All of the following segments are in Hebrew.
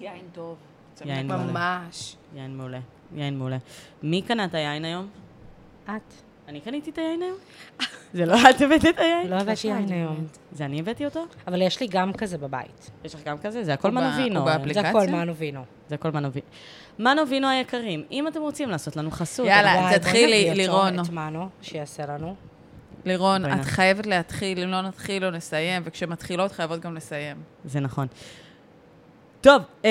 יין טוב. יין מעולה. ממש. יין מעולה. יין מעולה. מי קנה את היין היום? את? אני קניתי את היין היום? זה לא את הבאת את היין? לא הבאתי יין היום. זה אני הבאתי אותו? אבל יש לי גם כזה בבית. יש לך גם כזה? זה הכל מנובינו. זה הכל מנו וינו. זה הכל מנובינו. מנובינו היקרים, אם אתם רוצים לעשות לנו חסות, יאללה, תתחילי, לירון. את מנו, שיעשה לנו. לירון, את חייבת להתחיל, אם לא נתחיל, לא נסיים, וכשמתחילות חייבות גם לסיים. זה נכון. טוב, אה,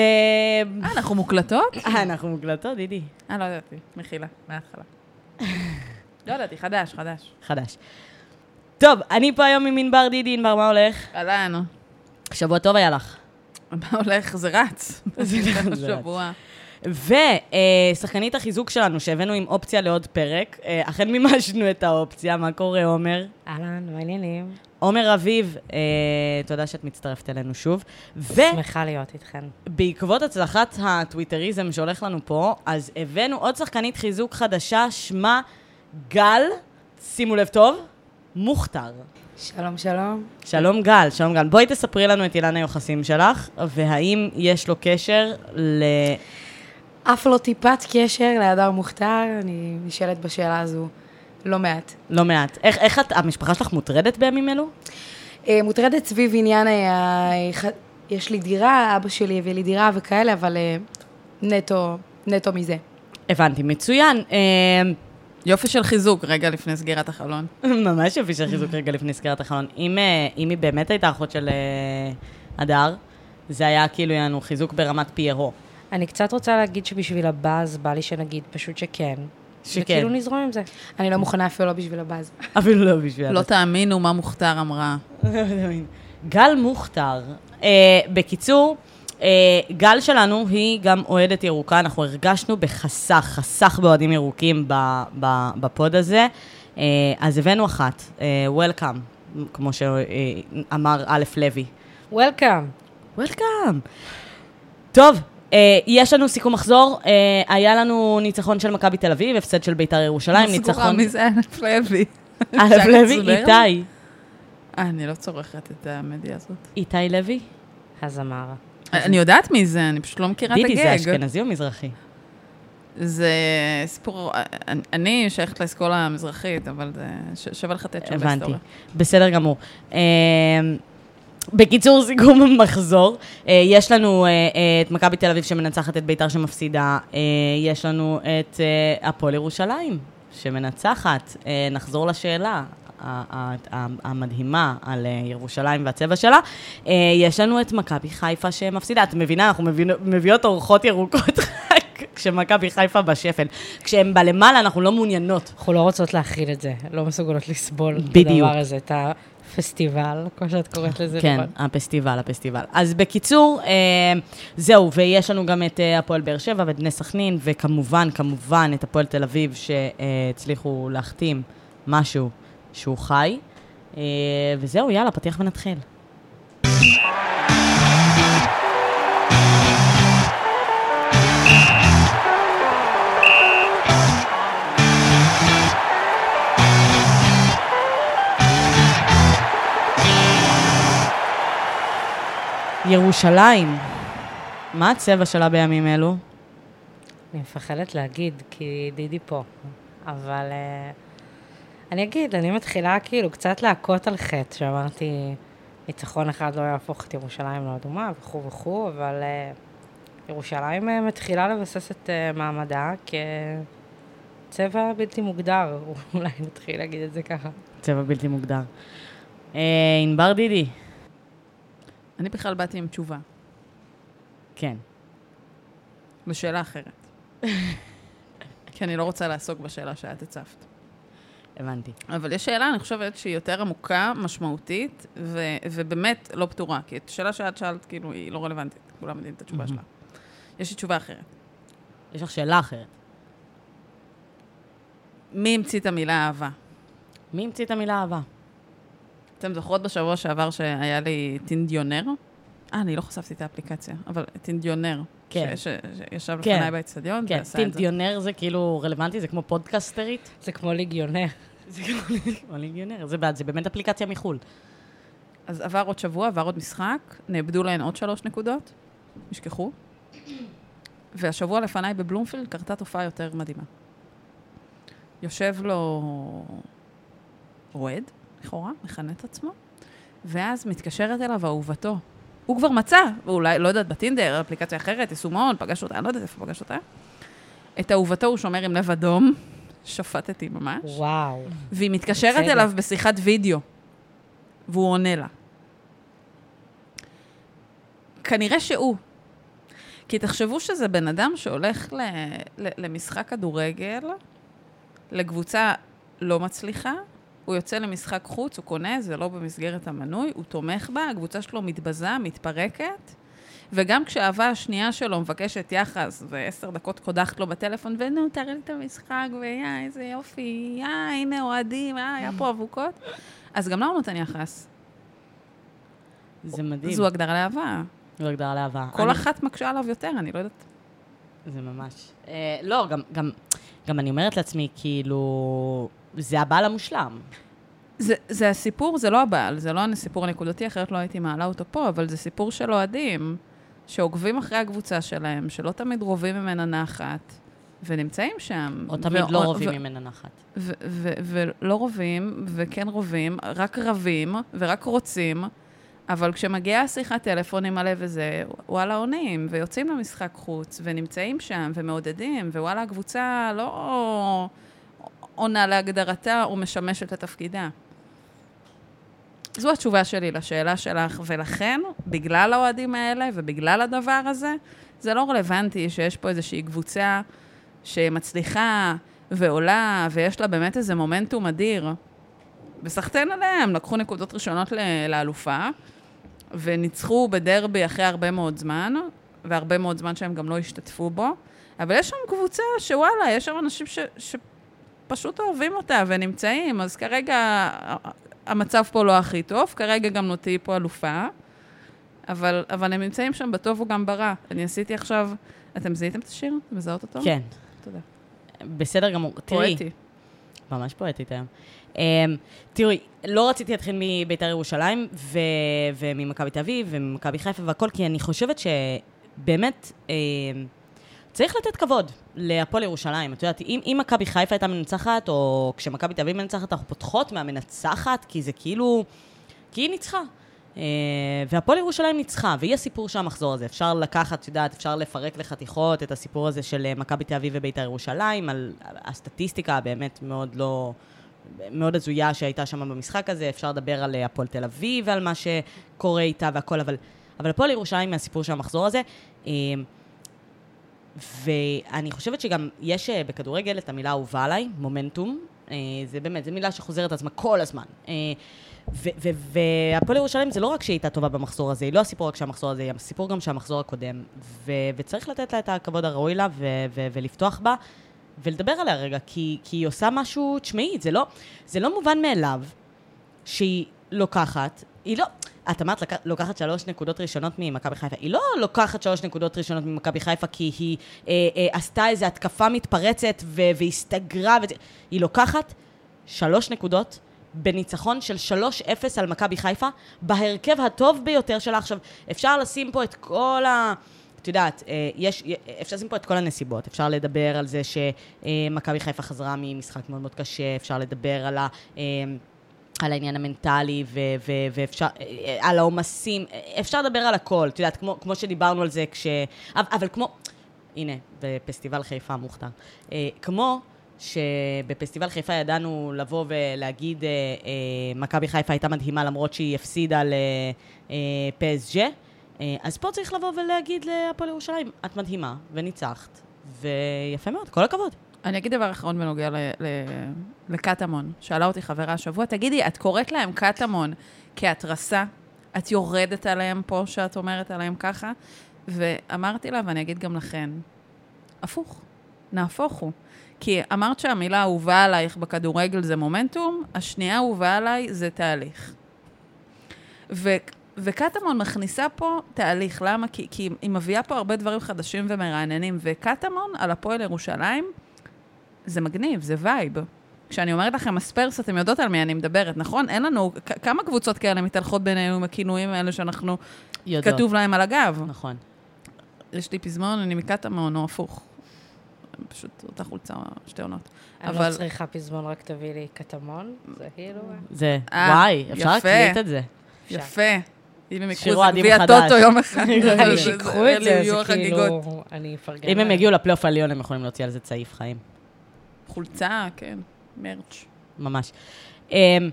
אה, אנחנו מוקלטות? אה, אנחנו מוקלטות, דידי. אה, לא ידעתי, מחילה, מההתחלה. לא ידעתי, חדש, חדש. חדש. טוב, אני פה היום עם ענבר דידי, ענבר, מה הולך? אהלן, שבוע טוב היה לך. מה הולך? זה רץ. זה רץ. שבוע. ושחקנית החיזוק שלנו, שהבאנו עם אופציה לעוד פרק, אה, אכן מימשנו את האופציה, מה קורה, עומר? אהלן, מה העניינים? עומר אביב, אה, תודה שאת מצטרפת אלינו שוב. שמחה להיות איתכן. ובעקבות הצלחת הטוויטריזם שהולך לנו פה, אז הבאנו עוד שחקנית חיזוק חדשה, שמה גל, שימו לב טוב, מוכתר. שלום, שלום. שלום גל, שלום גל. בואי תספרי לנו את אילן היוחסים שלך, והאם יש לו קשר ל... אף לא טיפת קשר להדר מוכתר, אני נשאלת בשאלה הזו לא מעט. לא מעט. איך, איך את, המשפחה שלך מוטרדת בימים אלו? אה, מוטרדת סביב עניין, ה- ה- ח- יש לי דירה, אבא שלי הביא לי דירה וכאלה, אבל אה, נטו, נטו מזה. הבנתי, מצוין. אה, יופי של חיזוק, רגע לפני סגירת החלון. ממש יופי של חיזוק רגע לפני סגירת החלון. אם, אם היא באמת הייתה אחות של הדר, זה היה כאילו יענו חיזוק ברמת פיירו. אני קצת רוצה להגיד שבשביל הבאז בא לי שנגיד פשוט שכן. שכן. וכאילו נזרום עם זה. אני לא מוכנה אפילו לא בשביל הבאז. אפילו לא בשביל... לא תאמינו מה מוכתר אמרה. גל מוכתר. אה, בקיצור, אה, גל שלנו היא גם אוהדת ירוקה, אנחנו הרגשנו בחסך, חסך באוהדים ירוקים ב, ב, בפוד הזה. אה, אז הבאנו אחת, אה, Welcome, כמו שאמר א' לוי. וולקאם. Welcome. טוב, יש לנו סיכום מחזור. אה, היה לנו ניצחון של מכבי תל אביב, הפסד של בית"ר ירושלים, סגורה ניצחון... מי זה אלף לוי. א' אפשר לוי? איתי. אה, אני לא צורכת את המדיה הזאת. איתי לוי? הזמר. אני יודעת מי זה, אני פשוט לא מכירה את דידי, זה הגג. אשכנזי או מזרחי? זה סיפור, אני- שייכת לאסכולה המזרחית, אבל זה שווה לך לתת שם הבנתי. בהיסטוריה. בסדר גמור. בקיצור, סיכום המחזור, אה, יש לנו אה, אה, את מכבי תל אביב שמנצחת את בית"ר שמפסידה, יש לנו את הפועל ירושלים שמנצחת. נחזור לשאלה. המדהימה על ירושלים והצבע שלה. יש לנו את מכבי חיפה שמפסידה. את מבינה, אנחנו מביאות אורחות ירוקות כשמכבי חיפה בשפל. כשהן בלמעלה, אנחנו לא מעוניינות. אנחנו לא רוצות להכיל את זה, לא מסוגלות לסבול את בדיוק. הדבר הזה, את הפסטיבל, כמו שאת קוראת לזה. כן, נכון? הפסטיבל, הפסטיבל. אז בקיצור, אה, זהו, ויש לנו גם את אה, הפועל באר שבע ואת בני סכנין, וכמובן, כמובן, את הפועל תל אביב, שהצליחו להחתים משהו שהוא חי. אה, וזהו, יאללה, פתיח ונתחיל. ירושלים, מה הצבע שלה בימים אלו? אני מפחדת להגיד, כי דידי פה. אבל uh, אני אגיד, אני מתחילה כאילו קצת להכות על חטא, שאמרתי, ניצחון אחד לא יהפוך את ירושלים לאדומה וכו' וכו', אבל uh, ירושלים uh, מתחילה לבסס את uh, מעמדה כצבע בלתי מוגדר, אולי נתחיל להגיד את זה ככה. צבע בלתי מוגדר. ענבר דידי. אני בכלל באתי עם תשובה, כן. לשאלה אחרת. כי אני לא רוצה לעסוק בשאלה שאת הצפת. הבנתי. אבל יש שאלה, אני חושבת, שהיא יותר עמוקה, משמעותית, ו- ובאמת לא פתורה. כי את השאלה שאת שאלת, כאילו, היא לא רלוונטית. כולם יודעים את התשובה שלה. יש לי תשובה אחרת. יש לך שאלה אחרת. מי המציא את המילה אהבה? מי המציא את המילה אהבה? אתם זוכרות בשבוע שעבר שהיה לי טינדיונר? אה, אני לא חשפתי את האפליקציה, אבל טינדיונר. כן. שישב כן. לפניי באצטדיון כן, ועשה את זה. טינטיונר זה כאילו רלוונטי, זה כמו פודקסטרית. זה כמו ליגיונר. זה כמו ליגיונר, זה בעד, זה באמת אפליקציה מחו"ל. אז עבר עוד שבוע, עבר עוד משחק, נאבדו להן עוד שלוש נקודות, נשכחו. והשבוע לפניי בבלומפילד קרתה תופעה יותר מדהימה. יושב לו אוהד, לכאורה, מכנה את עצמו, ואז מתקשרת אליו אהובתו. הוא כבר מצא, ואולי, לא יודעת, בטינדר, אפליקציה אחרת, יישומון, פגש אותה, אני לא יודעת איפה פגש אותה. את אהובתו הוא שומר עם לב אדום, שפטתי ממש. וואו. והיא מתקשרת בסדר. אליו בשיחת וידאו, והוא עונה לה. כנראה שהוא. כי תחשבו שזה בן אדם שהולך ל, ל, למשחק כדורגל, לקבוצה לא מצליחה, הוא יוצא למשחק חוץ, הוא קונה, זה לא במסגרת המנוי, הוא תומך בה, הקבוצה שלו מתבזה, מתפרקת, וגם כשהאהבה השנייה שלו מבקשת יחס, ועשר דקות קודחת לו בטלפון, ונו, תראה לי את המשחק, ויא, איזה יופי, יא, הנה אוהדים, אה, היה פה אבוקות, אז גם לה הוא נותן יחס. זה מדהים. זו הגדרה לאהבה. זו הגדרה לאהבה. כל אני- אחת מקשה עליו יותר, אני לא יודעת. זה ממש. אה, לא, גם, גם, גם אני אומרת לעצמי, כאילו, זה הבעל המושלם. זה, זה הסיפור, זה לא הבעל, זה לא הסיפור הנקודתי, אחרת לא הייתי מעלה אותו פה, אבל זה סיפור של אוהדים שעוקבים אחרי הקבוצה שלהם, שלא תמיד רובים ממנה נחת, ונמצאים שם. או תמיד ו- לא רובים ו- ממנה נחת. ו- ו- ולא רובים, וכן רובים, רק רבים, ורק רוצים, אבל כשמגיעה שיחת טלפון עם הלב וזה, וואלה עונים, ויוצאים למשחק חוץ, ונמצאים שם, ומעודדים, ווואלה, הקבוצה לא עונה להגדרתה או משמשת לתפקידה. זו התשובה שלי לשאלה שלך, ולכן, בגלל האוהדים האלה ובגלל הדבר הזה, זה לא רלוונטי שיש פה איזושהי קבוצה שמצליחה ועולה, ויש לה באמת איזה מומנטום אדיר. וסחטיין עליהם, לקחו נקודות ראשונות לאלופה, וניצחו בדרבי אחרי הרבה מאוד זמן, והרבה מאוד זמן שהם גם לא השתתפו בו, אבל יש שם קבוצה שוואלה, יש שם אנשים ש, שפשוט אוהבים אותה ונמצאים, אז כרגע המצב פה לא הכי טוב, כרגע גם תהיי פה אלופה, אבל, אבל הם נמצאים שם בטוב וגם ברע. אני עשיתי עכשיו, אתם זיהיתם את השיר? אתם מזהות אותו? כן, תודה. בסדר גמור. תראי, פואטי. ממש פואטית היום. Um, תראי, לא רציתי להתחיל מביתר ירושלים ו- וממכבי תל אביב וממכבי חיפה והכל, כי אני חושבת שבאמת um, צריך לתת כבוד להפועל ירושלים. את יודעת, אם, אם מכבי חיפה הייתה מנצחת, או כשמכבי תל אביב מנצחת, אנחנו פותחות מהמנצחת, כי זה כאילו... כי היא ניצחה. Uh, והפועל ירושלים ניצחה, והיא הסיפור של המחזור הזה. אפשר לקחת, את יודעת, אפשר לפרק לחתיכות את הסיפור הזה של אה, מכבי תל אביב ובית"ר ירושלים, על הסטטיסטיקה הבאמת מאוד לא... מאוד הזויה שהייתה שם במשחק הזה, אפשר לדבר על אה, הפועל תל אביב ועל מה שקורה איתה והכל, אבל, אבל הפועל ירושלים מהסיפור של המחזור הזה. ואני חושבת שגם יש אה, בכדורגל את המילה האהובה עליי, מומנטום. אה, זה באמת, זו מילה שחוזרת עצמה כל הזמן. אה, והפועל ירושלים זה לא רק שהיא הייתה טובה במחזור הזה, היא לא הסיפור רק של המחזור הזה, היא הסיפור גם של המחזור הקודם. וצריך לתת לה את הכבוד הראוי לה ולפתוח בה, ולדבר עליה רגע, כי, כי היא עושה משהו, תשמעי, זה לא, זה לא מובן מאליו שהיא לוקחת, היא לא... את אמרת לק- לוקחת שלוש נקודות ראשונות ממכבי חיפה. היא לא לוקחת שלוש נקודות ראשונות ממכבי חיפה כי היא אה, אה, עשתה איזו התקפה מתפרצת ו- והסתגרה. וזה- היא לוקחת שלוש נקודות בניצחון של 3-0 על מכבי חיפה, בהרכב הטוב ביותר שלה. עכשיו, אפשר לשים פה את כל ה... את יודעת, אה, יש, אפשר לשים פה את כל הנסיבות. אפשר לדבר על זה שמכבי חיפה חזרה ממשחק מאוד מאוד קשה, אפשר לדבר על ה... אה, על העניין המנטלי, ו- ו- ואפשר, אה, על העומסים, אפשר לדבר על הכל, את יודעת, כמו, כמו שדיברנו על זה כש... אבל, אבל כמו, הנה, בפסטיבל חיפה מוכתר, אה, כמו שבפסטיבל חיפה ידענו לבוא ולהגיד, אה, אה, מכבי חיפה הייתה מדהימה למרות שהיא הפסידה לפסג', אה, אז פה צריך לבוא ולהגיד להפועל ירושלים, את מדהימה, וניצחת, ויפה מאוד, כל הכבוד. אני אגיד דבר אחרון בנוגע לקטמון. שאלה אותי חברה השבוע, תגידי, את קוראת להם קטמון כהתרסה? את יורדת עליהם פה, שאת אומרת עליהם ככה? ואמרתי לה, ואני אגיד גם לכן, הפוך, נהפוך הוא. כי אמרת שהמילה האהובה עלייך בכדורגל זה מומנטום, השנייה האהובה עליי זה תהליך. ו- וקטמון מכניסה פה תהליך, למה? כי, כי היא מביאה פה הרבה דברים חדשים ומרעננים, וקטמון על הפועל ירושלים, זה מגניב, זה vibe. כשאני אומרת לכם הספרס, אתם יודעות על מי אני מדברת, נכון? אין לנו, כ- כמה קבוצות כאלה מתהלכות בינינו עם הכינויים האלה שאנחנו, יודעות. כתוב להם על הגב. נכון. יש לי פזמון, אני מקטמון, או הפוך. פשוט אותה חולצה, שתי עונות. אני אבל- לא צריכה פזמון, רק תביא לי קטמון, זה כאילו... זה, אה, וואי, אפשר. להקליט את זה. יפה. אם הם יקחו את גביע. טוטו יום אחד. שיקחו את זה, זה. כאילו... אני אפרגן. אם הם. יגיעו לפלייאוף העליון, הם יכולים להוציא על זה צעיף חיים. חולצה, כן, מרץ'. ממש. אמ,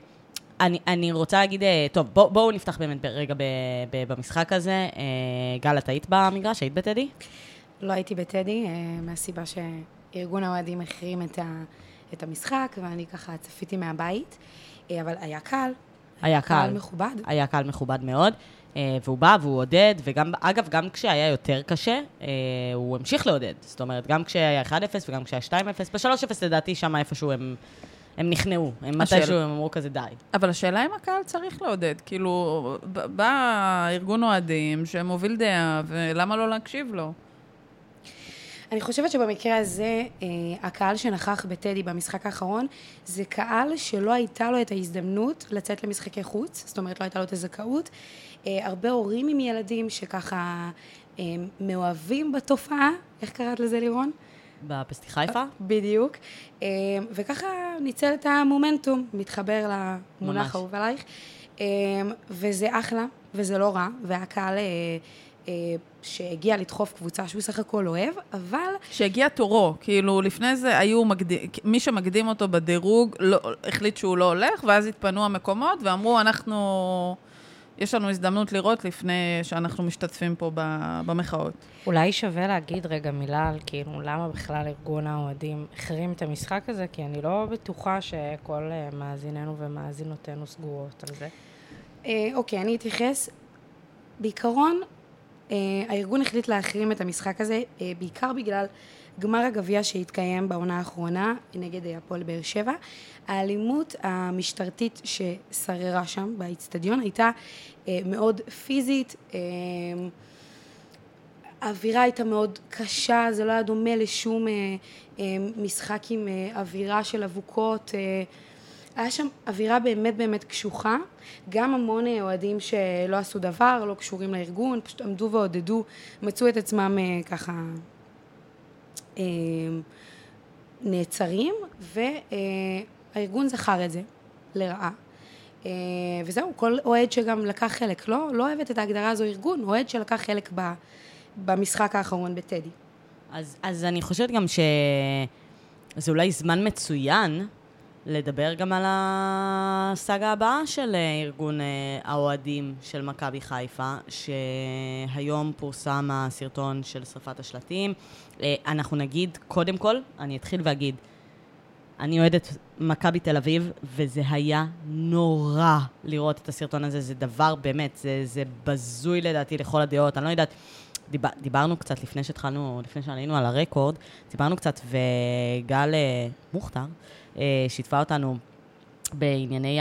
אני, אני רוצה להגיד, אה, טוב, בוא, בואו נפתח באמת רגע ב, ב, במשחק הזה. אה, גל, את היית במגרש? היית בטדי? לא הייתי בטדי, אה, מהסיבה שארגון האוהדים החרים את, ה, את המשחק, ואני ככה צפיתי מהבית, אה, אבל היה קל, היה קהל קל. מכובד. היה קהל מכובד מאוד, והוא בא והוא עודד, וגם, אגב, גם כשהיה יותר קשה, אה, הוא המשיך לעודד. זאת אומרת, גם כשהיה 1-0 וגם כשהיה 2-0, ב-3-0 לדעתי שם איפשהו הם, הם נכנעו. הם מתישהו הם אמרו כזה די. אבל השאלה אם הקהל צריך לעודד. כאילו, בא ארגון אוהדים שמוביל דעה, ולמה לא להקשיב לו? אני חושבת שבמקרה הזה, אה, הקהל שנכח בטדי במשחק האחרון, זה קהל שלא הייתה לו את ההזדמנות לצאת למשחקי חוץ, זאת אומרת, לא הייתה לו את הזכאות. אה, הרבה הורים עם ילדים שככה אה, מאוהבים בתופעה, איך קראת לזה לירון? בפסטי חיפה? בדיוק. אה, וככה ניצל את המומנטום, מתחבר ממש. למונח האהוב עלייך. אה, וזה אחלה, וזה לא רע, והקהל שהגיע לדחוף קבוצה שהוא סך הכל אוהב, אבל שהגיע תורו, כאילו, לפני זה היו מקדים, מי שמקדים אותו בדירוג, לא, החליט שהוא לא הולך, ואז התפנו המקומות, ואמרו, אנחנו, יש לנו הזדמנות לראות לפני שאנחנו משתתפים פה במחאות. אולי שווה להגיד רגע מילה על כאילו למה בכלל ארגון האוהדים החרים את המשחק הזה, כי אני לא בטוחה שכל אה, מאזיננו ומאזינותינו סגורות על זה. אה, אוקיי, אני אתייחס. בעיקרון, אה, הארגון החליט להחרים את המשחק הזה, אה, בעיקר בגלל גמר הגביע שהתקיים בעונה האחרונה נגד אה, הפועל באר שבע. האלימות המשטרתית ששררה שם באיצטדיון הייתה אה, מאוד פיזית. אה, האווירה הייתה מאוד קשה, זה לא היה דומה לשום אה, אה, משחק עם אה, אווירה של אבוקות. אה, היה שם אווירה באמת באמת קשוחה, גם המון אה, אוהדים שלא עשו דבר, לא קשורים לארגון, פשוט עמדו ועודדו, מצאו את עצמם אה, ככה נעצרים, והארגון זכר את זה לרעה. אה, וזהו, כל אוהד שגם לקח חלק, לא, לא אוהבת את ההגדרה הזו ארגון, אוהד שלקח חלק ב, במשחק האחרון בטדי. אז, אז אני חושבת גם שזה אולי זמן מצוין לדבר גם על הסאגה הבאה של אה, ארגון אה, האוהדים של מכבי חיפה, שהיום פורסם הסרטון של שרפת השלטים. אה, אנחנו נגיד, קודם כל, אני אתחיל ואגיד, אני אוהדת מכבי תל אביב, וזה היה נורא לראות את הסרטון הזה. זה דבר, באמת, זה, זה בזוי לדעתי לכל הדעות. אני לא יודעת, דיבר, דיברנו קצת לפני שהתחלנו, לפני שעלינו על הרקורד, דיברנו קצת, וגל אה, מוכתר אה, שיתפה אותנו בענייני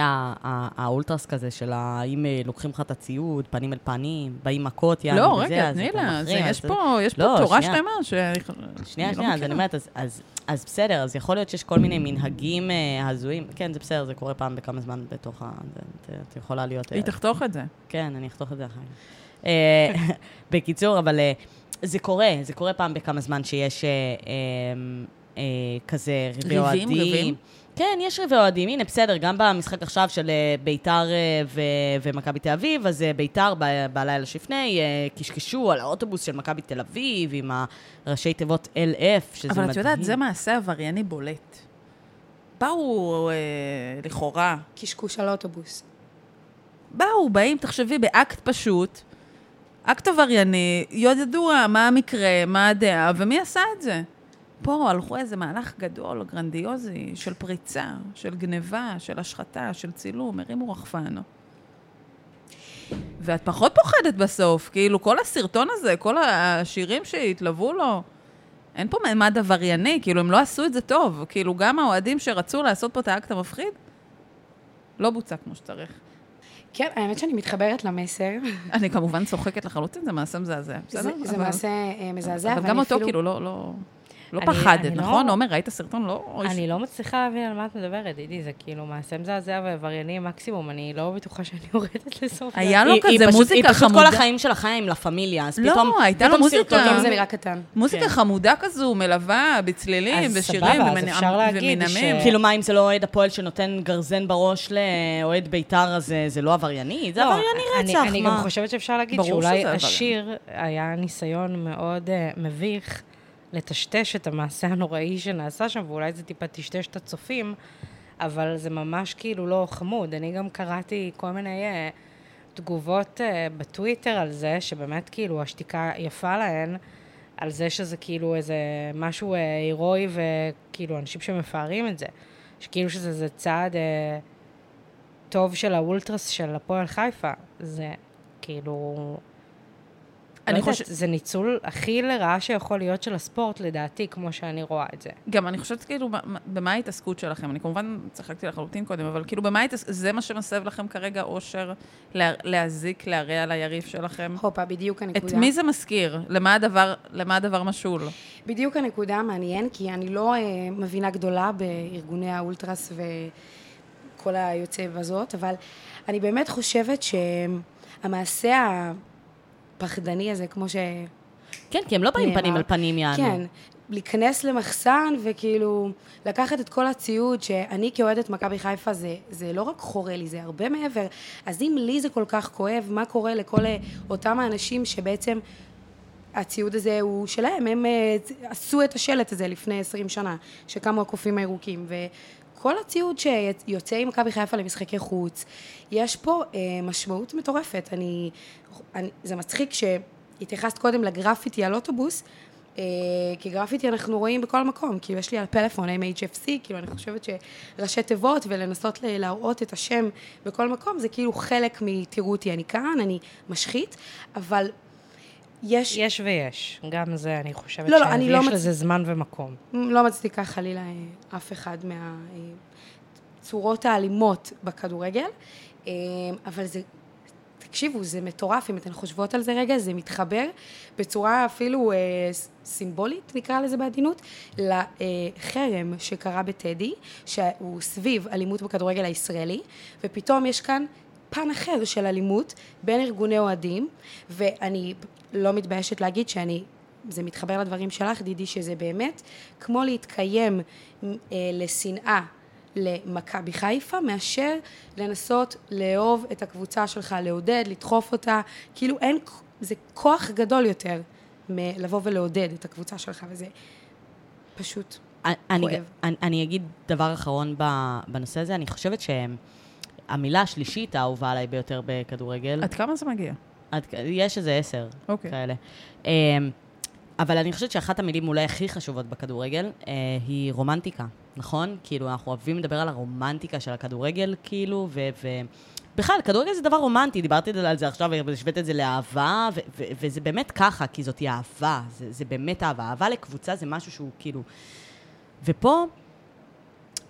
האולטרס כזה, של האם אה, לוקחים לך את הציוד, פנים אל פנים, באים מכות, יענו, לא, וזה, רגע, אז תני אתה לה, זה- מחרים, יש אז- פה יש פה לא, תורה. שלמה ש... שנייה, לא שנייה, אז. אני אומרת, אז, בסדר, אז יכול להיות שיש כל מיני מנהגים אה, הזויים. כן, זה בסדר, זה קורה פעם בכמה זמן בתוך ה... את יכולה להיות... אה, היא תחתוך את זה. כן, אני אחתוך את זה אחר כך. אה, בקיצור, אבל אה, זה קורה, זה קורה פעם בכמה זמן שיש אה, אה, אה, כזה ריבי ריבים, אוהדים. ריבים? כן, יש ריבי אוהדים. הנה, בסדר, גם במשחק עכשיו של אה, ביתר אה, ו- ומכבי תל אביב, אז אה, ביתר ב- בלילה שלפני קשקשו על האוטובוס של מכבי תל אביב עם הראשי תיבות LF, שזה מדהים. אבל את יודעת, זה מעשה עברייני בולט. באו, אה, לכאורה, קשקוש על אוטובוס. באו, באים, תחשבי, באקט פשוט, אקט עברייני, יודדו מה המקרה, מה הדעה, ומי עשה את זה? פה הלכו איזה מהלך גדול, גרנדיוזי, של פריצה, של גניבה, של השחתה, של צילום, הרימו רחפן. ואת פחות פוחדת בסוף, כאילו, כל הסרטון הזה, כל השירים שהתלוו לו, אין פה ממד עברייני, כאילו, הם לא עשו את זה טוב. כאילו, גם האוהדים שרצו לעשות פה את האקט המפחיד, לא בוצע כמו שצריך. כן, האמת שאני מתחברת למסר. אני כמובן צוחקת לחלוטין, זה מעשה מזעזע, בסדר? זה, זה אבל- מעשה אה, מזעזע, אבל גם אותו, אפילו- כאילו, לא, לא... לא אני- פחדת, אני לא- נכון? עומר, ראית סרטון? לא... אני לא מצליחה להבין על מה את מדברת, דידי, זה כאילו מעשה מזעזע ועברייני מקסימום, אני לא בטוחה שאני יורדת לסוף. היה לו היא- היא כזה פשוט- מוזיקה היא פשוט חמודה. כל החיים של החיים עם לה פמיליה, אז לא, פתאום... הייתה לו פתאום מוזיקה. זה נראה קטן. מוזיקה כן. חמודה כזו, מלווה בצלילים אז ושירים סבבה, אז ומנ- אפשר להגיד ומנעמים. ש- כאילו, מה אם זה לא אוהד הפועל שנותן גרזן בראש לאוהד בית"ר, אז זה- זה לא עברייני? זה לא, עברייני אני- רצח, אני מה? גם חושבת שאפשר להגיד שאולי. השיר היה ניסיון מאוד אה, מביך לטשטש את המעשה הנוראי שנעשה שם, ואולי זה טיפה טשטש את הצופים, אבל זה ממש כאילו לא חמוד. אני גם קראתי כל מיני אה, תגובות אה, בטוויטר על זה, שבאמת כאילו השתיקה יפה להן, על זה שזה כאילו איזה משהו אה, הירואי וכאילו אנשים שמפארים את זה. שכאילו שזה זה צעד אה, טוב של האולטרס של הפועל חיפה. זה כאילו... אני אני חושב- חושבת, זה ניצול הכי לרעה שיכול להיות של הספורט, לדעתי, כמו שאני רואה את זה. גם אני חושבת, כאילו, מה- מה- במה ההתעסקות שלכם? אני כמובן צחקתי לחלוטין קודם, אבל כאילו, במה ההתעסקות? זה מה שמסב לכם כרגע אושר לה- להזיק, להרע ליריב שלכם? הופה, בדיוק את הנקודה. מי זה מזכיר? למה הדבר, למה הדבר משול? בדיוק הנקודה המעניין, כי אני לא אה, מבינה גדולה בארגוני האולטרס וכל היוצא בזאת, אבל אני באמת חושבת שהמעשה הפחדני הזה, כמו ש... כן, כי הם לא באים נאמר. פנים על פנים, יענו. כן, להיכנס למחסן וכאילו לקחת את כל הציוד שאני כאוהדת מכבי חיפה זה, זה לא רק חורה לי, זה הרבה מעבר. אז אם לי זה כל כך כואב, מה קורה לכל אה, אותם האנשים שבעצם הציוד הזה הוא שלהם, הם אה, עשו את השלט הזה לפני 20 שנה, שקמו הקופים הירוקים, וכל הציוד שיוצא עם מכבי חיפה למשחקי חוץ, יש פה אה, משמעות מטורפת. אני, אני, זה מצחיק שהתייחסת קודם לגרפיטי על אוטובוס, אה, כי גרפיטי אנחנו רואים בכל מקום, כאילו יש לי על פלאפון MHFC, כאילו אני חושבת שראשי תיבות ולנסות להראות את השם בכל מקום, זה כאילו חלק מ"תראו אותי, אני כאן, אני משחית", אבל יש, יש ויש, גם זה, אני חושבת לא, לא, אני לא שיש מצ- לזה זמן ומקום. לא מצדיקה חלילה אה, אף אחד מהצורות האלימות בכדורגל, אה, אבל זה, תקשיבו, זה מטורף, אם אתן חושבות על זה רגע, זה מתחבר בצורה אפילו אה, סימבולית, נקרא לזה בעדינות, לחרם שקרה בטדי, שהוא סביב אלימות בכדורגל הישראלי, ופתאום יש כאן פן אחר של אלימות בין ארגוני אוהדים, ואני לא מתביישת להגיד שאני זה מתחבר לדברים שלך, דידי, שזה באמת כמו להתקיים אה, לשנאה למכבי חיפה, מאשר לנסות לאהוב את הקבוצה שלך, לעודד, לדחוף אותה, כאילו אין, זה כוח גדול יותר מלבוא ולעודד את הקבוצה שלך, וזה פשוט אני, כואב. אני, אני אגיד דבר אחרון בנושא הזה, אני חושבת שהמילה השלישית האהובה עליי ביותר בכדורגל, עד כמה זה מגיע? עד, יש איזה עשר אוקיי. כאלה. אמ, אבל אני חושבת שאחת המילים אולי הכי חשובות בכדורגל אה, היא רומנטיקה, נכון? כאילו, אנחנו אוהבים לדבר על הרומנטיקה של הכדורגל, כאילו, ו... ו בכלל, כדורגל זה דבר רומנטי, דיברתי על זה עכשיו והשווית את זה לאהבה, ו- ו- וזה באמת ככה, כי זאת אהבה, זה, זה באמת אהבה. אהבה לקבוצה זה משהו שהוא כאילו... ופה,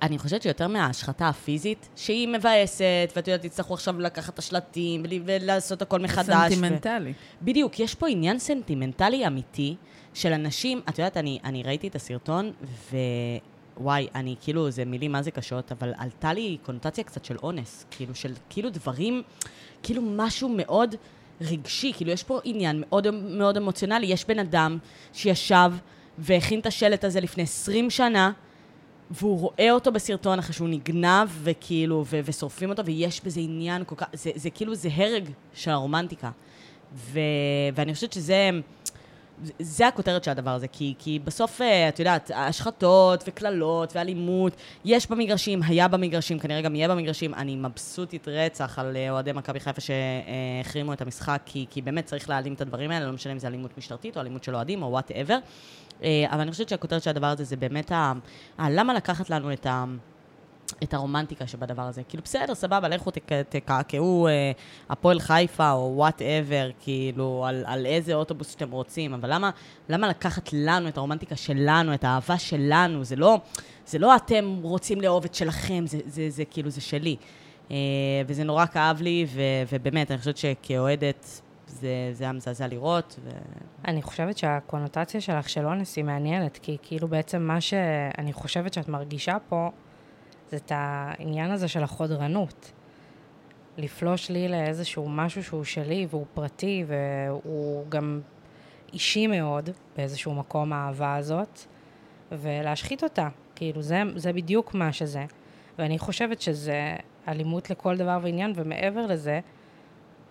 אני חושבת שיותר מההשחתה הפיזית, שהיא מבאסת, ואת יודעת, תצטרכו עכשיו לקחת את השלטים ול- ולעשות הכל מחדש. ו- סנטימנטלי. בדיוק, יש פה עניין סנטימנטלי אמיתי של אנשים, את יודעת, אני, אני ראיתי את הסרטון, ווואי, אני כאילו, זה מילים מה זה קשות, אבל עלתה לי קונוטציה קצת של אונס, כאילו, של כאילו דברים, כאילו משהו מאוד רגשי, כאילו יש פה עניין מאוד מאוד אמוציונלי, יש בן אדם שישב והכין את השלט הזה לפני 20 שנה, והוא רואה אותו בסרטון אחרי שהוא נגנב, וכאילו, ו- ושורפים אותו, ויש בזה עניין כל כך, זה, זה כאילו, זה הרג של הרומנטיקה. ו- ואני חושבת שזה, זה הכותרת של הדבר הזה, כי, כי בסוף, אה, את יודעת, השחתות וקללות ואלימות, יש במגרשים, היה במגרשים, כנראה גם יהיה במגרשים. אני מבסוטית רצח על אה, אוהדי מכבי חיפה שהחרימו את המשחק, כי, כי באמת צריך להעלים את הדברים האלה, לא משנה אם זה אלימות משטרתית או אלימות של אוהדים או וואטאבר. אבל אני חושבת שהכותרת של הדבר הזה זה באמת ה... ה- למה לקחת לנו את ה... את הרומנטיקה שבדבר הזה. כאילו, בסדר, סבבה, לכו תק- תקעקעו אה, הפועל חיפה או whatever, כאילו, על, על איזה אוטובוס שאתם רוצים, אבל למה, למה לקחת לנו את הרומנטיקה שלנו, את האהבה שלנו? זה לא, זה לא אתם רוצים לאהוב את שלכם, זה, זה, זה כאילו, זה שלי. אה, וזה נורא כאב לי, ו, ובאמת, אני חושבת שכאוהדת, זה, זה היה מזעזע לראות, ו... אני חושבת שהקונוטציה שלך של אונס היא מעניינת, כי כאילו בעצם מה שאני חושבת שאת מרגישה פה, זה את העניין הזה של החודרנות. לפלוש לי לאיזשהו משהו שהוא שלי והוא פרטי והוא גם אישי מאוד באיזשהו מקום האהבה הזאת, ולהשחית אותה. כאילו, זה, זה בדיוק מה שזה. ואני חושבת שזה אלימות לכל דבר ועניין, ומעבר לזה,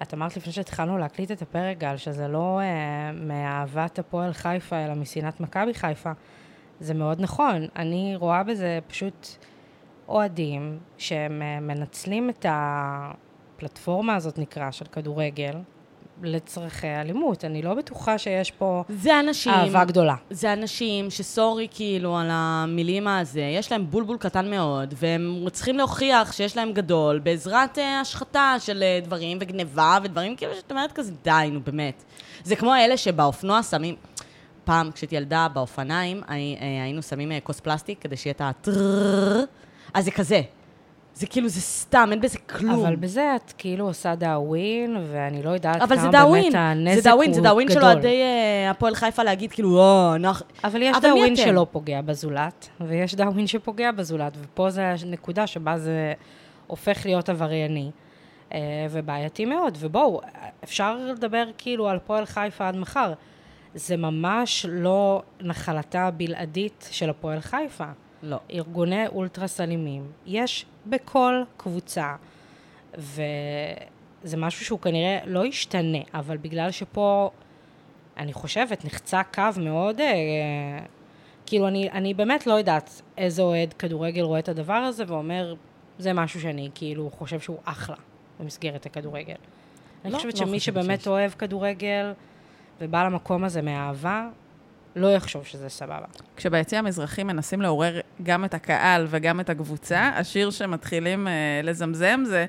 את אמרת לפני שהתחלנו להקליט את הפרק, גל, שזה לא אה, מאהבת הפועל חיפה, אלא משנאת מכבי חיפה. זה מאוד נכון. אני רואה בזה פשוט אוהדים שהם אה, מנצלים את הפלטפורמה הזאת, נקרא, של כדורגל, לצרכי אלימות. אני לא בטוחה שיש פה זה אנשים... אהבה גדולה. זה אנשים שסורי כאילו על המילים הזה, יש להם בולבול קטן מאוד, והם צריכים להוכיח שיש להם גדול בעזרת אה, השחתה של אה, דברים וגניבה ודברים כאילו שאת אומרת כזה, די, נו באמת. זה כמו אלה שבאופנוע שמים... פעם, כשהייתי ילדה באופניים, אה, היינו שמים אה, כוס פלסטיק כדי שיהיה את הטרררר, אז זה כזה. זה כאילו, זה סתם, אין בזה כלום. אבל בזה את כאילו עושה דאווין, ואני לא יודעת כמה זה באמת דאווין, הנזק זה דאווין, הוא זה דאווין של גדול. אוהדי אה, הפועל חיפה להגיד כאילו, או, אנחנו... אבל יש אבל דאווין? שלא פוגע בזולת, ויש דאווין שפוגע בזולת, ופה זה הנקודה שבה זה הופך להיות עברייני, אה, ובעייתי מאוד. ובואו, אפשר לדבר כאילו על פועל חיפה עד מחר. זה ממש לא נחלתה הבלעדית של הפועל חיפה. לא. ארגוני אולטרס אלימים יש בכל קבוצה, וזה משהו שהוא כנראה לא ישתנה, אבל בגלל שפה, אני חושבת, נחצה קו מאוד, אה, כאילו, אני, אני באמת לא יודעת איזה אוהד כדורגל רואה את הדבר הזה ואומר, זה משהו שאני כאילו חושב שהוא אחלה במסגרת הכדורגל. אני לא, חושבת לא שמי שבאמת שיש. אוהב כדורגל ובא למקום הזה מאהבה, לא יחשוב שזה סבבה. כשביציע המזרחי מנסים לעורר גם את הקהל וגם את הקבוצה, השיר שמתחילים אה, לזמזם זה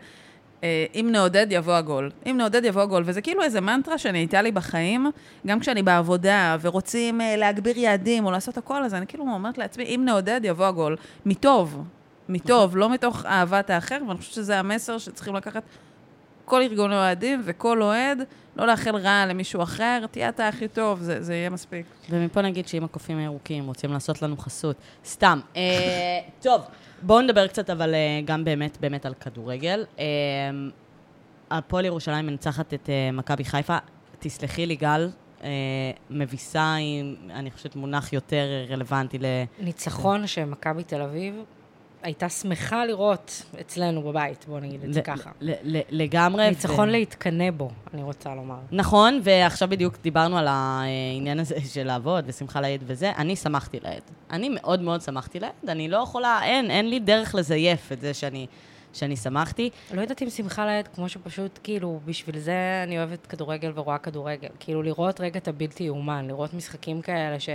אה, אם נעודד יבוא הגול. אם נעודד יבוא הגול. וזה כאילו איזה מנטרה שנהייתה לי בחיים, גם כשאני בעבודה ורוצים אה, להגביר יעדים או לעשות הכל, אז אני כאילו אומרת לעצמי, אם נעודד יבוא הגול. מטוב, מטוב, לא מתוך אהבת האחר, ואני חושבת שזה המסר שצריכים לקחת כל ארגון אוהדים וכל אוהד, לא לאחל רע למישהו אחר, תהיה אתה הכי טוב, זה, זה יהיה מספיק. ומפה נגיד שאם הקופים הירוקים רוצים לעשות לנו חסות, סתם. אה, טוב, בואו נדבר קצת אבל אה, גם באמת באמת על כדורגל. אה, הפועל ירושלים מנצחת את אה, מכבי חיפה. תסלחי לי, גל, אה, מביסה היא, אני חושבת, מונח יותר רלוונטי ל... ניצחון שמכבי תל אביב הייתה שמחה לראות אצלנו בבית, בוא נגיד את זה ככה. לגמרי. ניצחון להתקנא בו, אני רוצה לומר. נכון, ועכשיו בדיוק דיברנו על העניין הזה של לעבוד ושמחה לאיד וזה, אני שמחתי לאיד. אני מאוד מאוד שמחתי לאיד, אני לא יכולה, אין, אין לי דרך לזייף את זה שאני, שאני שמחתי. לא יודעת אם שמחה לאיד, כמו שפשוט, כאילו, בשביל זה אני אוהבת כדורגל ורואה כדורגל. כאילו, לראות רגע את הבלתי יאומן, לראות משחקים כאלה ש...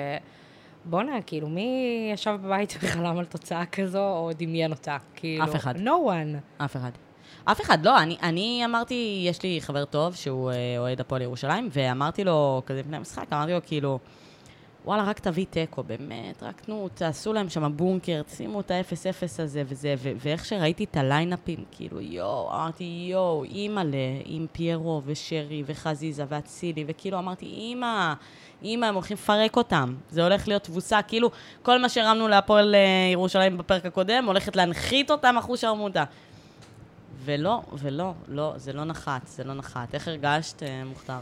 בואנה, כאילו, מי ישב בבית וחלם על תוצאה כזו, או דמיין אותה? כאילו... אף אחד. No one. אף אחד. אף אחד, לא, אני, אני אמרתי, יש לי חבר טוב שהוא אה, אוהד הפועל ירושלים, ואמרתי לו, כזה לפני המשחק, אמרתי לו, כאילו, וואלה, רק תביא תיקו, באמת, רק תנו, תעשו להם שם בונקר, שימו את ה-0-0 הזה וזה, ו- ואיך שראיתי את הליינאפים, כאילו, יואו, אמרתי, יואו, אימא'לה, עם פיירו ושרי וחזיזה ואצילי, וכאילו אמרתי, אימא, אימא, הם הולכים לפרק אותם, זה הולך להיות תבוסה, כאילו, כל מה שהרמנו להפועל אה, ירושלים בפרק הקודם, הולכת להנחית אותם אחוז שרמוטה. ולא, ולא, לא, זה לא נחת, זה לא נחת. איך הרגשת, אה, מוכתר?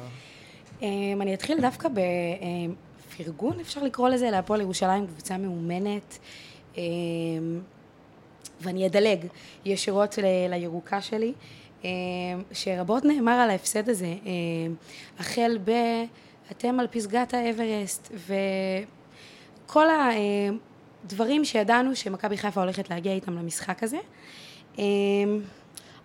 אמ, אני אתחיל דווקא בפרגון, אפשר לקרוא לזה, להפועל ירושלים, קבוצה מאומנת. אמ, ואני אדלג ישירות ל- לירוקה שלי, אמ, שרבות נאמר על ההפסד הזה, אמ, החל ב... אתם על פסגת האברסט, וכל הדברים שידענו שמכבי חיפה הולכת להגיע איתם למשחק הזה. אמ,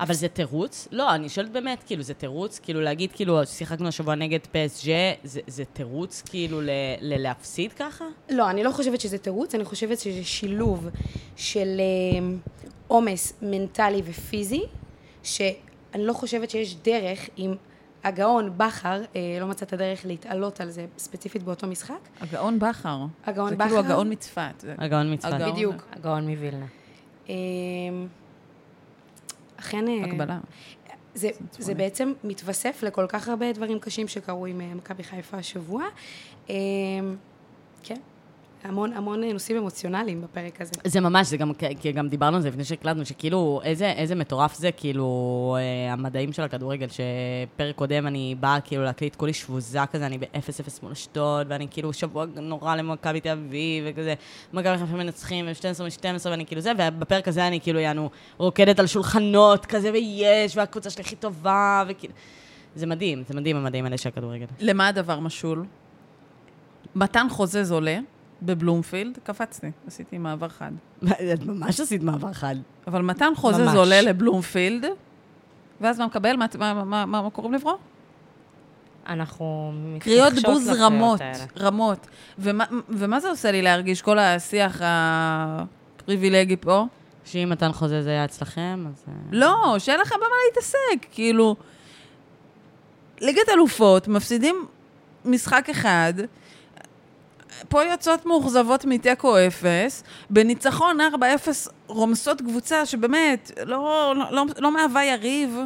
אבל זה תירוץ? לא, אני שואלת באמת, כאילו, זה תירוץ? כאילו, להגיד, כאילו, שיחקנו השבוע נגד פסג', זה, זה תירוץ, כאילו, ל, ל- להפסיד ככה? לא, אני לא חושבת שזה תירוץ, אני חושבת שזה שילוב של אמ, עומס מנטלי ופיזי, שאני לא חושבת שיש דרך אם הגאון בכר אה, לא מצא את הדרך להתעלות על זה ספציפית באותו משחק. הגאון בכר. הגאון זה בכר. כאילו הגאון מצפת. זה- הגאון מצפת. הגאון. בדיוק. הגאון מווילנה. אמ, אכן... אה, הקבלה. זה, זה בעצם מתווסף לכל כך הרבה דברים קשים שקרו עם אה, מכבי חיפה השבוע. אה, כן, המון המון נושאים אמוציונליים בפרק הזה. זה ממש, זה גם, כי גם דיברנו על זה לפני שהקלטנו, שכאילו, איזה, איזה מטורף זה, כאילו, אה, המדעים של הכדורגל, שפרק קודם אני באה כאילו להקליט כולי שבוזה כזה, אני ב-0-0 מול אשדוד, ואני כאילו שבוע נורא למכבי תל אביב, וכזה, מכבי חיפה מנצחים, ו-12 מ-12, ואני כאילו זה, ובפרק הזה אני כאילו, יענו, רוקדת על שולחנות כזה, ויש, והקבוצה שלי הכי טובה, וכאילו... זה מדהים, זה מדהים המדעים האלה של הכדורגל. למה הדבר משול? מתן חוזז עולה בבלומפילד, קפצתי, עשיתי מעבר חד. את ממש עשית מעבר חד. אבל מתן חוזז ממש. עולה לבלומפילד, ואז מה מקבל? מה, מה, מה, מה, מה קוראים לברוא? אנחנו קריאות בוז רמות, האלה. רמות. ומה, ומה זה עושה לי להרגיש כל השיח הפריבילגי פה? שאם מתן חוזה זה היה אצלכם, אז... אה, לא, שאין לך במה להתעסק. כאילו, ליגת אלופות, מפסידים משחק אחד, פה יוצאות מאוכזבות מתיקו אפס, בניצחון 4-0 רומסות קבוצה שבאמת לא, לא, לא, לא מהווה יריב.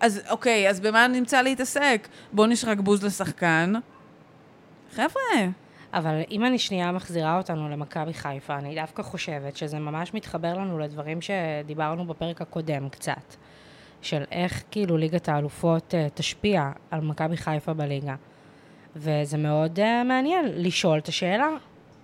אז אוקיי, אז במה נמצא להתעסק? בואו נשרק בוז לשחקן. חבר'ה, אבל אם אני שנייה מחזירה אותנו למכבי חיפה, אני דווקא חושבת שזה ממש מתחבר לנו לדברים שדיברנו בפרק הקודם קצת, של איך כאילו ליגת האלופות אה, תשפיע על מכבי חיפה בליגה. וזה מאוד uh, מעניין לשאול את השאלה.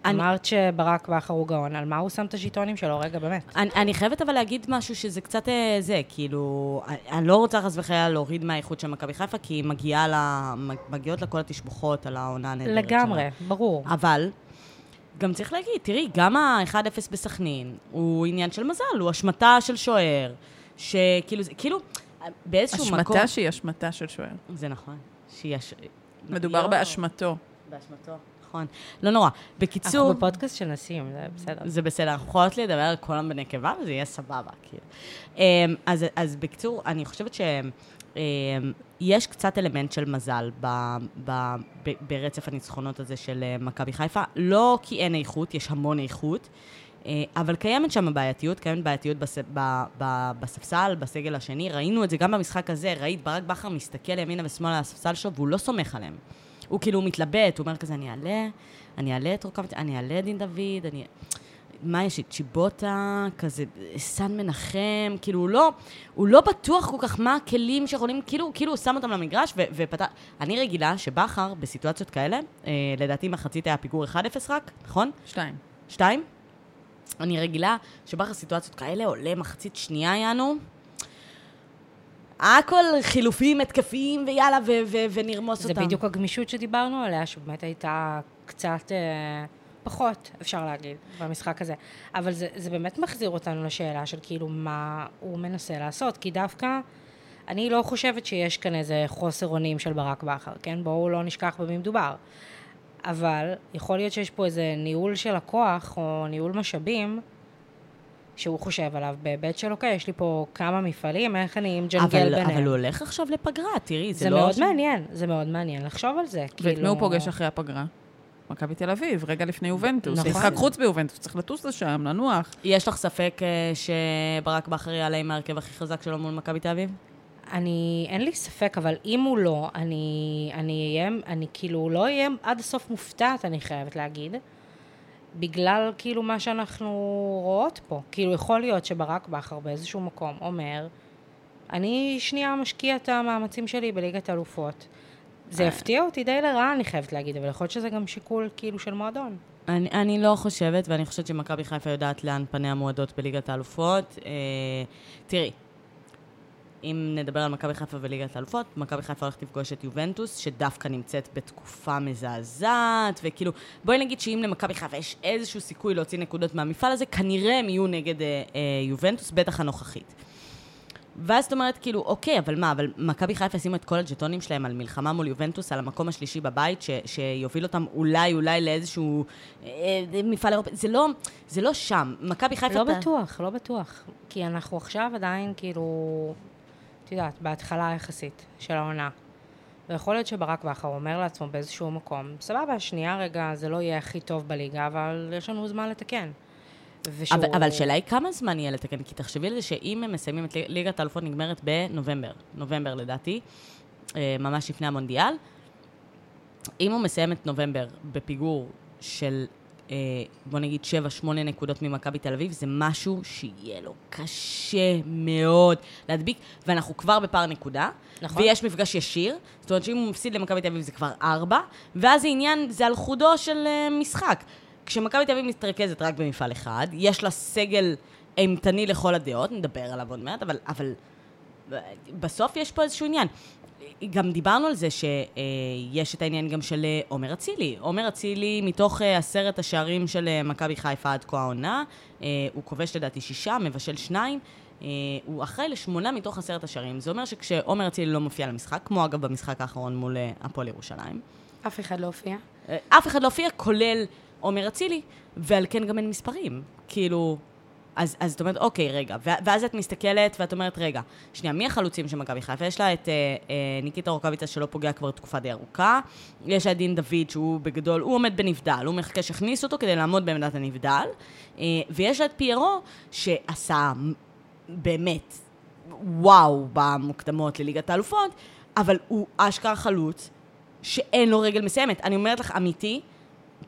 אני- אמרת שברק בכר הוא גאון, על מה הוא שם את הז'יטונים שלו? רגע, באמת. אני, אני חייבת אבל להגיד משהו שזה קצת אה, זה, כאילו, אני, אני לא רוצה חס וחלילה להוריד מהאיכות של מכבי חיפה, כי היא מגיעה לה, מגיעות לה כל התשבוכות על העונה הנהדרת לגמרי, שלה. ברור. אבל, גם צריך להגיד, תראי, גם ה-1-0 בסכנין הוא עניין של מזל, הוא השמטה של שוער, שכאילו, כאילו, באיזשהו מקום... השמטה שהיא השמטה של שוער. זה נכון, שהיא... מדובר לא, באשמתו. באשמתו, נכון. לא נורא. בקיצור... אנחנו בפודקאסט של נשים, זה בסדר. זה בסדר, אנחנו יכולות לדבר על כל בנקבה וזה יהיה סבבה, כאילו. אמ, אז, אז בקיצור, אני חושבת שיש קצת אלמנט של מזל ב, ב, ב, ברצף הניצחונות הזה של אה, מכבי חיפה. לא כי אין איכות, יש המון איכות, אבל קיימת שם בעייתיות, קיימת בעייתיות בס, ב, ב, בספסל, בסגל השני. ראינו את זה גם במשחק הזה, ראית, ברק בכר מסתכל ימינה ושמאלה על הספסל שלו והוא לא סומך עליהם. הוא כאילו מתלבט, הוא אומר כזה, אני אעלה, אני אעלה את רוקאביץ', אני אעלה את דין דוד, אני... מה יש לי? צ'יבוטה, כזה, סן מנחם, כאילו, הוא לא, הוא לא בטוח כל כך מה הכלים שיכולים, כאילו, כאילו הוא שם אותם למגרש ו- ופתח... אני רגילה שבכר, בסיטואציות כאלה, אה, לדעתי מחצית היה פיגור 1-0 רק, נכון? שתיים. שתיים? אני רגילה שבכר סיטואציות כאלה עולה מחצית שנייה יענו. הכל חילופים התקפיים ויאללה, ו- ו- ונרמוס זה אותם. בדיוק הגמישות שדיברנו עליה, שבאמת הייתה קצת אה, פחות, אפשר להגיד, במשחק הזה. אבל זה, זה באמת מחזיר אותנו לשאלה של כאילו מה הוא מנסה לעשות, כי דווקא אני לא חושבת שיש כאן איזה חוסר אונים של ברק בכר, כן? בואו לא נשכח במי מדובר. אבל יכול להיות שיש פה איזה ניהול של הכוח, או ניהול משאבים, שהוא חושב עליו בהיבט של, אוקיי, יש לי פה כמה מפעלים, איך אני מג'נגל אבל, ביניהם. אבל הוא הולך עכשיו לפגרה, תראי, זה, זה לא... מאוד ש- מעניין, זה מאוד מעניין לחשוב על זה. ואת מי כאילו- הוא פוגש אחרי הפגרה? מכבי תל אביב, רגע לפני יובנטוס. נכון. משחק חוץ ביובנטוס, צריך לטוס לשם, לנוח. יש לך ספק אה, שברק בכר יעלה עם ההרכב הכי חזק שלו מול מכבי תל אביב? אני, אין לי ספק, אבל אם הוא לא, אני, אני אהיה, אני כאילו לא אהיה עד הסוף מופתעת, אני חייבת להגיד, בגלל כאילו מה שאנחנו רואות פה. כאילו, יכול להיות שברק בכר באיזשהו מקום אומר, אני שנייה משקיע את המאמצים שלי בליגת האלופות. זה יפתיע אותי די לרעה, אני חייבת להגיד, אבל יכול להיות שזה גם שיקול כאילו של מועדון. אני, אני לא חושבת, ואני חושבת שמכבי חיפה יודעת לאן פניה מועדות בליגת האלופות. אה, תראי, אם נדבר על מכבי חיפה וליגת האלופות, מכבי חיפה הולכת לפגוש את יובנטוס, שדווקא נמצאת בתקופה מזעזעת, וכאילו, בואי נגיד שאם למכבי חיפה יש איזשהו סיכוי להוציא נקודות מהמפעל הזה, כנראה הם יהיו נגד אה, אה, יובנטוס, בטח הנוכחית. ואז את אומרת, כאילו, אוקיי, אבל מה, אבל מכבי חיפה שימו את כל הג'טונים שלהם על מלחמה מול יובנטוס, על המקום השלישי בבית, ש, שיוביל אותם אולי, אולי לאיזשהו אה, מפעל אירופי. זה לא, זה לא שם. מכבי חיפה... לא אתה- בטוח, לא בטוח. כי אנחנו עכשיו עדיין כאילו, את יודעת, בהתחלה יחסית של העונה. ויכול להיות שברק בכר אומר לעצמו באיזשהו מקום, סבבה, שנייה רגע, זה לא יהיה הכי טוב בליגה, אבל יש לנו זמן לתקן. ושהוא... אבל, אבל השאלה היא כמה זמן יהיה לתקן, כי תחשבי על זה שאם הם מסיימים את ליג- ליגת האלופות נגמרת בנובמבר, נובמבר לדעתי, אה, ממש לפני המונדיאל, אם הוא מסיים את נובמבר בפיגור של, אה, בוא נגיד, 7-8 נקודות ממכבי תל אביב, זה משהו שיהיה לו קשה מאוד להדביק, ואנחנו כבר בפער נקודה, נכון. ויש מפגש ישיר, זאת אומרת שאם הוא מפסיד למכבי תל אביב זה כבר 4, ואז זה עניין, זה על חודו של אה, משחק. כשמכבי תל אביב מתרכזת רק במפעל אחד, יש לה סגל אימתני לכל הדעות, נדבר עליו עוד מעט, אבל, אבל אה, בסוף יש פה איזשהו עניין. גם דיברנו על זה שיש את העניין גם של אה, עומר אצילי. עומר אצילי, מתוך אה, עשרת השערים של אה, מכבי חיפה עד כה העונה, אה, הוא כובש לדעתי שישה, מבשל שניים. אה, הוא אחראי לשמונה מתוך עשרת השערים. זה אומר שכשעומר אצילי לא מופיע למשחק, כמו אגב במשחק האחרון מול אה, הפועל ירושלים, אף אחד לא הופיע. אה, אף אחד לא הופיע, כולל עומר אצילי, ועל כן גם אין מספרים. כאילו... אז, אז את אומרת, אוקיי, רגע. ואז את מסתכלת ואת אומרת, רגע, שנייה, מי החלוצים של מכבי חיפה? יש לה את אה, אה, ניקיטה רוקאביצה שלא פוגע כבר תקופה די ארוכה. יש לה את דין דוד שהוא בגדול, הוא עומד בנבדל, הוא מחכה שיכניס אותו כדי לעמוד בעמדת הנבדל. אה, ויש לה את פיירו, שעשה באמת וואו במוקדמות לליגת האלופות, אבל הוא אשכרה חלוץ שאין לו רגל מסיימת. אני אומרת לך, אמיתי,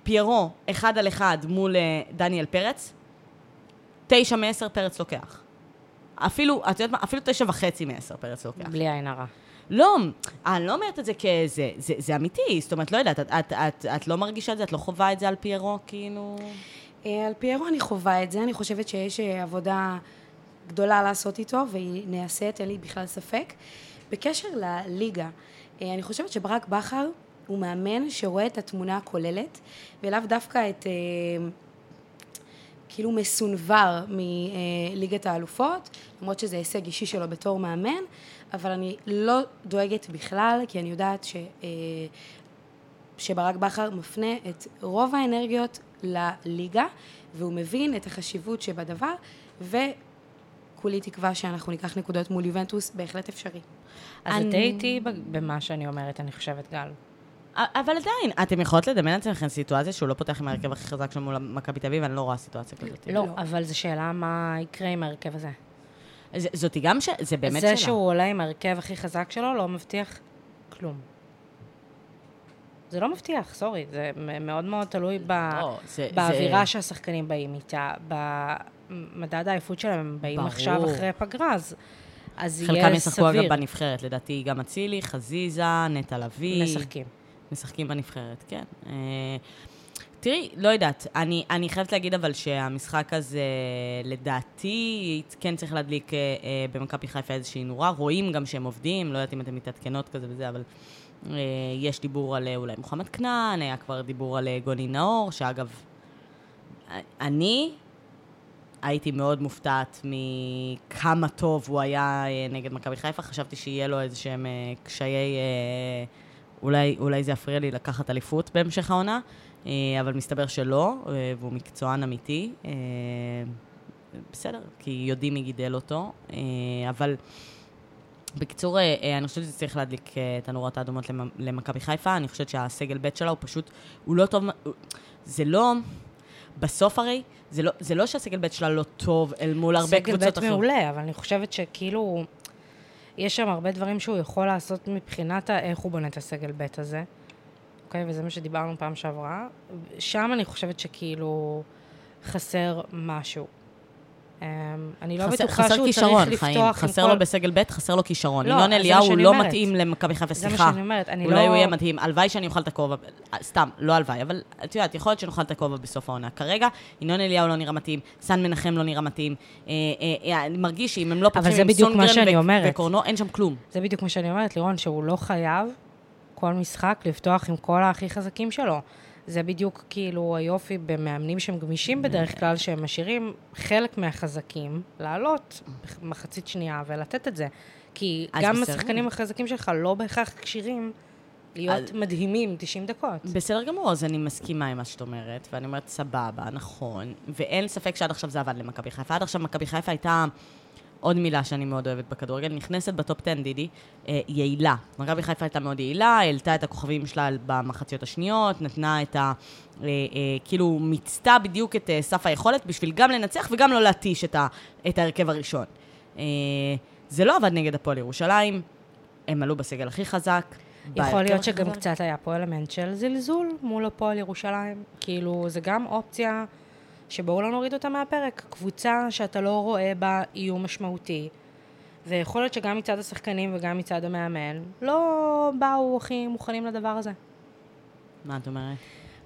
פיירו, אחד על אחד מול אה, דניאל פרץ, תשע מעשר פרץ לוקח. אפילו, את יודעת מה? אפילו תשע וחצי מעשר פרץ לוקח. בלי עין הרע. לא, אני לא אומרת את זה כזה, זה, זה אמיתי, זאת אומרת, לא יודעת, את, את, את, את לא מרגישה את זה, את לא חווה את זה על פיירו, כאילו... אה, על פיירו אני חווה את זה, אני חושבת שיש אה, עבודה גדולה לעשות איתו, והיא נעשית, אין לי בכלל ספק. בקשר לליגה, אה, אני חושבת שברק בכר הוא מאמן שרואה את התמונה הכוללת, ולאו דווקא את... כאילו מסונבר מליגת האלופות, למרות שזה הישג אישי שלו בתור מאמן, אבל אני לא דואגת בכלל, כי אני יודעת ש... אה, שברק בכר מפנה את רוב האנרגיות לליגה, והוא מבין את החשיבות שבדבר, וכולי תקווה שאנחנו ניקח נקודות מול יובנטוס, בהחלט אפשרי. אז אני- את די איתי במה שאני אומרת, אני חושבת, גל. אבל עדיין, אתם יכולות לדמיין לעצמכם סיטואציה שהוא לא פותח עם ההרכב הכי חזק שלו מול מכבי תל אביב, אני לא רואה סיטואציה כזאת. לא, אבל זו שאלה מה יקרה עם ההרכב הזה. זה- זאתי גם ש... זה באמת זה שאלה. שהוא עולה עם ההרכב הכי חזק שלו לא מבטיח כלום. זה לא מבטיח, סורי, זה מאוד מאוד תלוי ב... לא, זה- באווירה זה- שהשחקנים באים איתה, במדד העייפות שלהם, הם באים ברור. עכשיו אחרי פגרה, אז, אז יהיה חלקם ישחקו אגב סביר. בנבחרת, לדעתי גם אצילי, חזיזה, נטע לביא. משחקים. משחקים בנבחרת, כן. אה, תראי, לא יודעת, אני, אני חייבת להגיד אבל שהמשחק הזה, לדעתי, כן צריך להדליק אה, אה, במכבי חיפה איזושהי נורה. רואים גם שהם עובדים, לא יודעת אם אתן מתעדכנות כזה וזה, אבל אה, יש דיבור על אה, אולי מוחמד כנען, היה כבר דיבור על גוני נאור, שאגב, אני הייתי מאוד מופתעת מכמה טוב הוא היה נגד מכבי חיפה. חשבתי שיהיה לו איזה שהם אה, קשיי... אה, אולי, אולי זה יפריע לי לקחת אליפות בהמשך העונה, אה, אבל מסתבר שלא, אה, והוא מקצוען אמיתי. אה, בסדר, כי יודעים מי גידל אותו, אבל בקיצור, אני חושבת שזה צריך להדליק את הנורות האדומות למ- למכבי חיפה. אני חושבת שהסגל ב' שלה הוא פשוט, הוא לא טוב, זה לא... בסוף הרי, זה לא, זה לא שהסגל ב' שלה לא טוב אל מול הרבה קבוצות סגל אחרות. ב' מעולה, אבל אני חושבת שכאילו, יש שם הרבה דברים שהוא יכול לעשות מבחינת איך הוא בונה את הסגל ב' הזה. אוקיי, וזה מה שדיברנו פעם שעברה. שם אני חושבת שכאילו חסר משהו. אמ, אני לא בטוחה שהוא כישרון, צריך חיים. לפתוח עם חסר כל... לו בסגל ב', חסר לו כישרון. לא, ינון אליהו שאני לא. מתאים למכבי חיפה, זה מה סליחה. שאני אומרת, אני אולי לא... הוא יהיה מדהים. הלוואי שאני אוכל את הכובע, סתם, לא הלוואי, אבל את יודעת, יכול להיות שנאכל את הכובע בסוף העונה. כרגע, ינון אליהו לא נראה מתאים, סן מנחם לא נראה מתאים. אה, אה, אה, אני מרגיש שאם הם לא פותחים עם סונגרן. וקורנו, אין שם כלום. זה בדיוק מה שאני אומרת, לירון, שהוא לא חייב כל משחק לפתוח עם כל הכי חזקים שלו. זה בדיוק כאילו היופי במאמנים שהם גמישים בדרך כלל, שהם משאירים חלק מהחזקים לעלות מחצית שנייה ולתת את זה. כי גם בסדר. השחקנים החזקים שלך לא בהכרח כשירים להיות מדהימים 90 דקות. בסדר גמור, אז אני מסכימה עם מה שאת אומרת, ואני אומרת, סבבה, נכון, ואין ספק שעד עכשיו זה עבד למכבי חיפה. עד עכשיו מכבי חיפה הייתה עוד מילה שאני מאוד אוהבת בכדורגל, נכנסת בטופ 10, דידי, אה, יעילה. מכבי חיפה הייתה מאוד יעילה, העלתה את הכוכבים שלה במחציות השניות, נתנה את ה... אה, אה, כאילו, מיצתה בדיוק את אה, סף היכולת בשביל גם לנצח וגם לא להתיש את, ה, את ההרכב הראשון. אה, זה לא עבד נגד הפועל ירושלים, הם עלו בסגל הכי חזק. יכול להיות שגם חזק. קצת היה פה אלמנט של זלזול מול הפועל ירושלים. כאילו, זה גם אופציה שבואו לא נוריד אותה מהפרק. קבוצה שאתה לא רואה בה איום משמעותי. ויכול להיות שגם מצד השחקנים וגם מצד המאמן, לא באו הכי מוכנים לדבר הזה. מה את אומרת?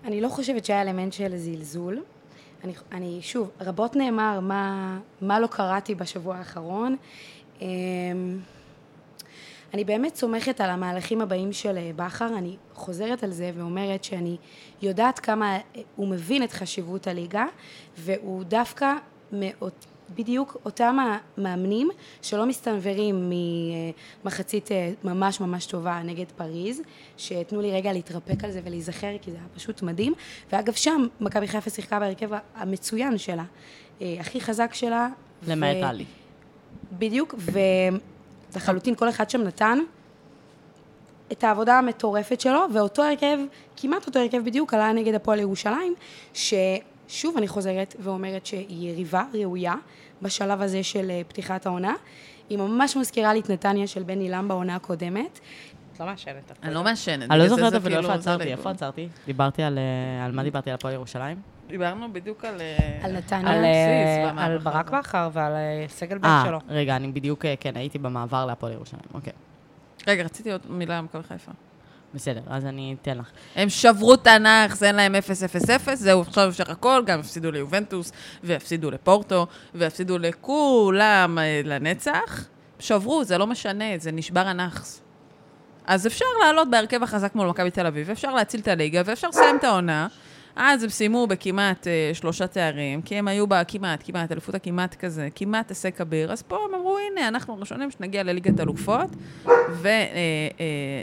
אני לא חושבת שהיה אלמנט של זלזול. אני, אני שוב, רבות נאמר מה, מה לא קראתי בשבוע האחרון. אני באמת סומכת על המהלכים הבאים של אה, בכר, אני חוזרת על זה ואומרת שאני יודעת כמה אה, הוא מבין את חשיבות הליגה, והוא דווקא מאות, בדיוק אותם המאמנים שלא מסתנוורים ממחצית אה, ממש ממש טובה נגד פריז, שתנו לי רגע להתרפק על זה ולהיזכר, כי זה היה פשוט מדהים. ואגב, שם מכבי חיפה שיחקה בהרכב המצוין שלה, הכי חזק שלה. למעט ו- עלי. בדיוק, ולחלוטין כל אחד שם נתן את העבודה המטורפת שלו, ואותו הרכב, כמעט אותו הרכב בדיוק, עלה נגד הפועל ירושלים, ששוב אני חוזרת ואומרת שהיא יריבה ראויה בשלב הזה של אה, פתיחת העונה. היא ממש מזכירה לי את נתניה של בן עילם בעונה הקודמת. את לא מעשנת. אני לא מעשנת. אני לא זוכרת זה אפילו כאילו איפה עצרתי. איפה עצרתי? דיברתי על... אה, על מה דיברתי? על הפועל ירושלים? דיברנו בדיוק על... אה, על נתניה. על, על אה, על במערכה ברק. בכר ועל אה, סגל אה, שלו. רגע, אני בדיוק, אה, כן, הייתי במעבר להפועל ירושלים. אוקיי, רגע, רציתי עוד מילה על מכבי חיפה. בסדר, אז אני אתן לך. הם שברו תנ"ך, זה אין להם 0-0-0, זהו, עכשיו אפשר הכל, גם הפסידו ליובנטוס, והפסידו לפורטו, והפסידו לכולם אה, לנצח. שברו, זה לא משנה, זה נשבר הנאחס. אז אפשר לעלות בהרכב החזק מול מכבי תל אביב, אפשר להציל את הליגה, ואפשר לסיים את העונה. אז הם סיימו בכמעט אה, שלושה תארים, כי הם היו בה כמעט, כמעט, אליפות הכמעט כזה, כמעט הישג כביר. אז פה הם אמרו, הנה, אנחנו הראשונים שנגיע לליגת אלופות,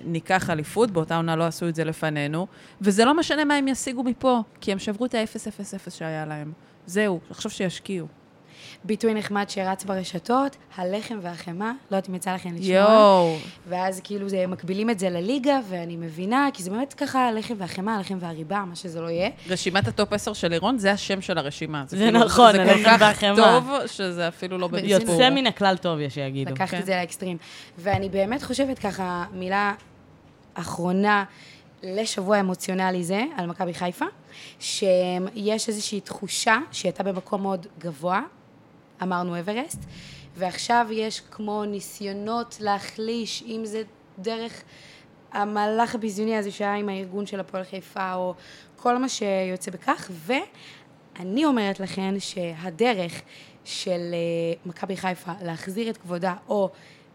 וניקח אליפות, באותה עונה לא עשו את זה לפנינו, וזה לא משנה מה הם ישיגו מפה, כי הם שברו את ה-0-0-0 שהיה להם. זהו, עכשיו שישקיעו. ביטוי נחמד שרץ ברשתות, הלחם והחמאה, לא יודעת אם יצא לכם לשמוע. יואו. ואז כאילו זה, מקבילים את זה לליגה, ואני מבינה, כי זה באמת ככה הלחם והחמאה, הלחם והריבה, מה שזה לא יהיה. רשימת הטופ 10 של לירון, זה השם של הרשימה. זה כאילו- נכון, זה כל הלחם כך והחמאה. טוב, שזה אפילו לא. בדיוק. יוצא מן הכלל טוב, יש שיגידו. לקחתי כן. את זה לאקסטרים. ואני באמת חושבת ככה, מילה אחרונה לשבוע אמוציונלי זה, על מכבי חיפה, שיש איזושהי תחושה שהייתה במקום מאוד גבוה, אמרנו אברסט, ועכשיו יש כמו ניסיונות להחליש, אם זה דרך המהלך הביזיוני הזה שהיה עם הארגון של הפועל חיפה, או כל מה שיוצא בכך, ואני אומרת לכן שהדרך של אה, מכבי חיפה להחזיר את כבודה, או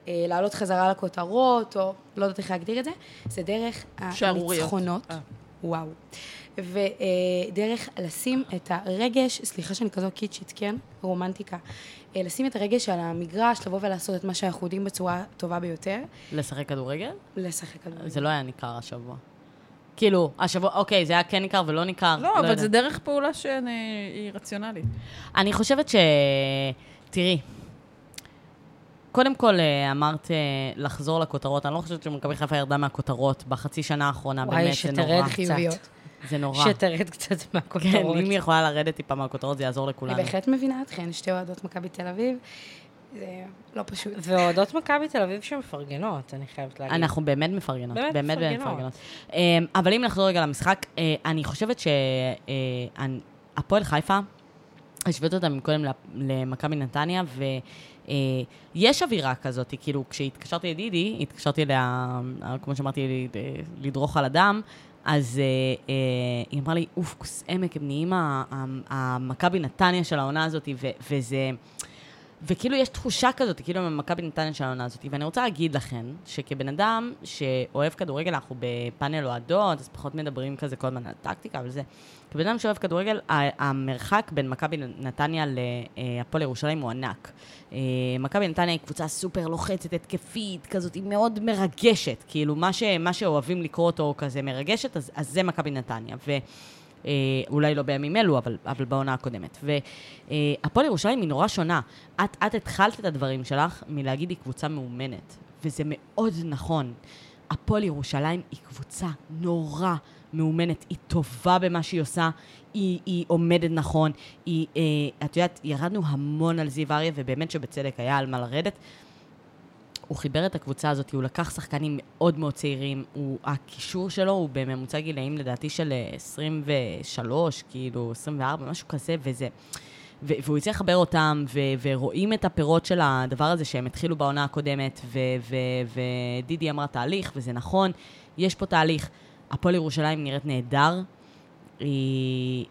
אה, לעלות חזרה לכותרות, או לא יודעת איך להגדיר את זה, זה דרך. הניצחונות. אה. וואו. ודרך לשים את הרגש, סליחה שאני כזו קיצ'ית, כן? רומנטיקה. אה, לשים את הרגש על המגרש, לבוא ולעשות את מה שאנחנו יודעים בצורה הטובה ביותר, לשחק כדורגל? לשחק כדורגל. זה לא היה ניכר השבוע. כאילו, השבוע, אוקיי, זה היה כן ניכר ולא ניכר. לא, אבל יודע. זה דרך פעולה שהיא רציונלית. אני חושבת ש... תראי, קודם כל אה, אמרת אה, לחזור לכותרות, אני לא חושבת שמכבי חיפה ירדה מהכותרות בחצי שנה האחרונה, וואי, באמת, זה שתרד נורא. קצת. זה נורא. שתרד קצת כן, מהכותרות. אם היא יכולה לרדת טיפה מהכותרות, זה יעזור לכולנו. אני בהחלט מבינה אתכן, שתי אוהדות מכבי תל אביב, זה לא פשוט. ואוהדות מכבי תל אביב שמפרגנות, אני חייבת להגיד. אנחנו באמת מפרגנות, באמת באמת באמת מפרגנות. אמ, אבל אם נחזור רגע למשחק, אה, אני חושבת שהפועל חיפה, השווית אותם קודם למכבי נתניה, ויש אווירה כזאת, כאילו, כשהתקשרתי לדידי, התקשרתי אליה, אה, כמו שאמרתי, לדרוך על הדם, אז אה, אה, היא אמרה לי, אוף, כוס עמק, הם נהיים המכבי נתניה של העונה הזאת, וזה... וכאילו יש תחושה כזאת, כאילו מכבי נתניה של העונה הזאת. ואני רוצה להגיד לכם, שכבן אדם שאוהב כדורגל, אנחנו בפאנל אוהדות, אז פחות מדברים כזה כל הזמן על טקטיקה וזה. כבן אדם שאוהב כדורגל, המרחק בין מכבי נתניה להפועל ירושלים הוא ענק. אה, מכבי נתניה היא קבוצה סופר לוחצת, התקפית, כזאת, היא מאוד מרגשת. כאילו, מה, ש, מה שאוהבים לקרוא אותו כזה מרגשת, אז, אז זה מכבי נתניה. ו... אה, אולי לא בימים אלו, אבל, אבל בעונה הקודמת. והפועל ירושלים היא נורא שונה. את, את התחלת את הדברים שלך מלהגיד היא קבוצה מאומנת, וזה מאוד נכון. הפועל ירושלים היא קבוצה נורא מאומנת, היא טובה במה שהיא עושה, היא, היא עומדת נכון, היא, אה, את יודעת, ירדנו המון על זיו אריה, ובאמת שבצדק היה על מה לרדת. הוא חיבר את הקבוצה הזאת, הוא לקח שחקנים מאוד מאוד צעירים, הוא, הקישור שלו הוא בממוצע גילאים לדעתי של 23, כאילו 24, משהו כזה, וזה... ו- והוא הצליח לחבר אותם, ו- ורואים את הפירות של הדבר הזה שהם התחילו בעונה הקודמת, ו- ו- ודידי אמרה תהליך, וזה נכון, יש פה תהליך. הפועל ירושלים נראית נהדר. היא,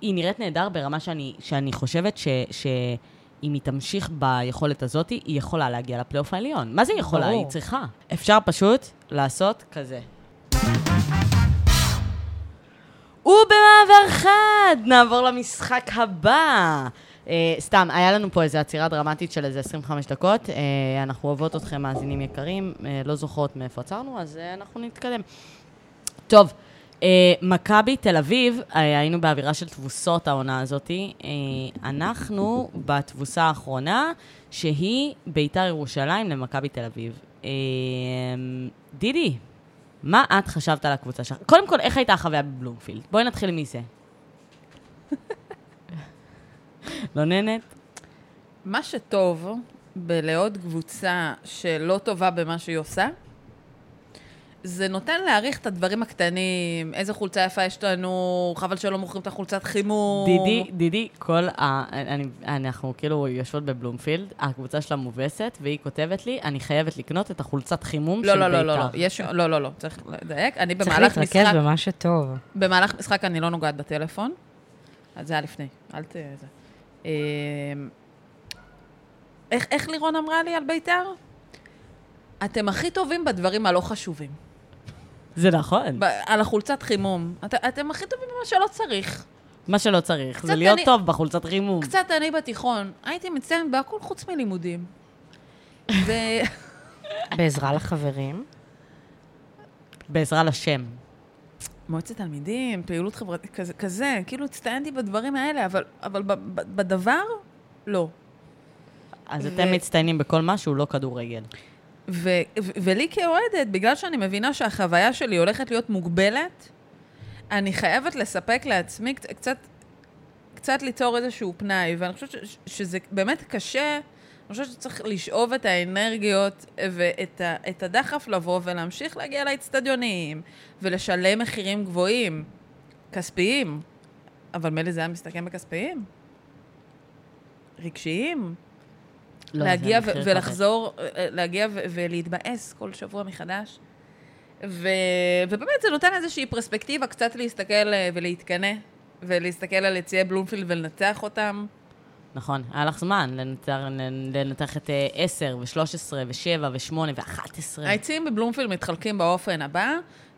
היא נראית נהדר ברמה שאני, שאני חושבת ש... ש אם היא תמשיך ביכולת הזאת, היא יכולה להגיע לפלייאוף העליון. מה זה יכולה? ברור. היא צריכה. אפשר פשוט לעשות כזה. ובמעבר חד, נעבור למשחק הבא. Uh, סתם, היה לנו פה איזו עצירה דרמטית של איזה 25 דקות. Uh, אנחנו אוהבות אתכם, מאזינים יקרים, uh, לא זוכרות מאיפה עצרנו, אז uh, אנחנו נתקדם. טוב, מכבי תל אביב, uh, היינו באווירה של תבוסות העונה הזאת. Uh, אנחנו בתבוסה האחרונה, שהיא ביתר ירושלים למכבי תל אביב. דידי, מה את חשבת על הקבוצה שלך? קודם כל, איך הייתה החוויה בבלומפילד? בואי נתחיל מזה. לא נהנית? מה שטוב בלעוד קבוצה שלא טובה במה שהיא עושה, זה נותן להעריך את הדברים הקטנים, איזה חולצה יפה יש לנו, חבל שלא מוכרים את החולצת חימום. דידי, דידי, כל ה... אני, אנחנו כאילו יושבות בבלומפילד, הקבוצה שלה מובסת, והיא כותבת לי, אני חייבת לקנות את החולצת חימום לא, של לא, בית"ר. לא, לא, לא, יש, לא, לא, לא, צריך לדייק. אני צריך במהלך להתרכז משחק, במה שטוב. במהלך משחק אני לא נוגעת בטלפון, אז זה היה לפני, אל ת... זה. אמ, איך, איך לירון אמרה לי על בית"ר? אתם הכי טובים בדברים הלא חשובים. זה נכון. ב- על החולצת חימום. את, אתם הכי טובים במה שלא צריך. מה שלא צריך, זה להיות אני- טוב בחולצת חימום. קצת אני בתיכון, הייתי מצטיינת בהכל חוץ מלימודים. ו... בעזרה לחברים. בעזרה לשם. מועצת תלמידים, פעילות חברתית, כזה, כזה, כאילו הצטיינתי בדברים האלה, אבל, אבל ב, ב, בדבר, לא. אז ו- אתם מצטיינים בכל משהו, לא כדורגל. ו, ו, ולי כאוהדת, בגלל שאני מבינה שהחוויה שלי הולכת להיות מוגבלת, אני חייבת לספק לעצמי קצ- קצת, קצת ליצור איזשהו פנאי, ואני חושבת ש, שזה באמת קשה, אני חושבת שצריך לשאוב את האנרגיות ואת ה, את הדחף לבוא ולהמשיך להגיע לאצטדיונים, ולשלם מחירים גבוהים, כספיים, אבל מילא זה היה מסתכם בכספיים? רגשיים? לא, להגיע ו-. ולחזור, אה, להגיע ו- ולהתבאס כל שבוע מחדש. ו- ובאמת זה נותן איזושהי פרספקטיבה קצת להסתכל אה, ולהתקנא, ולהסתכל על יציאי בלומפילד ולנצח אותם. נכון, היה לך זמן לנתח, לנתח את אה, 10 ו-13 ו-7 ו-8 ו-11. היציאים בבלומפילד מתחלקים באופן הבא,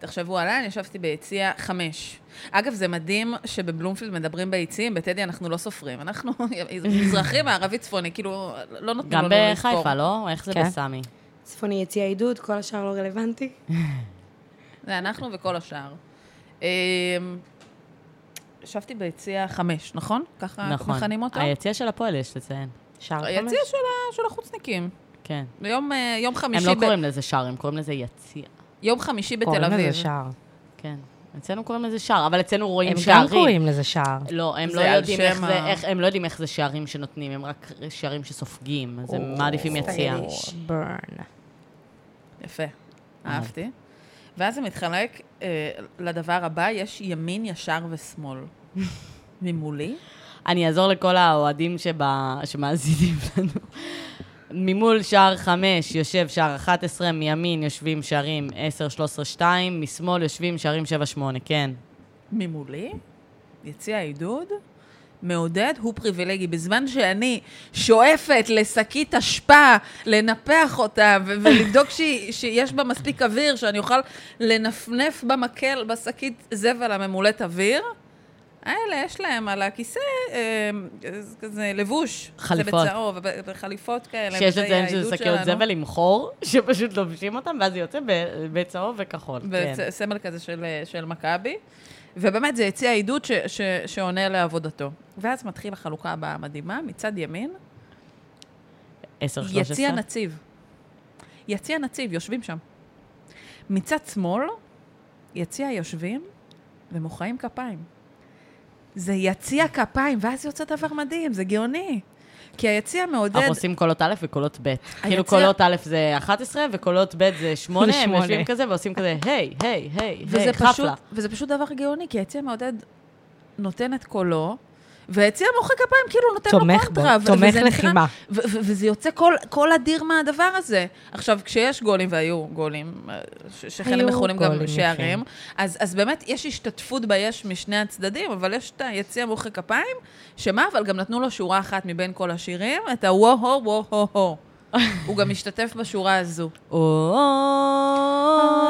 תחשבו עליי, אני ישבתי ביציע חמש. אגב, זה מדהים שבבלומפילד מדברים ביציעים, בטדי אנחנו לא סופרים. אנחנו מזרחי, מערבי, צפוני, כאילו, לא נותנים גם לנו לספור. בחיפה, לא? איך זה כן. בסמי? צפוני יציע עידוד, כל השאר לא רלוונטי. זה אנחנו וכל השאר. אמ, ישבתי ביציע חמש, נכון? ככה נכון. מכנים אותו? היציע של הפועל, יש לציין. שער חמש. היציע של ה- של החוצניקים. כן. ביום אה, יום הם חמישי, לא ב- קוראים לזה שער, הם קוראים לזה יציע. יום חמישי בתל קוראים אביב. לזה שער. כן. אצלנו קוראים לזה שער, אבל אצלנו רואים הם שערים. גם קוראים לזה שער. לא, הם לא יודעים איך זה, איך, הם לא יודעים איך זה שערים שנותנים, הם רק שערים שסופגים, אז הם מעדיפים. סטייליש. ברן. יפה, אהבתי. ואז זה מתחלק אה, לדבר הבא, יש ימין, ישר ושמאל. ממולי. אני אעזור לכל האוהדים שמאזינים לנו. ממול שער 5 יושב שער 11, מימין יושבים שערים 10, 13, 2, משמאל יושבים שערים 7, 8, כן. ממולי, יציע עידוד, מעודד הוא פריבילגי. בזמן שאני שואפת לשקית אשפה, לנפח אותה ו- ולבדוק שהיא- שיש בה מספיק אוויר, שאני אוכל לנפנף במקל, בשקית זבל הממולאת אוויר, האלה, יש להם על הכיסא זה כזה לבוש. חליפות. זה בצהוב, וב- וחליפות כאלה. שיש לציין שזה העידוד שקיות. זבל עם חור, שפשוט לובשים אותם, ואז זה יוצא בצהוב וכחול. כן. וסמל כזה של, של מכבי. ובאמת, זה יציע עידוד ש, ש, שעונה לעבודתו. ואז מתחיל החלוקה הבאה המדהימה, מצד ימין, 10, 13? יציע נציב. יציע נציב, יושבים שם. מצד שמאל, יציע יושבים ומוחאים כפיים. זה יציע כפיים, ואז יוצא דבר מדהים, זה גאוני. כי היציע מעודד... אנחנו עושים קולות א' וקולות ב'. כאילו היציע- קולות א' זה 11 וקולות ב' זה 8, הם. יושבים כזה ועושים כזה, היי, היי, היי, היי, חפלה. וזה פשוט דבר גאוני, כי היציע מעודד נותן את קולו, והיציע מוחא כפיים כאילו נותן לו בו, קונטרה. ו- תומך לחימה. וזה יוצא קול, קול אדיר מהדבר הזה. עכשיו, כשיש גולים, והיו גולים, אה, שחלק מכונים גם שערים. אז, אז באמת יש השתתפות ביש משני הצדדים, אבל יש את היציע מוחא כפיים, שמה, אבל גם נתנו לו שורה אחת מבין כל השירים, את הוו-הו, וו-הו-הו. הוא גם משתתף בשורה הזו.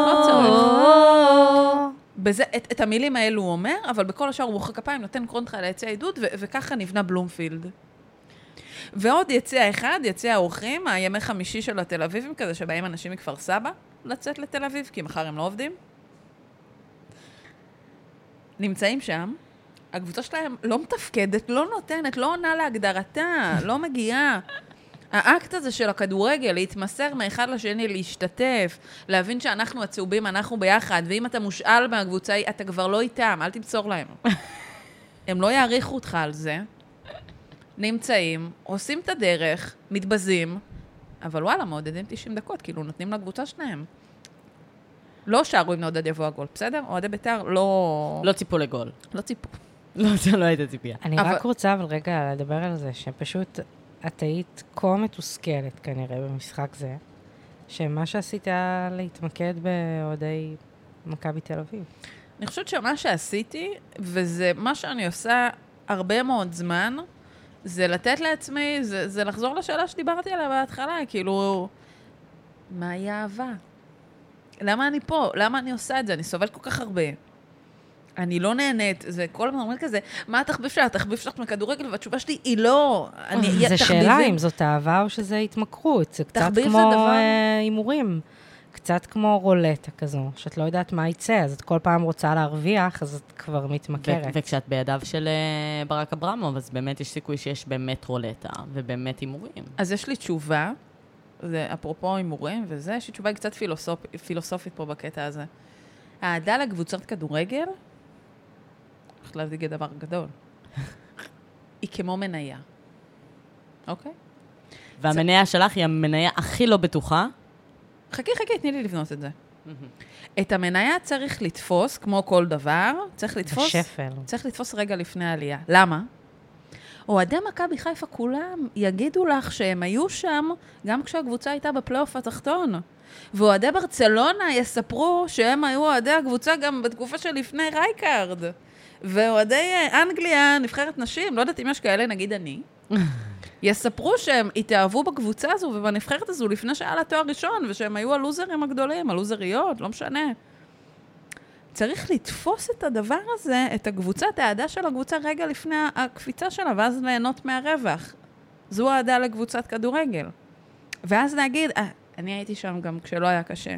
לא צריך. בזה, את, את המילים האלו הוא אומר, אבל בכל השאר הוא מוחא כפיים, נותן קונטרה ליציע עידוד, ו- וככה נבנה בלומפילד. ועוד יציע אחד, יציע האורחים, הימי חמישי של התל אביבים כזה, שבאים אנשים מכפר סבא לצאת לתל אביב, כי מחר הם לא עובדים. נמצאים שם, הקבוצה שלהם לא מתפקדת, לא נותנת, לא עונה להגדרתה, לא מגיעה. האקט הזה של הכדורגל, להתמסר מאחד לשני, להשתתף, להבין שאנחנו הצהובים, אנחנו ביחד, ואם אתה מושאל מהקבוצה, אתה כבר לא איתם, אל תמסור להם. הם לא יעריכו אותך על זה. נמצאים, עושים את הדרך, מתבזים, אבל וואלה, מעודדים 90 דקות, כאילו נותנים לקבוצה שלהם. לא שרו אם נעודד יבוא הגול, בסדר? אוהדי בית"ר לא... לא ציפו לגול. לא ציפו. לא, זה לא הייתה ציפייה. אני אבל- רק רוצה אבל רגע לדבר על זה, שפשוט את היית כה מתוסכלת כנראה במשחק זה, שמה שעשית היה להתמקד באוהדי מכבי תל אביב. אני חושבת שמה שעשיתי, וזה מה שאני עושה הרבה מאוד זמן, זה לתת לעצמי, זה, זה לחזור לשאלה שדיברתי עליה בהתחלה, כאילו, מהי אהבה? למה אני פה? למה אני עושה את זה? אני סובלת כל כך הרבה. אני לא נהנית, זה כל הזמן אומר כזה, מה התחביב שלך? התחביב שלך מכדורגל? והתשובה שלי היא לא. אני, זה שאלה תחביבים- אם זאת אהבה או שזה התמכרות, זה קצת כמו דבר- אה, הימורים. קצת כמו רולטה כזו, שאת לא יודעת מה יצא, אז את כל פעם רוצה להרוויח, אז את כבר מתמכרת. ו- וכשאת בידיו של אה, ברק אברמוב, אז באמת יש סיכוי שיש באמת רולטה ובאמת הימורים. אז יש לי תשובה, זה אפרופו הימורים וזה, יש לי תשובה קצת פילוסופ, פילוסופית פה בקטע הזה. אהדה לקבוצת כדורגל, הולכת להדאיג דבר גדול. היא כמו מניה, אוקיי? והמניה שלך היא המניה הכי לא בטוחה. חכי, חכי, תני לי לבנות את זה. את המניה צריך לתפוס, כמו כל דבר, צריך לתפוס... בשפל. צריך לתפוס רגע לפני העלייה. למה? אוהדי מכבי חיפה כולם יגידו לך שהם היו שם גם כשהקבוצה הייתה בפלייאוף התחתון. ואוהדי ברצלונה יספרו שהם היו אוהדי הקבוצה גם בתקופה שלפני רייקארד. ואוהדי אה, אנגליה, נבחרת נשים, לא יודעת אם יש כאלה, נגיד אני, יספרו שהם התאהבו בקבוצה הזו ובנבחרת הזו לפני שהיה לה תואר ראשון, ושהם היו הלוזרים הגדולים, הלוזריות, לא משנה. צריך לתפוס את הדבר הזה, את הקבוצה, את האהדה של הקבוצה רגע לפני הקפיצה שלה, ואז ליהנות מהרווח. זו אהדה לקבוצת כדורגל. ואז להגיד, אה, אני הייתי שם גם כשלא היה קשה.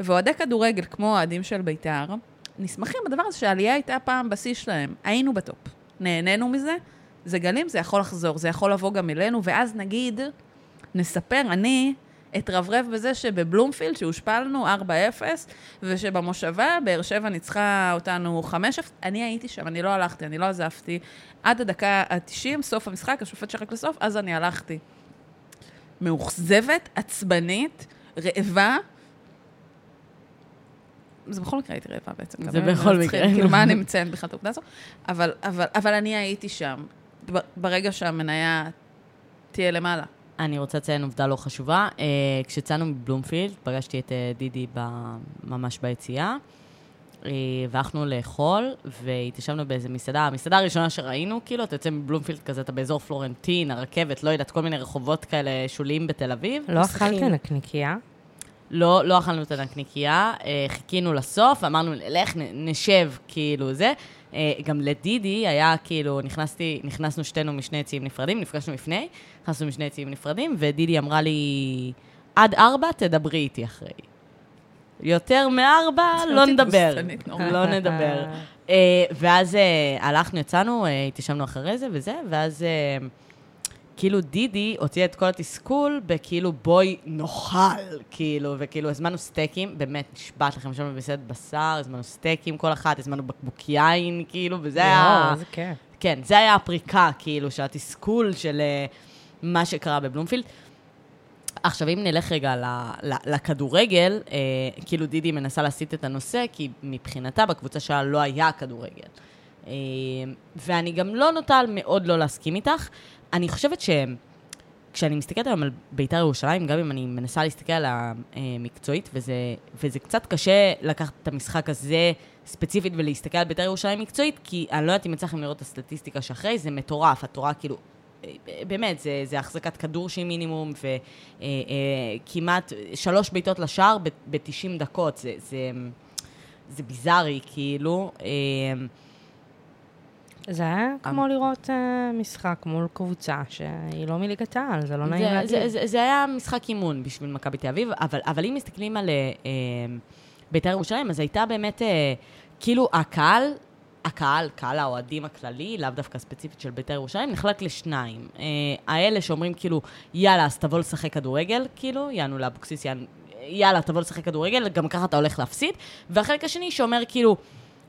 ואוהדי כדורגל, כמו אוהדים של בית"ר, נסמכים בדבר הזה שהעלייה הייתה פעם בשיא שלהם. היינו בטופ. נהנינו מזה, זה גלים, זה יכול לחזור, זה יכול לבוא גם אלינו, ואז נגיד, נספר, אני אתרברב בזה שבבלומפילד, שהושפלנו 4-0, ושבמושבה, באר שבע ניצחה אותנו 5 אני הייתי שם, אני לא הלכתי, אני לא עזבתי. עד הדקה ה-90, סוף המשחק, השופט שרק לסוף, אז אני הלכתי. מאוכזבת, עצבנית, רעבה. זה בכל מקרה הייתי רעבה בעצם. זה בכל מצחיק, מקרה. כאילו, מה אני מציינת בכלל את העובדה הזו? אבל, אבל, אבל אני הייתי שם, ברגע שהמניה תהיה למעלה. אני רוצה לציין עובדה לא חשובה. אה, כשיצאנו מבלומפילד, פגשתי את אה, דידי ב- ממש ביציאה, אה, והלכנו לאכול, והתיישבנו באיזה מסעדה. המסעדה הראשונה שראינו, כאילו, אתה יוצא מבלומפילד כזה, אתה באזור פלורנטין, הרכבת, לא יודעת, כל מיני רחובות כאלה שוליים בתל אביב. לא אכלת נקניקייה? לא, לא אכלנו את הנקניקייה, אה, חיכינו לסוף, אמרנו, לך, נשב, כאילו, זה. אה, גם לדידי היה, כאילו, נכנסתי, נכנסנו שתינו משני יציאים נפרדים, נפגשנו לפני, נכנסנו משני יציאים נפרדים, ודידי אמרה לי, עד ארבע תדברי איתי אחרי. יותר מארבע, לא אותי נדבר. לא נדבר. אה, ואז אה, הלכנו, יצאנו, התיישבנו אחרי זה וזה, ואז כאילו דידי הוציא את כל התסכול בכאילו בואי נאכל, כאילו, וכאילו הזמנו סטייקים, באמת, נשבעת לכם, ישבנו במסעדת בשר, הזמנו סטייקים כל אחת, הזמנו בקבוק יין, כאילו, וזה היה... איזה כיף. כן, זה היה הפריקה, כאילו, של התסכול של אה, מה שקרה בבלומפילד. עכשיו, אם נלך רגע ל- ל- לכדורגל, אה, כאילו דידי מנסה להסיט את הנושא, כי מבחינתה בקבוצה שלה לא היה כדורגל. אה, ואני גם לא נוטה מאוד לא להסכים איתך. אני חושבת שכשאני מסתכלת היום על בית"ר ירושלים, גם אם אני מנסה להסתכל על המקצועית, וזה, וזה קצת קשה לקחת את המשחק הזה ספציפית ולהסתכל על בית"ר ירושלים מקצועית, כי אני לא יודעת אם יצא לכם לראות את הסטטיסטיקה שאחרי, זה מטורף, התורה כאילו... אה, באמת, זה, זה החזקת כדור שהיא מינימום, וכמעט שלוש בעיטות לשער ב-90 דקות, זה, זה, זה ביזארי, כאילו. אה, זה היה כמו לראות אה, משחק מול קבוצה שהיא לא מליגת העל, זה לא נעים להגיד. זה, היה משחק אימון בשביל מכבי תל אביב, אבל, אם מסתכלים על אה, אה, בית"ר ירושלים, אז הייתה באמת, אה, כאילו הקהל, הקהל, קהל האוהדים הכללי, לאו דווקא ספציפית של בית"ר ירושלים, נחלק לשניים. אה, האלה שאומרים כאילו, יאללה, אז תבוא לשחק כדורגל, כאילו, יענו לאבוקסיס, יענו, יאללה, תבוא לשחק כדורגל, גם ככה אתה הולך להפסיד. והחלק השני שאומר כאילו,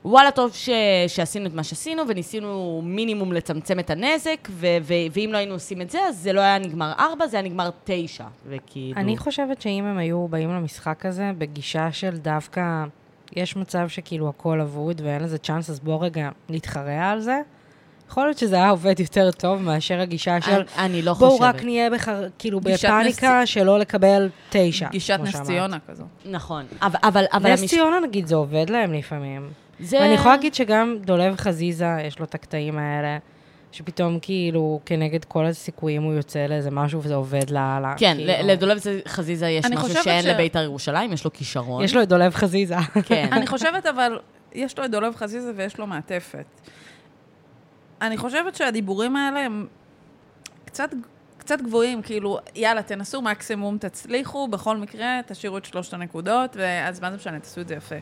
וואלה, טוב ש... שעשינו את מה שעשינו, וניסינו מינימום לצמצם את הנזק, ו... ו... ואם לא היינו עושים את זה, אז זה לא היה נגמר ארבע, זה היה נגמר תשע. וכאילו... אני חושבת שאם הם היו באים למשחק הזה בגישה של דווקא, יש מצב שכאילו הכל אבוד ואין לזה צ'אנס, אז בוא רגע נתחרע על זה. יכול להיות שזה היה עובד יותר טוב מאשר הגישה של אני, אני לא בואו חושבת. רק נהיה בחר... כאילו בפאניקה שלא לקבל תשע. גישת נס. ציונה כזו. נכון. אבל, אבל, אבל נס ציונה נגיד זה עובד להם לפעמים. זה... ואני יכולה להגיד שגם דולב חזיזה, יש לו את הקטעים האלה, שפתאום כאילו כנגד כל הסיכויים הוא יוצא לאיזה משהו וזה עובד לה... לה כן, כאילו. ל- לדולב חזיזה יש אני משהו חושבת שאין ש- לבית"ר ירושלים, יש לו כישרון. יש לו את דולב חזיזה. כן. אני חושבת, אבל, יש לו את דולב חזיזה ויש לו מעטפת. אני חושבת שהדיבורים האלה הם קצת, קצת גבוהים, כאילו, יאללה, תנסו מקסימום, תצליחו, בכל מקרה, תשאירו את שלושת הנקודות, ואז מה זה משנה, תעשו את זה יפה.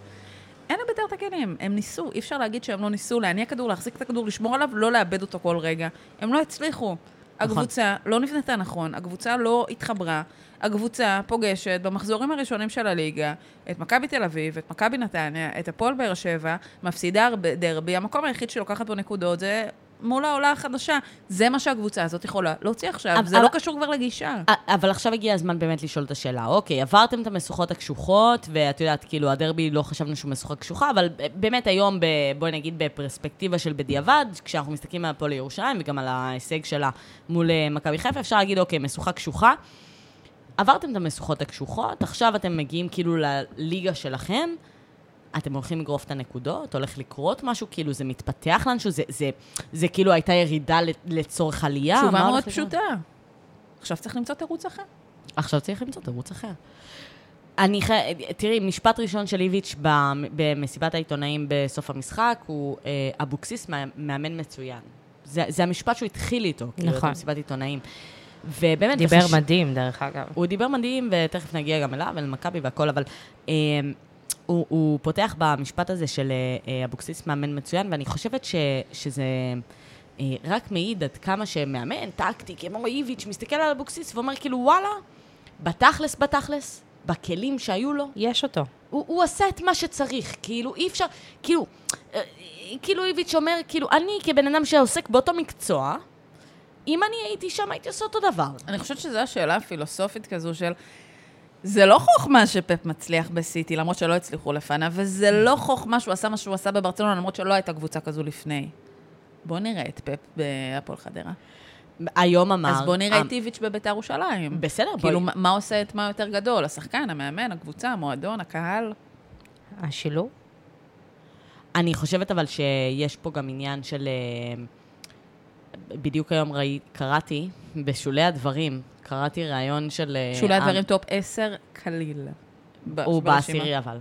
אין לבית"ר את הכלים, הם ניסו, אי אפשר להגיד שהם לא ניסו להניע כדור, להחזיק את הכדור, לשמור עליו, לא לאבד אותו כל רגע. הם לא הצליחו. הקבוצה לא נבנתה נכון, הקבוצה לא התחברה, הקבוצה פוגשת במחזורים הראשונים של הליגה את מכבי תל אביב, את מכבי נתניה, את הפועל באר שבע, מפסידה דרבי, המקום היחיד שלוקחת בו נקודות זה מול העולה החדשה. זה מה שהקבוצה הזאת יכולה להוציא עכשיו, אבל- זה לא קשור כבר לגישה. אבל עכשיו הגיע הזמן באמת לשאול את השאלה. אוקיי, עברתם את המשוכות הקשוחות, ואת יודעת, כאילו, הדרבי לא חשבנו שהוא משוכה קשוחה, אבל באמת היום, ב, בואי נגיד, בפרספקטיבה של בדיעבד, כשאנחנו מסתכלים על הפועל ירושלים, וגם על ההישג שלה מול אה, מכבי חיפה, אפשר להגיד, אוקיי, משוכה קשוחה. עברתם את המשוכות הקשוחות, עכשיו אתם מגיעים כאילו לליגה שלכם, אתם הולכים לגרוף את הנקודות, הולך לקרות משהו, כאילו זה מתפתח לאנשהו, זה, זה, זה כאילו הייתה ירידה לצורך עלייה. תשובה מאוד? פשוטה. עכשיו צריך למצוא תירוץ אחר. עכשיו צריך למצוא תירוץ אחר. אני חי... תראי, משפט ראשון של איביץ' במ- במסיבת העיתונאים בסוף המשחק הוא אה, אבוקסיס מא- מאמן מצוין. זה, זה המשפט שהוא התחיל איתו, כאילו, נכון. המסיבת עיתונאים. ובאמת, דיבר וחש- מדהים, דרך אגב. הוא דיבר מדהים, ותכף נגיע גם אליו, אל מכבי והכל, אבל אה, הוא, הוא פותח במשפט הזה של אה, אה, אבוקסיס מאמן מצוין, ואני חושבת ש, שזה אה, רק מעיד עד כמה שמאמן, טקטי, כמו איביץ', מסתכל על אבוקסיס ואומר כאילו, וואלה, בתכלס, בתכלס, בכלים שהיו לו, יש אותו. הוא, הוא עשה את מה שצריך, כאילו, אי אפשר, כאילו, כאילו איביץ' אומר, כאילו, אני כבן אדם שעוסק באותו מקצוע, אם אני הייתי שם, הייתי עושה אותו דבר. אני חושבת שזו השאלה הפילוסופית כזו של... זה לא חוכמה שפפ מצליח בסיטי, למרות שלא הצליחו לפניו, וזה לא חוכמה שהוא עשה מה שהוא עשה בברצלונה, למרות שלא הייתה קבוצה כזו לפני. בוא נראה את פפ בהפועל חדרה. היום אמר... אז בוא נראה אה, את איביץ' בביתר ירושלים. בסדר, בואי. כאילו, מה- עושה את מה יותר גדול? השחקן, המאמן, הקבוצה, המועדון, הקהל? השילוב? אני חושבת אבל שיש פה גם עניין של... אה, בדיוק היום ראי, קראתי, בשולי הדברים, קראתי ראיון של... אה, שולי אה, הדברים טופ 10, קליל. הוא. בעשירי אבל.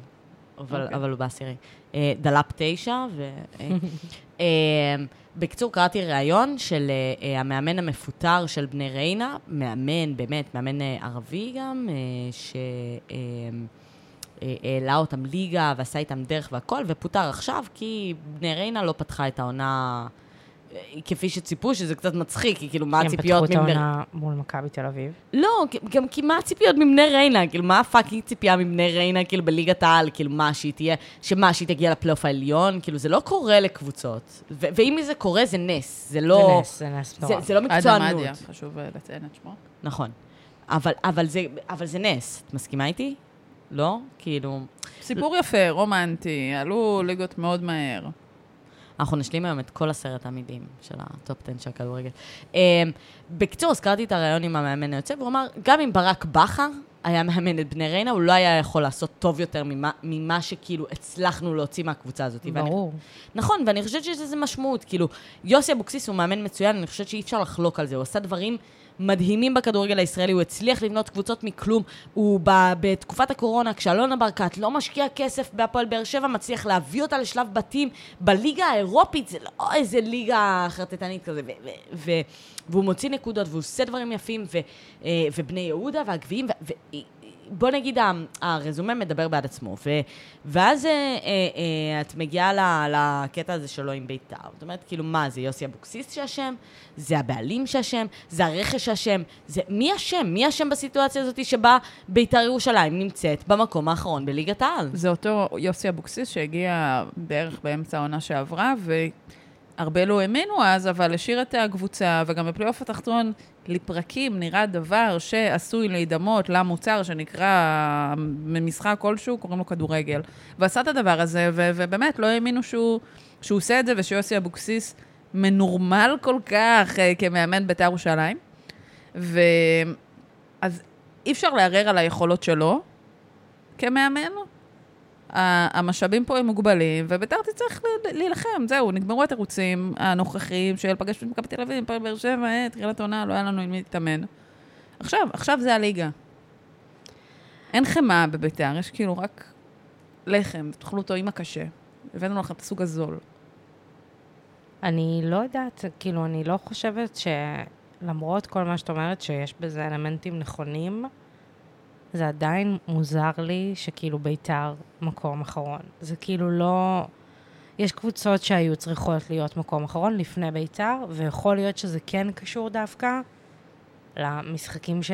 אבל, אוקיי. אבל הוא בעשירי. אה, דלאפ תשע, ו... אה, אה, בקיצור, קראתי ראיון של אה, אה, המאמן המפוטר של בני ריינה, מאמן, באמת, מאמן אה, ערבי גם, אה, ש... אה, אה, העלה אותם ליגה ועשה איתם דרך והכל, ופוטר עכשיו כי בני ריינה לא פתחה את העונה כפי שציפו, שזה קצת מצחיק, כי כאילו, מה כי הם הציפיות פתחו את. העונה מול מכבי תל אביב. לא, גם כי מה הציפיות מבני ריינה? כאילו, מה הפאקינג ציפייה מבני ריינה, כאילו, בליגת העל? כאילו, מה, שהיא תהיה, שמה, שהיא תגיע לפלייאוף העליון? כאילו, זה לא קורה לקבוצות. ו- ואם זה קורה, זה נס. זה לא... זה נס, זה נס זה, מטורף. זה לא אדם מקצוענות. מדיה, חשוב אה, לציין את שמו. נכון. אבל, אבל, זה, אבל זה נס. את מסכימה איתי? לא? כאילו... סיפור יפה, רומנטי, עלו ליגות מאוד מהר. אנחנו נשלים היום את כל עשרת העמידים של הטופ 10 של הכדורגל. אמ, בקיצור, הזכרתי את הריאיון עם המאמן היוצא, והוא אמר, גם אם ברק בכר היה מאמן את בני ריינה, הוא לא היה יכול לעשות טוב יותר ממה, ממה שכאילו הצלחנו להוציא מהקבוצה הזאת. ואני- ברור. נכון, ואני חושבת שיש לזה משמעות. כאילו, יוסי אבוקסיס הוא מאמן מצוין, אני חושבת שאי אפשר לחלוק על זה. הוא עשה דברים מדהימים בכדורגל הישראלי, הוא הצליח לבנות קבוצות מכלום. הוא ב, בתקופת הקורונה, כשאלונה ברקת לא משקיע כסף בהפועל באר שבע, מצליח להביא אותה לשלב בתים בליגה האירופית, זה לא איזה ליגה חרטטנית כזה. ו, ו, ו, והוא מוציא נקודות, והוא עושה דברים יפים, ו, אה, ובני יהודה והגביעים, בוא נגיד, הרזומה מדבר בעד עצמו. ו, ואז אה, אה, אה, את מגיעה לקטע הזה שלו עם בית"ר. זאת אומרת, כאילו, מה, זה יוסי אבוקסיס שאשם? זה הבעלים שאשם? זה הרכש שאשם? זה... מי אשם? מי אשם בסיטואציה הזאת שבה בית"ר ירושלים נמצאת במקום האחרון בליגת העל? זה אותו יוסי אבוקסיס שהגיע בערך באמצע העונה שעברה, והרבה לא האמינו אז, אבל השאיר את הקבוצה, וגם בפלייאוף התחתון, לפרקים נראה דבר שעשוי להידמות למוצר שנקרא ממשחק כלשהו, קוראים לו כדורגל. ועשה את הדבר הזה, ו- ובאמת לא האמינו שהוא, שהוא עושה את זה, ושיוסי אבוקסיס מנורמל כל כך אה, כמאמן בית"ר ירושלים. ו... אז אי אפשר לערער על היכולות שלו כמאמן. המשאבים פה הם מוגבלים, ובית"ר תצטרך להילחם, זהו, נגמרו התירוצים הנוכחיים של פגש את מכבי תל אביב, הפועל באר שבע, תחילת עונה, לא היה לנו עם מי להתאמן. עכשיו, עכשיו זה הליגה. אין חמאה בבית"ר, יש כאילו רק לחם, תאכלו אותו עם הקשה. הבאנו לכם את הסוג הזול. אני לא יודעת, כאילו, אני לא חושבת שלמרות כל מה שאת אומרת, שיש בזה אלמנטים נכונים, זה עדיין מוזר לי שכאילו בית"ר מקום אחרון. זה כאילו לא... יש קבוצות שהיו צריכות להיות מקום אחרון לפני בית"ר, ויכול להיות שזה כן קשור דווקא למשחקים ש...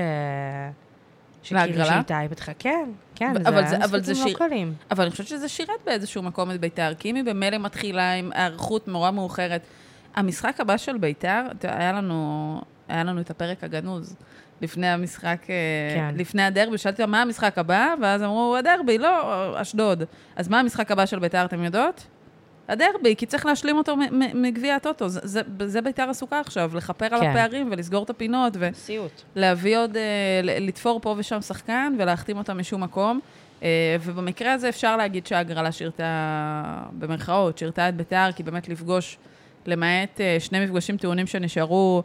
שכאילו להגרלה? שאיתי פתחה. כן, כן, אבל זה זה- אבל זה משחקים שיר- לא קלים. אבל אני חושבת שזה שירת באיזשהו מקום את בית"ר, כי אם היא במילא מתחילה עם היערכות נורא מאוחרת. המשחק הבא של בית"ר, היה לנו, היה לנו את הפרק הגנוז לפני המשחק, אה, כן. לפני הדרבי, שאלתי אותם, מה המשחק הבא? ואז אמרו, הדרבי, לא, אשדוד. אז מה המשחק הבא של בית"ר, אתם יודעות? הדרבי, כי צריך להשלים אותו מ- מ- מגביע הטוטו. זה, זה, זה בית"ר עסוקה עכשיו, לכפר על כן. הפערים ולסגור את הפינות. ו... סיוט. להביא עוד, אה, ל- לתפור פה ושם שחקן ולהחתים אותם משום מקום. אה, ובמקרה הזה אפשר להגיד שההגרלה שירתה, במרכאות, שירתה את בית"ר, כי באמת לפגוש, למעט שני מפגשים טעונים שנשארו,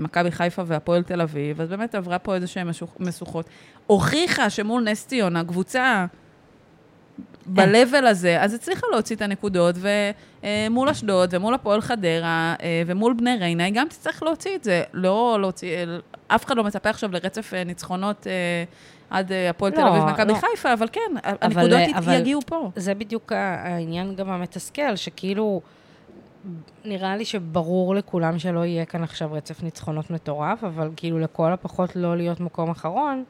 מכבי חיפה והפועל תל אביב, אז באמת עברה פה איזה שהן משוכות. הוכיחה שמול נס ציונה, קבוצה ב-level הזה, אז הצליחה להוציא את הנקודות, ומול אשדוד, ומול הפועל חדרה, אה, ומול בני ריינה, היא גם תצטרך להוציא את זה. לא להוציא, אף אחד לא מצפה עכשיו לרצף אה, ניצחונות אה, עד אה, הפועל תל לא, אביב ומכבי לא. חיפה, אבל כן, הנקודות ית- אבל- יגיעו פה. זה בדיוק העניין גם המתסכל, שכאילו, נראה לי שברור לכולם שלא יהיה כאן עכשיו רצף ניצחונות מטורף, אבל כאילו לכל הפחות לא להיות מקום אחרון,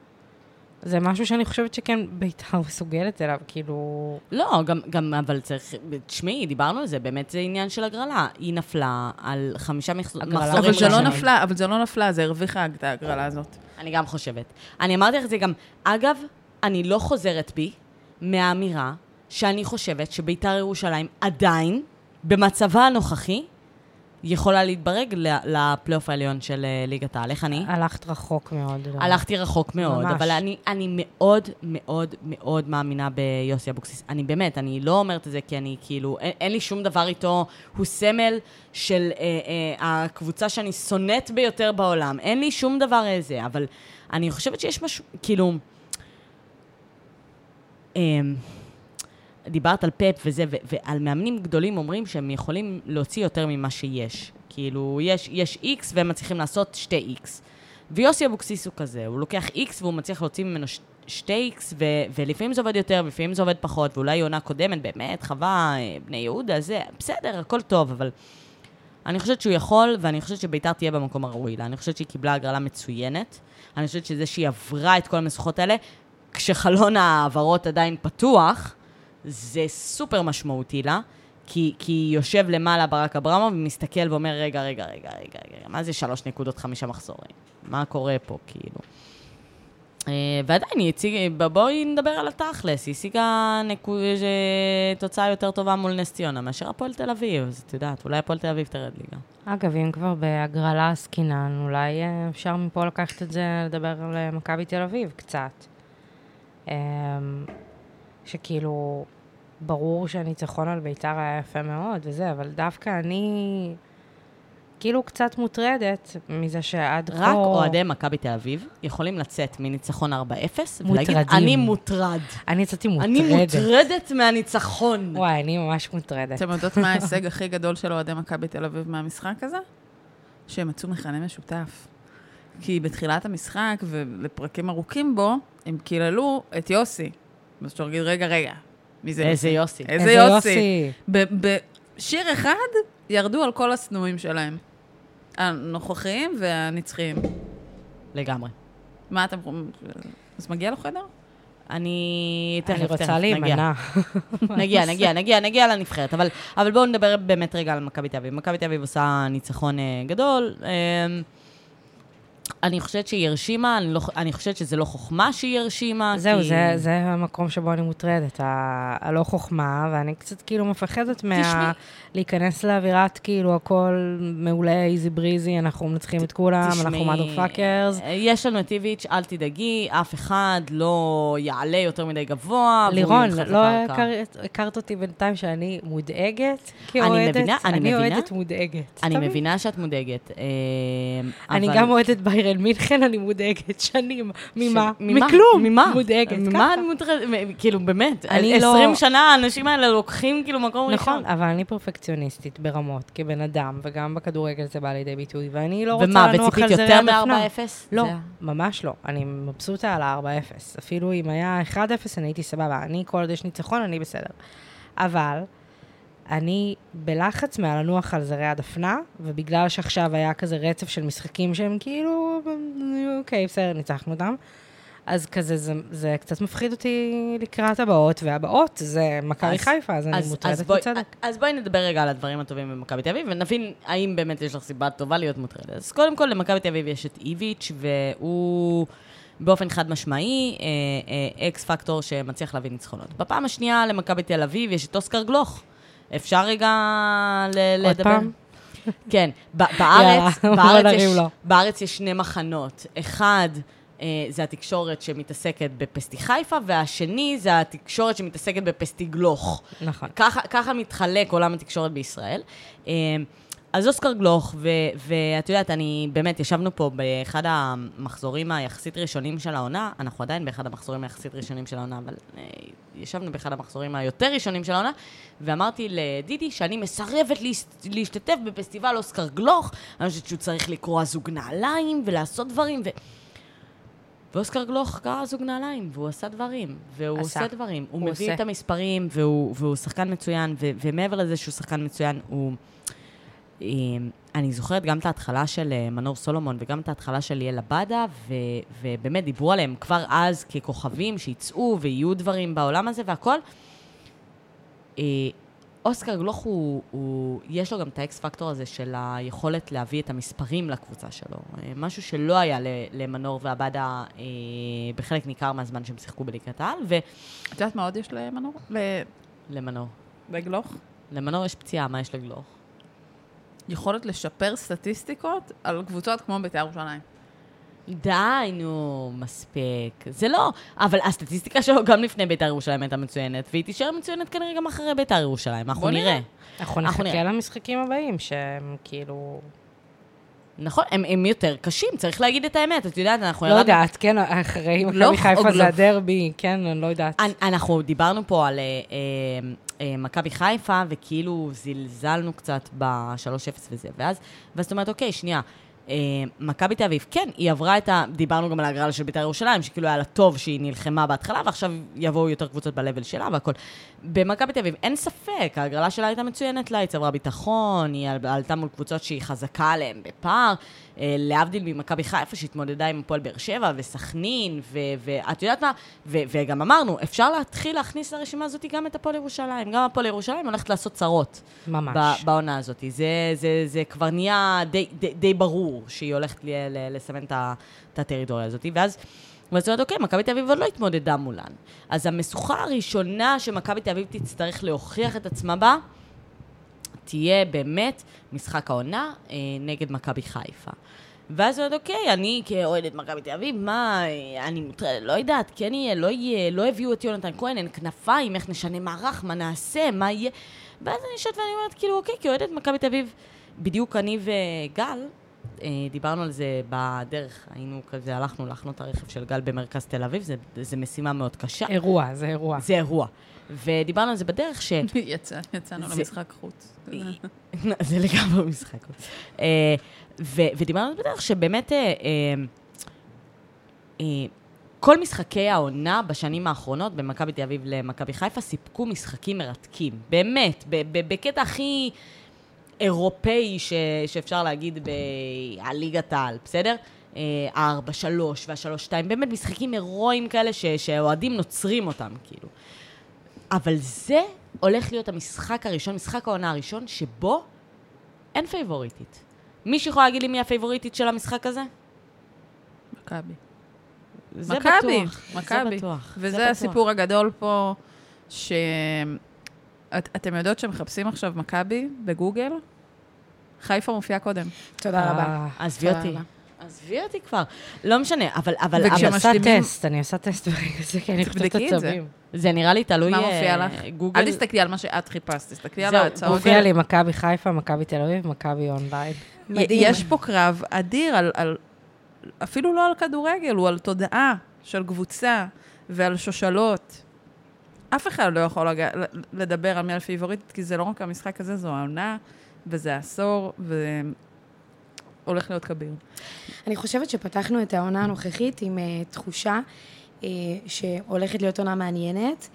זה משהו שאני חושבת שכן בית"ר מסוגלת אליו, כאילו... לא, גם, גם, אבל צריך, תשמעי, דיברנו על זה, באמת זה עניין של הגרלה. היא נפלה על חמישה מחזורים אבל זה לא. נפלה, אבל זה לא נפלה, זה הרוויחה את ההגרלה הזאת. אני גם חושבת. אני אמרתי לך את זה גם, אגב, אני לא חוזרת בי מהאמירה שאני חושבת שביתר ירושלים עדיין, במצבה הנוכחי, יכולה להתברג לפלייאוף העליון של אה, ליגת העל. איך אני? הלכת רחוק מאוד. לא. הלכתי רחוק מאוד, ממש. אבל אני, אני מאוד מאוד מאוד מאמינה ביוסי אבוקסיס. אני באמת, אני לא אומרת את זה כי אני כאילו, אין, אין לי שום דבר איתו, הוא סמל של אה, אה, הקבוצה שאני שונאת ביותר בעולם. אין לי שום דבר איזה, אבל אני חושבת שיש משהו, כאילו... אה, דיברת על פפ וזה, ו- ועל מאמנים גדולים אומרים שהם יכולים להוציא יותר ממה שיש. כאילו, יש, יש איקס והם מצליחים לעשות שתי איקס. ויוסי אבוקסיס הוא כזה, הוא לוקח איקס והוא מצליח להוציא ממנו ש- שתי איקס, ו- ולפעמים זה עובד יותר, ולפעמים זה עובד פחות, ואולי עונה קודמת, באמת, חווה, אה, בני יהודה, זה, בסדר, הכל טוב, אבל אני חושבת שהוא יכול, ואני חושבת שביתר תהיה במקום הראוי לה. אני חושבת שהיא קיבלה הגרלה מצוינת. אני חושבת שזה שהיא עברה את כל המשוכות האלה, כשחלון ההעברות עדיין פתוח, זה סופר משמעותי לה. כי, כי יושב למעלה ברק אברמוב ומסתכל ואומר, רגע, רגע, רגע, רגע, רגע, מה זה שלוש נקודות חמישה מחזורים? מה קורה פה, כאילו? אה, ועדיין, היא הציגה, בואי נדבר על התכלס, היא השיגה אה, תוצאה יותר טובה מול נס ציונה מאשר הפועל תל אביב, אז את יודעת, אולי הפועל תל אביב תרד ליגה. אגב, אם כבר בהגרלה עסקינן, אולי אה, אפשר מפה לקחת את זה, לדבר על אה, מכבי תל אביב קצת. אמ, שכאילו, ברור שהניצחון על ביתר היה יפה מאוד וזה, אבל דווקא אני כאילו קצת מוטרדת מזה שעד כה... רק אוהדי מכבי תל אביב יכולים לצאת מניצחון 4-0 ולהגיד, מוטרדים. אני מוטרד. אני יצאתי אני מוטרדת. מוטרדת מהניצחון. וואי, אני ממש מוטרדת. אתם יודעות מה ההישג הכי גדול של אוהדי מכבי תל אביב מהמשחק הזה? שהם מצאו מכנה משותף. כי בתחילת המשחק ולפרקים ארוכים בו, הם קיללו את יוסי. אז אפשר להגיד, רגע, רגע, מי זה איזה יוסי. איזה יוסי. ב- בשיר אחד ירדו על כל השנואים שלהם. הנוכחיים והנצחיים. לגמרי. מה אתם... אז מגיע לו חדר? אני תכף, אני רוצה. להימנע. נגיע, נגיע, נגיע, נגיע לנבחרת. אבל, אבל בואו נדבר באמת רגע על מכבי תל אביב. מכבי תל אביב עושה ניצחון אה, גדול. אני חושבת שהיא הרשימה, אני, לא, אני חושבת שזה לא חוכמה שהיא הרשימה. זהו, כי... זה, זה המקום שבו אני מוטרדת, הלא חוכמה, ואני קצת כאילו מפחדת מה... להיכנס לאווירת כאילו הכל מעולה, easy breezy, אנחנו מנצחים את כולם, אנחנו mother fuckers. יש לנו את איביץ', אל תדאגי, אף אחד לא יעלה יותר מדי גבוה. לירון, לא לקרקע. הכר- הכרת אותי בינתיים שאני מודאגת כאוהדת? מבינה, אני מבינה. אני אוהדת מודאגת. אני. מבינה שאת מודאגת. אה, אני אבל- גם אוהדת ביירן מינכן, אני מודאגת שנים. ממה? מכלום. ממה? מודאגת. ממה ככה. את מוטרדת? מ- כאילו, באמת, אני לא- 20 שנה האנשים האלה לוקחים כאילו מקום ראשון. נכון, אבל אני פרפקציוניסטית ברמות, כבן אדם, וגם בכדורגל זה בא לידי ביטוי, ואני לא רוצה לנוח על זרי יותר הדפנה. מ-4-0? לא, זה- ממש לא. אני מבסוטה על ה-4-0. אפילו אם היה 1-0, אני הייתי סבבה. אני, כל עוד יש ניצחון, אני בסדר. אבל אני בלחץ מהלנוח על זרי הדפנה, ובגלל שעכשיו היה כזה רצף של משחקים שהם כאילו, אוקיי, בסדר, ניצחנו אותם. אז כזה, זה, זה קצת מפחיד אותי לקראת הבאות, והבאות זה מכבי חיפה, אז אני אז- אז מוטרדת בצדק. אז בואי נדבר רגע על הדברים הטובים במכבי תל אביב, ונבין האם באמת יש לך סיבה טובה להיות מוטרדת. אז קודם כל, למכבי תל אביב יש את איביץ', והוא באופן חד משמעי אה, אה, אקס פקטור שמצליח להביא ניצחונות. בפעם השנייה, למכבי תל אביב יש את אוסקר גלוך. אפשר רגע ל- עוד לדבר? פעם? כן, ב- בארץ, יאללה, בארץ, בוא יש. בארץ שני מחנות. אחד, אה, זה התקשורת שמתעסקת בפסטי חיפה, והשני זה התקשורת שמתעסקת בפסטי גלוך. נכון. ככה, ככה מתחלק עולם התקשורת בישראל. אה, אז אוסקר גלוך, ו- ואת יודעת, אני באמת, ישבנו פה באחד המחזורים היחסית ראשונים של העונה, אנחנו עדיין באחד המחזורים היחסית ראשונים של העונה, אבל אה, ישבנו באחד המחזורים היותר ראשונים של העונה, ואמרתי לדידי שאני מסרבת להשת- להשתתף בפסטיבל אוסקר גלוך, אני חושבת שהוא צריך לקרוע זוג נעליים ולעשות דברים, ו... ואוסקר גלוך קרא זוג נעליים, והוא עשה דברים, והוא עשה. עושה דברים. הוא, הוא מביא עושה. את המספרים, והוא, והוא שחקן מצוין, ו, ומעבר לזה שהוא שחקן מצוין, הוא... אה, אני זוכרת גם את ההתחלה של אה, מנור סולומון וגם את ההתחלה של ליאל עבדה, ו- ובאמת דיברו עליהם כבר אז ככוכבים שיצאו ויהיו דברים בעולם הזה והכל. אה, אוסקר גלוך הוא, הוא, יש לו גם את האקס פקטור הזה של היכולת להביא את המספרים לקבוצה שלו. אה, משהו שלא היה למנור ועבדה אה, בחלק ניכר מהזמן שהם שיחקו בליגת העל, את יודעת מה עוד יש למנור? ל- ולמנור. לגלוך? למנור יש פציעה, מה יש לגלוך? יכולת לשפר סטטיסטיקות על קבוצות כמו בית"ר ירושלים. די, נו, מספיק. זה לא, אבל הסטטיסטיקה שלו גם לפני בית"ר ירושלים הייתה מצוינת, והיא תישאר מצוינת כנראה גם אחרי בית"ר ירושלים, אנחנו נראה. נראה. אנחנו נחכה. למשחקים הבאים, שהם כאילו... נכון, הם, הם יותר קשים, צריך להגיד את האמת, את יודעת, אנחנו לא ירדנו- יודעת, כן, אחרי גלוך מכבי או חיפה? זה הדרבי, כן, אני לא יודעת. אנ- אנחנו דיברנו פה על אה, אה, אה, מכבי חיפה, וכאילו זלזלנו קצת ב-3-0 וזה, ואז, ואז את אומרת, אוקיי, שנייה, אה, מכבי תל אביב, כן, היא עברה את ה... דיברנו גם על ההגרלה של בית"ר ירושלים, שכאילו היה לה טוב שהיא נלחמה בהתחלה, ועכשיו יבואו יותר קבוצות ב-level שלה והכל. במכבי תל אביב, אין ספק, ההגרלה שלה הייתה מצוינת לה, היא צברה ביטחון, היא על- עלתה מול קבוצות שהיא חזקה עליהן בפער, אה, להבדיל ממכבי חיפה שהתמודדה עם הפועל באר שבע וסכנין, ואת יודעת מה, ו- וגם אמרנו, אפשר להתחיל להכניס לרשימה הזאת גם את הפועל ירושלים. גם הפועל ירושלים הולכת לעשות צרות. ממש. בעונה הזאת. זה, זה, זה כבר נהיה די, די, די ברור שהיא הולכת לסמן את הטריטוריה הזאת. ואז, ואז זאת אומרת, אוקיי, מכבי תל אביב עוד לא התמודדה מולן. אז המשוכה הראשונה שמכבי תל אביב תצטרך להוכיח את עצמה בה, תהיה באמת משחק העונה אה, נגד מכבי חיפה. ואז עוד אוקיי, אני כאוהדת מכבי תל אביב, מה, אה, אני מוטרדת, לא יודעת, כן יהיה, לא יהיה, לא הביאו את יונתן כהן, אין כנפיים, איך נשנה מערך, מה נעשה, מה יהיה. ואז אני יושבת ואני אומרת, כאילו, אוקיי, כאוהדת מכבי תל אביב, בדיוק אני וגל, דיברנו על זה בדרך, היינו כזה, הלכנו להחנות את הרכב של גל במרכז תל אביב, זה, זה משימה מאוד קשה. אירוע, זה אירוע. זה אירוע. ודיברנו על זה בדרך ש... יצא, יצאנו זה- למשחק חוץ. זה לגמרי משחק. אה, ו- ודיברנו על זה בדרך שבאמת, אה, אה, אה, כל משחקי העונה בשנים האחרונות במכבי תל אביב למכבי חיפה סיפקו משחקים מרתקים. באמת, ב- ב- בקטע הכי אירופאי ש- שאפשר להגיד ב- על ליגת העל, בסדר? אה, הארבע, שלוש והשלוש, שתיים, באמת משחקים הירואיים כאלה ש- שהאוהדים נוצרים אותם, כאילו. אבל זה הולך להיות המשחק הראשון, משחק העונה הראשון, שבו אין פייבוריטית. מישהו יכול להגיד לי מי הפייבוריטית של המשחק הזה? מכבי. זה מכבי, בטוח. מכבי. זה בטוח. זה וזה בטוח. הסיפור הגדול פה, ש... את, אתם יודעות שמחפשים עכשיו מכבי בגוגל? חיפה מופיעה קודם. תודה רבה. אה, עזבי אותי. עזבי אותי כבר. לא משנה, אבל... אבל אני וכשהם אבל עושה משלימים- טסט, אני עושה טסט ברגע זה, כי אני חושבת את. עצבים. זה נראה לי תלוי... מה מופיע אה, לך? גוגל... אל תסתכלי על מה שאת חיפשת, תסתכלי על ההצעות. מופיע לי מכבי חיפה, מכבי תל אביב, מכבי אונליין. מדהים. יש פה קרב אדיר על, על... אפילו לא על כדורגל, הוא על תודעה של קבוצה ועל שושלות. אף אחד לא יכול לג... לדבר על מי הפייבוריטית, כי זה לא רק המשחק הזה, זו העונה, וזה עשור, והולך להיות כביר. אני חושבת שפתחנו את העונה הנוכחית עם uh, תחושה uh, שהולכת להיות עונה מעניינת,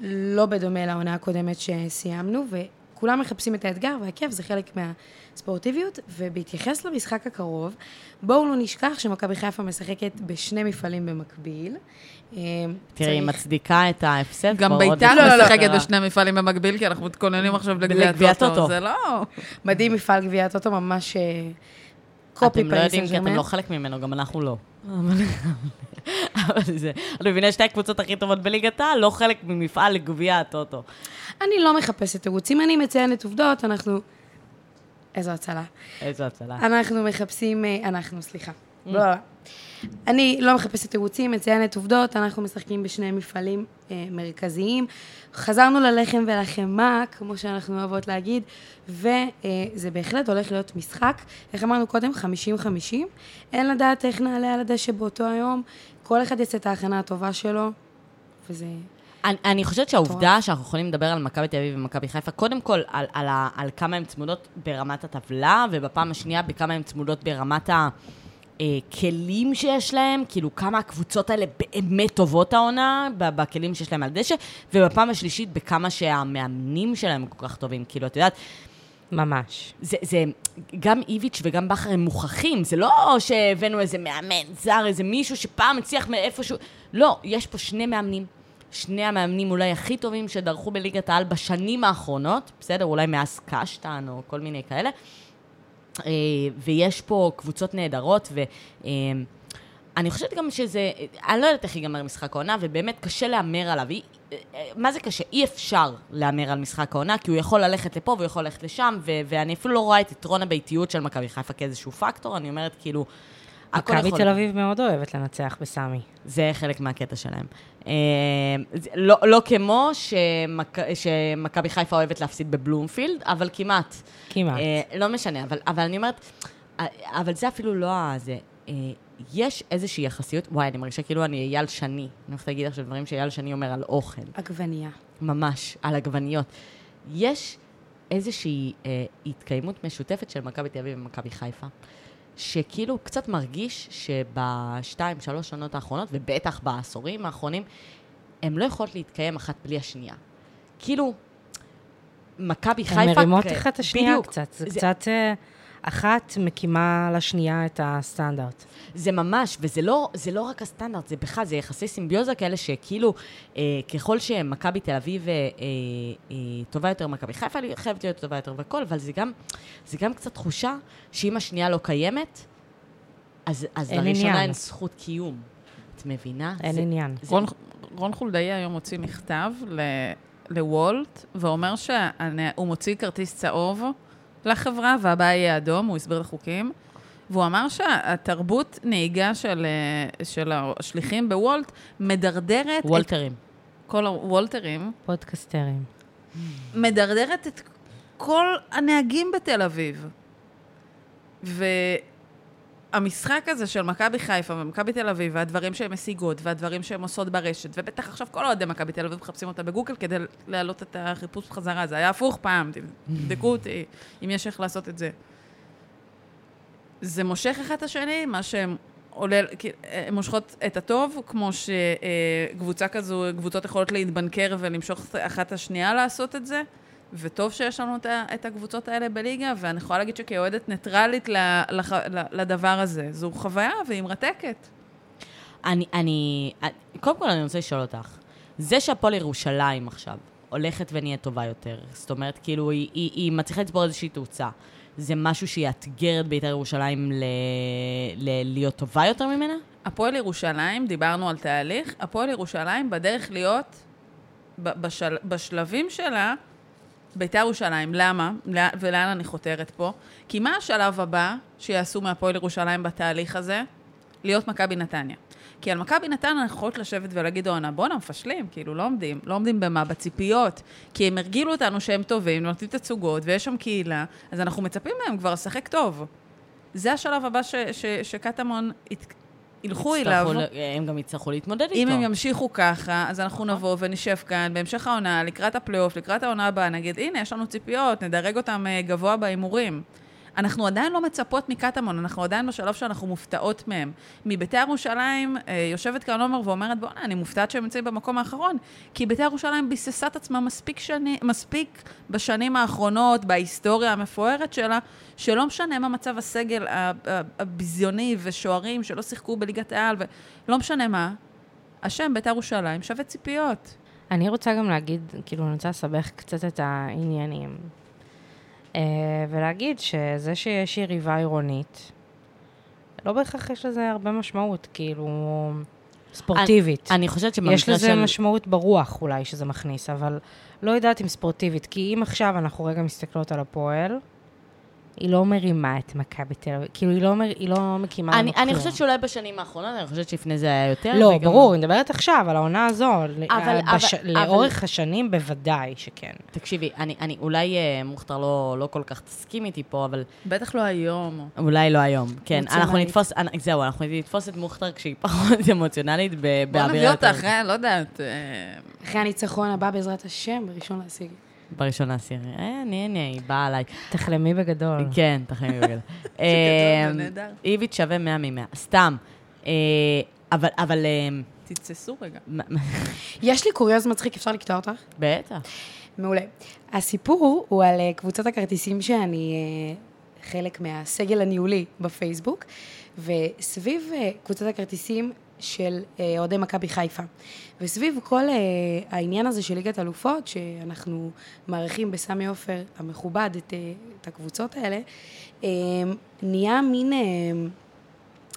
לא בדומה לעונה הקודמת שסיימנו, וכולם מחפשים את האתגר, והכיף זה חלק מהספורטיביות. ובהתייחס למשחק הקרוב, בואו לא נשכח שמכבי חיפה משחקת בשני מפעלים במקביל. אה, תראי, היא מצדיקה את ההפסד. גם בית"ר משחקת. בשני מפעלים במקביל, כי אנחנו מתכוננים עכשיו לגביע טוטו. טוטו. זה לא... מדהים מפעל גביע הטוטו, ממש קופי אתם לא יודעים כי אתם לא חלק ממנו, גם אנחנו לא. אבל זה, אני מבינה שתי הקבוצות הכי טובות בליגת העל, לא חלק ממפעל לגביע הטוטו. אני לא מחפשת תירוצים, אני מציינת עובדות, אנחנו... איזו הצלה. איזו הצלה. אנחנו מחפשים, אה, אנחנו, סליחה. לא, לא. אני לא מחפשת תירוצים, מציינת עובדות, אנחנו משחקים בשני מפעלים אה, מרכזיים. חזרנו ללחם ולחמאה, כמו שאנחנו אוהבות להגיד, וזה בהחלט הולך להיות משחק, איך אמרנו קודם, 50-50. אין לדעת איך נעלה על הדשא באותו היום, כל אחד יעשה את ההכנה הטובה שלו, וזה... אני, אני חושבת שהעובדה שאנחנו יכולים לדבר על מכבי תל אביב ומכבי חיפה, קודם כל על, על, ה- על כמה הן צמודות ברמת הטבלה, ובפעם השנייה בכמה הן צמודות ברמת הכלים שיש להן, כאילו כמה הקבוצות האלה באמת טובות העונה בכלים שיש להן על דשא, ובפעם השלישית בכמה שהמאמנים שלהם כל כך טובים. כאילו, את יודעת, ממש. זה, זה, גם איביץ' וגם בכר הם מוכחים, זה לא שהבאנו איזה מאמן זר, איזה מישהו שפעם הצליח מאיפשהו, לא, יש פה שני מאמנים, שני המאמנים אולי הכי טובים שדרכו בליגת העל בשנים האחרונות, בסדר, אולי מאז קשטן או כל מיני כאלה, אה, ויש פה קבוצות נהדרות, ואני חושבת גם שזה, אני לא יודעת איך ייגמר משחק העונה, ובאמת קשה להמר עליו. אה, מה זה קשה? אי אפשר להמר על משחק העונה, כי הוא יכול ללכת לפה והוא יכול ללכת לשם, ו- ואני אפילו לא רואה את יתרון הביתיות של מכבי חיפה כאיזשהו פקטור, אני אומרת כאילו, מכבי. תל אביב מאוד אוהבת לנצח בסמי. זה חלק מהקטע שלהם. אה, לא, לא כמו שמכ... שמכבי חיפה אוהבת להפסיד בבלומפילד, אבל כמעט. כמעט. אה, לא משנה, אבל, אבל אני אומרת, אה, אבל זה אפילו לא הזה. יש איזושהי יחסיות, וואי, אני מרגישה כאילו אני אייל שני. אני הולכת להגיד עכשיו דברים שאייל שני אומר על אוכל. עגבנייה. ממש, על עגבניות. יש איזושהי אה, התקיימות משותפת של מכבי תל אביב ומכבי חיפה, שכאילו קצת מרגיש שבשתיים, שלוש שנות האחרונות, ובטח בעשורים האחרונים, הן לא יכולות להתקיים אחת בלי השנייה. כאילו, מכבי חיפה... הן מרימות אחת השנייה בדיוק. קצת. זה זה- קצת... אחת מקימה לשנייה את הסטנדרט. זה ממש, וזה לא, זה לא רק הסטנדרט, זה בכלל, זה יחסי סימביוזה כאלה שכאילו, אה, ככל שמכבי תל אביב אה, אה, אה, טובה יותר, מכבי חיפה חייבת להיות טובה יותר והכל, אבל זה גם, זה גם קצת תחושה שאם השנייה לא קיימת, אז, אז אין לראשונה עניין. אין זכות קיום. את מבינה? אין זה, עניין. זה, רון, רון חולדאי היום הוציא מכתב ל, לוולט, ואומר שהוא מוציא כרטיס צהוב לחברה, והבא יהיה אדום, הוא הסביר את החוקים. והוא אמר שהתרבות נהיגה של, אה, של השליחים בוולט מדרדרת וולטרים. את כל הוולטרים, פודקסטרים. מדרדרת את כל הנהגים בתל אביב. והמשחק הזה של מכבי חיפה ומכבי תל אביב, והדברים שהן משיגות, והדברים שהן עושות ברשת, ובטח עכשיו כל אוהדי מכבי תל אביב מחפשים אותה בגוגל כדי להעלות את החיפוש בחזרה. זה היה הפוך פעם, תבדקו אותי אם יש איך לעשות את זה. זה מושך אחד את השני, מה שהן עולה, כי- הן מושכות את הטוב, כמו שקבוצה כזו, קבוצות יכולות להתבנקר ולמשוך אחת השנייה לעשות את זה. וטוב שיש לנו את הקבוצות האלה בליגה, ואני יכולה להגיד שכאוהדת ניטרלית לדבר הזה, זו חוויה והיא מרתקת. אני, אני, קודם כל אני רוצה לשאול אותך, זה שהפועל ירושלים עכשיו הולכת ונהיית טובה יותר, זאת אומרת, כאילו, היא, היא, היא מצליחה לצבור איזושהי תאוצה, זה משהו שיאתגר את בית"ר ירושלים ל, ל, להיות טובה יותר ממנה? הפועל ירושלים, דיברנו על תהליך, הפועל ירושלים בדרך להיות, בשל, בשלבים שלה, בית"ר ירושלים. למה? לא- ולאן אני חותרת פה? כי מה השלב הבא שיעשו מהפועל ירושלים בתהליך הזה? להיות מכבי נתניה. כי על מכבי נתניה אנחנו יכולות לשבת ולהגיד, אונה, בואנה, מפשלים, כאילו, לא עומדים. לא עומדים במה? בציפיות. כי הם הרגילו אותנו שהם טובים, נותנים תצוגות, ויש שם קהילה, אז אנחנו מצפים מהם כבר לשחק טוב. זה השלב הבא שקטמון ילכו אליו. הם גם יצטרכו להתמודד אם איתו. הם ימשיכו ככה, אז אנחנו נבוא ונשב כאן בהמשך העונה, לקראת הפלייאוף, לקראת העונה הבאה, נגיד, הנה, יש לנו ציפיות, נדרג אותם אה, גבוה בהימורים. אנחנו עדיין לא מצפות מקטמון, אנחנו עדיין בשלב שאנחנו מופתעות מהם. מביתר ירושלים, אה, יושבת כאן עומר ואומרת, בוא'נה, אני מופתעת שהם נמצאים במקום האחרון, כי ביתר ירושלים ביססה את עצמה מספיק, שני, מספיק בשנים האחרונות, בהיסטוריה המפוארת שלה, שלא משנה מה מצב הסגל הביזיוני ושוערים שלא שיחקו בליגת העל, ולא משנה מה, השם ביתר ירושלים שווה ציפיות. אני רוצה גם להגיד, כאילו, אני רוצה לסבך קצת את העניינים. אה, ולהגיד שזה שיש יריבה עירונית, לא בהכרח יש לזה הרבה משמעות, כאילו, ספורטיבית. אני חושבת שבמקרה יש לזה של... משמעות ברוח אולי שזה מכניס, אבל לא יודעת אם ספורטיבית, כי אם עכשיו אנחנו רגע מסתכלות על הפועל, היא לא מרימה את מכבי תל אביב, כאילו היא לא, מר... היא לא מקימה לנו אני, כלום. אני חושבת שאולי בשנים האחרונות, אני חושבת שלפני זה היה יותר. לא, וגם- ברור, אני מדברת עכשיו על העונה הזו, אבל, אבל- בש... אבל- לאורך השנים בוודאי שכן. תקשיבי, אני, אני אולי אה, מוכתר לא, לא כל כך תסכים איתי פה, אבל בטח לא היום. אולי לא היום. כן, אנחנו. נתפוס, זהו, אנחנו נתפוס את מוכתר כשהיא פחות אמוציונלית, ב- בוא נביא באווירה. אותך, אה? לא יודעת. אה, אחרי הניצחון הבא, בעזרת השם, בראשון להשיג. בראשון לעשירי. אה, הנה, הנה, היא באה עליי. תחלמי בגדול. כן, תחלמי בגדול. זה אה, נהדר. איביץ' שווה 100 מ-100. סתם. אה, אבל, אבל... אה, תתססו רגע. יש לי קוריוז מצחיק, אפשר לקטוע אותך? בטח. מעולה. הסיפור הוא על אה, קבוצת הכרטיסים שאני חלק מהסגל הניהולי בפייסבוק, וסביב קבוצת הכרטיסים של אה, אוהדי מכבי חיפה. וסביב כל אה, העניין הזה של ליגת אלופות, שאנחנו מארחים בסמי עופר המכובד את, אה, את הקבוצות האלה, אה, נהיה מין... אה,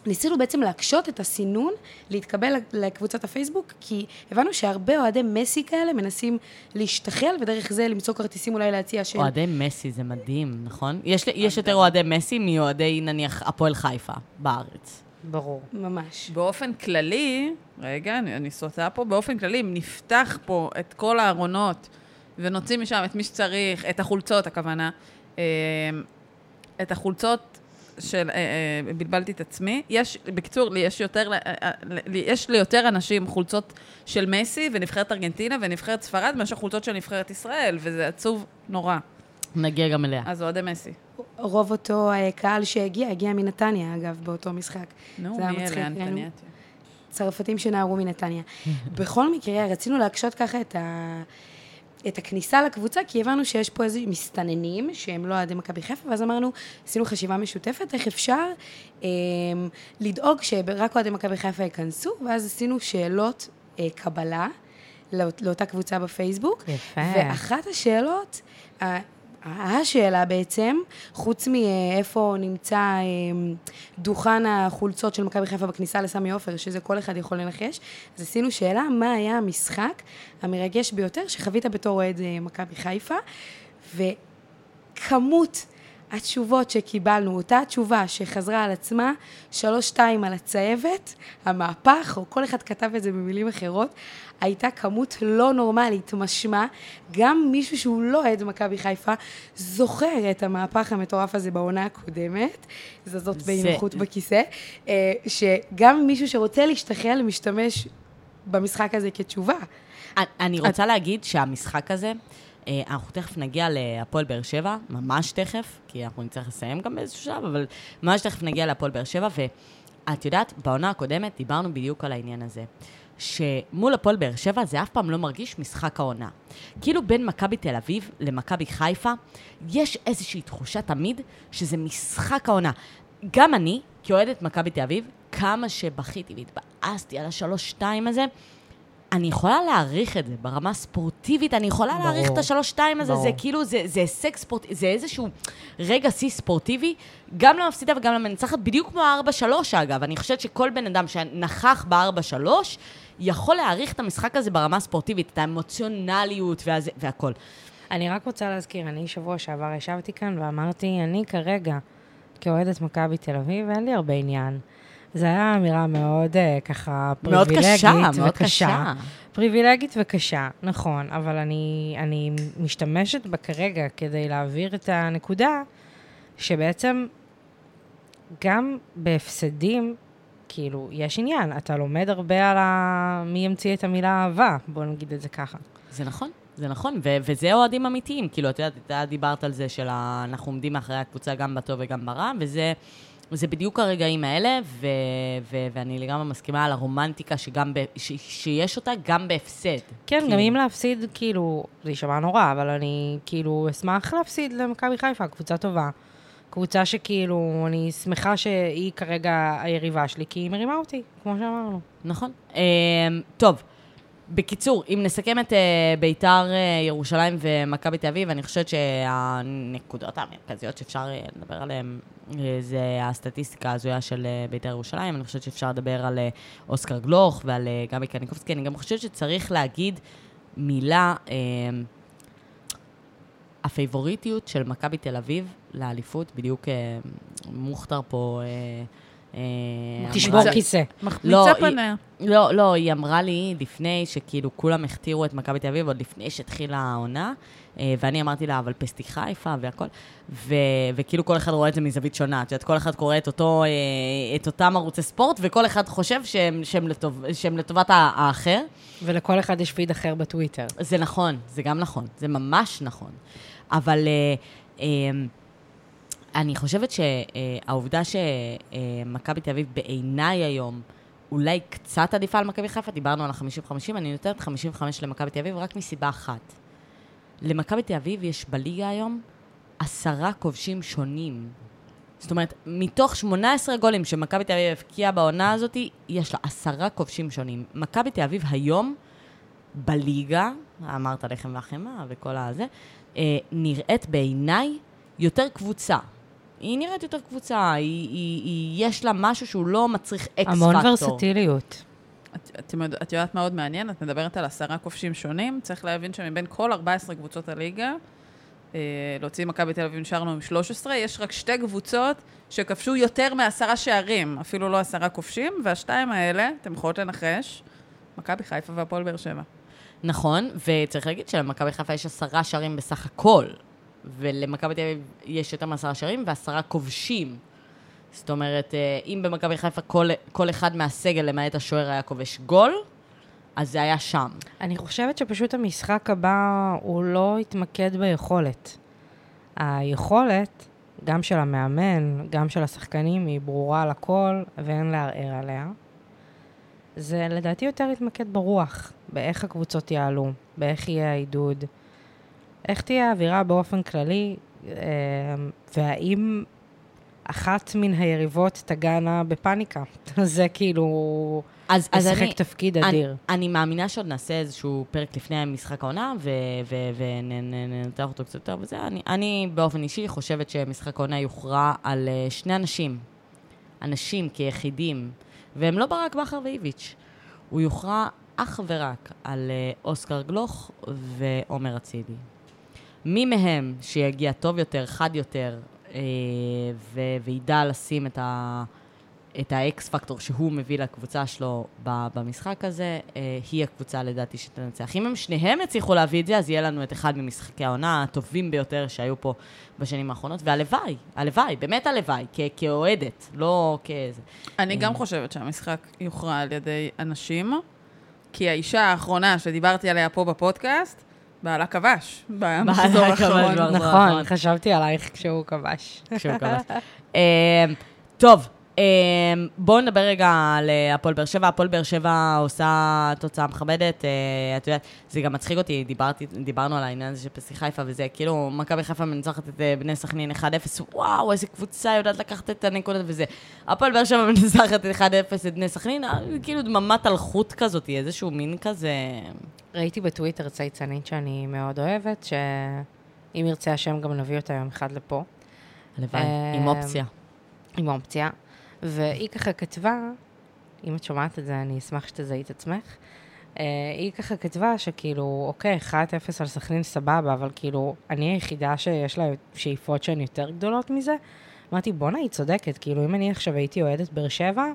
ניסינו בעצם להקשות את הסינון להתקבל לקבוצת הפייסבוק, כי הבנו שהרבה אוהדי מסי כאלה מנסים להשתחל, ודרך זה למצוא כרטיסים אולי להציע של... אוהדי מסי זה מדהים, נכון? יש, יש יותר אוהדי מסי מאוהדי, נניח, הפועל חיפה בארץ. ברור. ממש. באופן כללי, רגע, אני, אני סוטה פה, באופן כללי, אם נפתח פה את כל הארונות ונוציא משם את מי שצריך, את החולצות, הכוונה, אה, את החולצות של, אה, אה, בלבלתי את עצמי, יש, בקיצור, לי יש יותר, אה, לי- יש ליותר אנשים חולצות של מסי ונבחרת ארגנטינה ונבחרת ספרד מאשר חולצות של נבחרת ישראל, וזה עצוב נורא. נגיע גם אליה. אז אוהדי מסי. רוב אותו אה, קהל שהגיע, הגיע מנתניה, אגב, באותו משחק. נו, מי אלה. הנתניה? צרפתים שנערו מנתניה. בכל מקרה, רצינו להקשות ככה את, ה... את הכניסה לקבוצה, כי הבנו שיש פה איזה מסתננים שהם לא אוהדי מכבי חיפה, ואז אמרנו, עשינו חשיבה משותפת, איך אפשר אה, לדאוג שרק אוהדי מכבי חיפה ייכנסו, ואז עשינו שאלות אה, קבלה לאות- לאותה קבוצה בפייסבוק. יפה. ואחת השאלות, ה- השאלה בעצם, חוץ מאיפה נמצא אה, דוכן החולצות של מכבי חיפה בכניסה לסמי עופר, שזה כל אחד יכול לנחש, אז עשינו שאלה, מה היה המשחק המרגש ביותר שחווית בתור אוהד אה, מכבי חיפה, וכמות התשובות שקיבלנו, אותה התשובה שחזרה על עצמה, שלוש-שתיים על הצהבת, המהפך, או כל אחד כתב את זה במילים אחרות, הייתה כמות לא נורמלית, משמע, גם מישהו שהוא לא אוהד מכבי חיפה, זוכר את המהפך המטורף הזה בעונה הקודמת, זזות זה- באי-נוחות בכיסא, אה, שגם מישהו שרוצה להשתחל משתמש במשחק הזה כתשובה. אני- רוצה להגיד שהמשחק הזה, אנחנו תכף נגיע להפועל באר שבע, ממש תכף, כי אנחנו נצטרך לסיים גם באיזשהו שלב, אבל ממש תכף נגיע להפועל באר שבע, ואת יודעת, בעונה הקודמת דיברנו בדיוק על העניין הזה. שמול הפועל באר שבע זה אף פעם לא מרגיש משחק העונה. כאילו בין מכבי תל אביב למכבי חיפה, יש איזושהי תחושה תמיד שזה משחק העונה. גם אני, כאוהדת מכבי תל אביב, כמה שבכיתי והתבאסתי על השלוש-שתיים הזה, אני יכולה להעריך את זה ברמה ספורטיבית, אני יכולה ברור. להעריך את השלוש-שתיים הזה, ברור. זה כאילו, זה, זה הישג ספורטיבי, זה איזשהו רגע שיא ספורטיבי, גם למפסידה וגם למנצחת, בדיוק כמו ה-4-3 אגב. אני חושבת שכל בן אדם שנכח ב-4-3, יכול להעריך את המשחק הזה ברמה הספורטיבית, את האמוציונליות והזה, והכל. אני רק רוצה להזכיר, אני שבוע שעבר ישבתי כאן ואמרתי, אני כרגע, כאוהדת מכבי תל אביב, אין לי הרבה עניין. זו הייתה אמירה מאוד אה, ככה מאוד פריבילגית קשה, מאוד וקשה. קשה. פריבילגית וקשה, נכון, אבל אני, אני משתמשת בה כרגע כדי להעביר את הנקודה שבעצם גם בהפסדים, כאילו, יש עניין. אתה לומד הרבה על ה... מי המציא את המילה אהבה, בוא נגיד את זה ככה. זה נכון, זה נכון, ו- וזה אוהדים אמיתיים. כאילו, את יודעת, אתה דיברת על זה של ה- אנחנו עומדים מאחורי הקבוצה גם בטוב וגם ברע, וזה זה בדיוק הרגעים האלה, ו- ו- ואני לגמרי מסכימה על הרומנטיקה שגם ב- ש- שיש אותה גם בהפסד. כן, כאילו. גם אם להפסיד, כאילו, זה יישמע נורא, אבל אני כאילו אשמח להפסיד למכבי חיפה, קבוצה טובה. קבוצה שכאילו, אני שמחה שהיא כרגע היריבה שלי, כי היא מרימה אותי, כמו שאמרנו. נכון. Um, טוב, בקיצור, אם נסכם את uh, ביתר uh, ירושלים ומכבי תל אביב, אני חושבת שהנקודות המרכזיות שאפשר uh, לדבר עליהן uh, זה הסטטיסטיקה ההזויה של uh, ביתר ירושלים. אני חושבת שאפשר לדבר על uh, אוסקר גלוך ועל uh, גבי קניקובסקי. אני גם חושבת שצריך להגיד מילה, uh, הפייבוריטיות של מכבי תל אביב לאליפות, בדיוק uh, מוכתר פה... Uh, תשבור אמרה- כיסא. מחמיצה לא, פניה. לא, לא, היא אמרה לי לפני שכאילו כולם הכתירו את מכבי תל אביב, עוד לפני שהתחילה העונה, אה, ואני אמרתי לה, אבל פסטי חיפה והכל, ו- וכאילו כל אחד רואה את זה מזווית שונה. את יודעת, כל אחד קורא את, אותו, אה, את אותם ערוצי ספורט, וכל אחד חושב שהם, שהם, לטוב, שהם לטובת האחר. ולכל אחד יש פיד אחר בטוויטר. זה נכון, זה גם נכון, זה ממש נכון. אבל אה, אה, אני חושבת שהעובדה שמכבי תל אביב בעיניי היום אולי קצת עדיפה על מכבי חיפה, דיברנו על ה-50-50, אני נותנת 55 למכבי תל אביב רק מסיבה אחת. למכבי תל אביב יש בליגה היום עשרה כובשים שונים. זאת אומרת, מתוך 18 גולים שמכבי תל אביב הבקיעה בעונה הזאת, יש לה עשרה כובשים שונים. מכבי תל אביב היום בליגה, אמרת לחם והחמאה וכל הזה, אה, נראית בעיניי יותר קבוצה. היא נראית יותר קבוצה, היא, היא, היא, יש לה משהו שהוא לא מצריך אקס המון פקטור. ורסטיליות. את, את, יודעת- את יודעת מה עוד מעניין? את מדברת על עשרה כובשים שונים. צריך להבין שמבין כל 14 קבוצות הליגה, אה, להוציא מכבי תל אביב נשארנו עם 13, יש רק שתי קבוצות שכבשו יותר מעשרה שערים, אפילו לא עשרה כובשים, והשתיים האלה, אתם יכולות לנחש, מכבי חיפה והפועל באר שבע. נכון, וצריך להגיד שלמכבי חיפה יש עשרה שערים בסך הכל, ולמכבי תל אביב יש יותר מעשרה שערים ועשרה כובשים. זאת אומרת, אה, אם במכבי חיפה כל, כל אחד מהסגל, למעט השוער, היה כובש גול, אז זה היה שם. אני חושבת שפשוט המשחק הבא הוא לא יתמקד ביכולת. היכולת גם של המאמן, גם של השחקנים, היא ברורה על הכל ואין לערער עליה. זה לדעתי יותר להתמקד ברוח, באיך הקבוצות יעלו, באיך יהיה העידוד, איך תהיה האווירה באופן כללי, אה, והאם אחת מן היריבות תגענה בפאניקה. זה כאילו אז, אז אני, תפקיד אני, אדיר. אני מאמינה שעוד נעשה איזשהו פרק לפני משחק העונה, וננתח אותו קצת יותר וזה. אני, אני באופן אישי חושבת שמשחק העונה יוכרע על אה, שני אנשים. אנשים כיחידים, והם לא ברק בכר ואיביץ'. הוא יוכרע אך ורק על אה, אוסקר גלוך ועומר אצילי. מי מהם שיגיע טוב יותר, חד יותר, אה, ו- וידע לשים את, ה- את האקס פקטור שהוא מביא לקבוצה שלו במשחק הזה, אה, היא הקבוצה לדעתי שתנצח. אם הם שניהם יצליחו להביא את זה, אז יהיה לנו את אחד ממשחקי העונה הטובים ביותר שהיו פה בשנים האחרונות, והלוואי, הלוואי, באמת הלוואי, כ- כאוהדת, לא כאיזה. אני גם חושבת שהמשחק יוכרע על ידי אנשים, כי האישה האחרונה שדיברתי עליה פה בפודקאסט, בעלה כבש במחזור האחרון. נכון. חשבתי עלייך כשהוא כבש. כשהוא כבש. אמ, טוב, בואו נדבר רגע על אה, הפועל באר שבע. הפועל באר שבע עושה תוצאה מכבדת. אה, את יודעת, זה גם מצחיק אותי, דיברתי, דיברנו על העניין הזה של פסי חיפה וזה, כאילו, מכבי חיפה מנצחת את אה, בני סכנין 1-0, וואו, איזה קבוצה יודעת לקחת את הנקודות וזה. הפועל באר שבע מנצחת 1-0 את בני סכנין, כאילו דממת אלחוט כזאת, איזשהו מין כזה... ראיתי בטוויטר צייצנית שאני מאוד אוהבת, שאם ירצה השם גם נביא אותה יום אחד לפה, הלוואי, אמ, עם אופציה. עם אופציה. והיא ככה כתבה, אם את שומעת את זה, אני אשמח שתזהי את עצמך. אה, היא ככה כתבה שכאילו, אוקיי, 1-0 על סכנין סבבה, אבל כאילו, אני היחידה שיש לה שאיפות שהן יותר גדולות מזה. אמרתי, בואנה, היא צודקת, כאילו, אם אני עכשיו הייתי אוהדת באר שבע,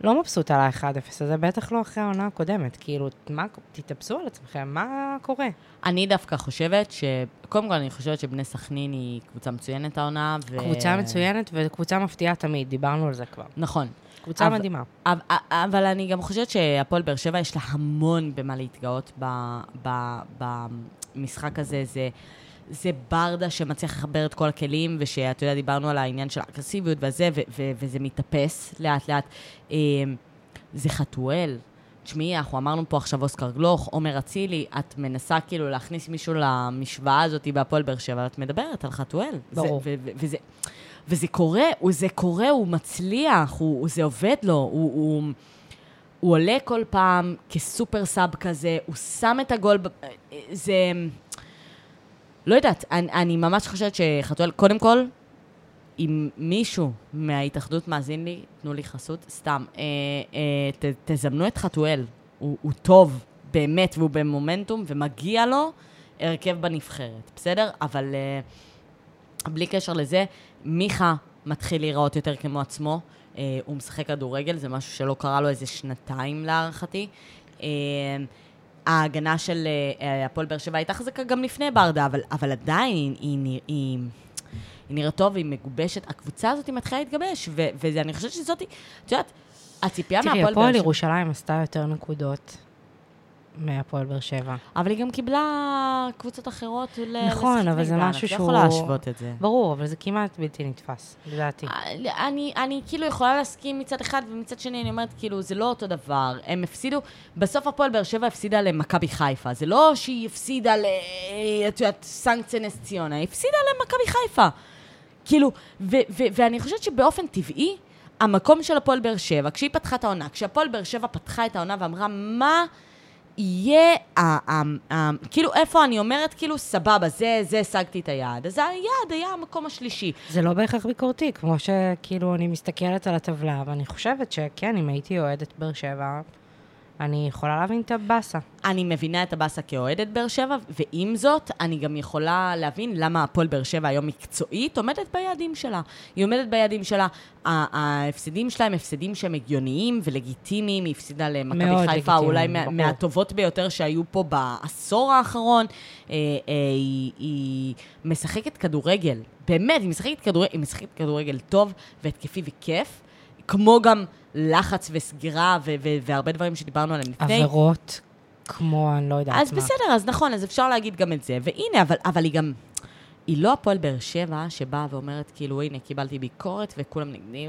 לא מבסוט על ה-1-0 הזה, בטח לא אחרי העונה הקודמת. כאילו, מה, תתאפסו על עצמכם, מה קורה? אני דווקא חושבת ש... קודם כל, אני חושבת שבני סכנין היא קבוצה מצוינת העונה. ו... קבוצה מצוינת וקבוצה מפתיעה תמיד, דיברנו על זה כבר. נכון. קבוצה אבל- מדהימה. אבל, אבל אני גם חושבת שהפועל באר שבע יש לה המון במה להתגאות במשחק הזה. זה, זה ברדה שמצליח לחבר את כל הכלים, ושאתה יודע, דיברנו על העניין של האגרסיביות וזה, ו, ו, וזה מתאפס לאט-לאט. אה, זה חתואל. תשמעי, אנחנו אמרנו פה עכשיו אוסקר גלוך, עומר אצילי, את מנסה כאילו להכניס מישהו למשוואה הזאת בהפועל באר שבע, את מדברת על חתואל. ברור. זה, ו- ו- וזה, וזה קורה, זה קורה, הוא מצליח, הוא, זה עובד לו, הוא, הוא, הוא עולה כל פעם כסופר סאב כזה, הוא שם את הגול, ב- זה... לא יודעת, אני, אני ממש חושבת שחתואל, קודם כל, אם מישהו מההתאחדות מאזין לי, תנו לי חסות, סתם, אה, אה, ת, תזמנו את חתואל, הוא, הוא טוב, באמת, והוא במומנטום, ומגיע לו הרכב בנבחרת, בסדר? אבל אה, בלי קשר לזה, מיכה מתחיל להיראות יותר כמו עצמו. אה, הוא משחק כדורגל, זה משהו שלא קרה לו איזה שנתיים להערכתי. אה, ההגנה של אה, אה, הפועל באר שבע הייתה חזקה גם לפני ברדה, אבל, אבל עדיין היא, היא, היא, היא, נראית טוב, היא מגובשת. הקבוצה הזאת מתחילה להתגבש, ו- ואני חושבת שזאת, את יודעת, הציפייה תראי, מהפועל באר הפועל שבע... ירושלים עשתה יותר נקודות מהפועל באר שבע. אבל היא גם קיבלה קבוצות אחרות ל- נכון, אבל זה משהו את לא שהוא- יכולה להשוות את זה. ברור, אבל זה כמעט בלתי נתפס, לדעתי. אני, אני כאילו יכולה להסכים מצד אחד, ומצד שני אני אומרת, כאילו, זה לא אותו דבר. הם הפסידו, בסוף הפועל באר שבע הפסידה למכבי חיפה. זה לא שהיא הפסידה ל... את יודעת, סנקציה נס ציונה, היא הפסידה למכבי חיפה. כאילו, ו- ו- ואני חושבת שבאופן טבעי, המקום של הפועל באר שבע, כשהיא פתחה את העונה, כשהפועל באר שבע פתחה את העונה ואמרה, מה יהיה, כאילו, איפה אני אומרת, כאילו, סבבה, זה, זה השגתי את היעד. אז היעד היה המקום השלישי. זה לא בהכרח ביקורתי, כמו שכאילו אני מסתכלת על הטבלה, ואני חושבת שכן, אם הייתי אוהדת באר שבע, אני יכולה להבין את הבאסה. אני מבינה את הבאסה כאוהדת באר שבע, ועם זאת, אני גם יכולה להבין למה הפועל באר שבע היום מקצועית עומדת ביעדים שלה. היא עומדת ביעדים שלה, ההפסדים שלה הם הפסדים שהם הגיוניים ולגיטימיים, היא הפסידה למכבי חיפה, אולי מה. מהטובות ביותר שהיו פה בעשור האחרון. אה, אה, היא, היא משחקת כדורגל, באמת, היא משחקת כדורגל, היא משחקת כדורגל טוב והתקפי וכיף, כמו גם לחץ וסגירה ו- ו- והרבה דברים שדיברנו עליהם לפני. עבירות, כמו אני לא יודעת אז מה. בסדר, אז נכון, אז אפשר להגיד גם את זה. והנה, אבל, אבל היא גם... היא לא הפועל באר שבע שבאה ואומרת, כאילו, הנה, קיבלתי ביקורת וכולם נגדי,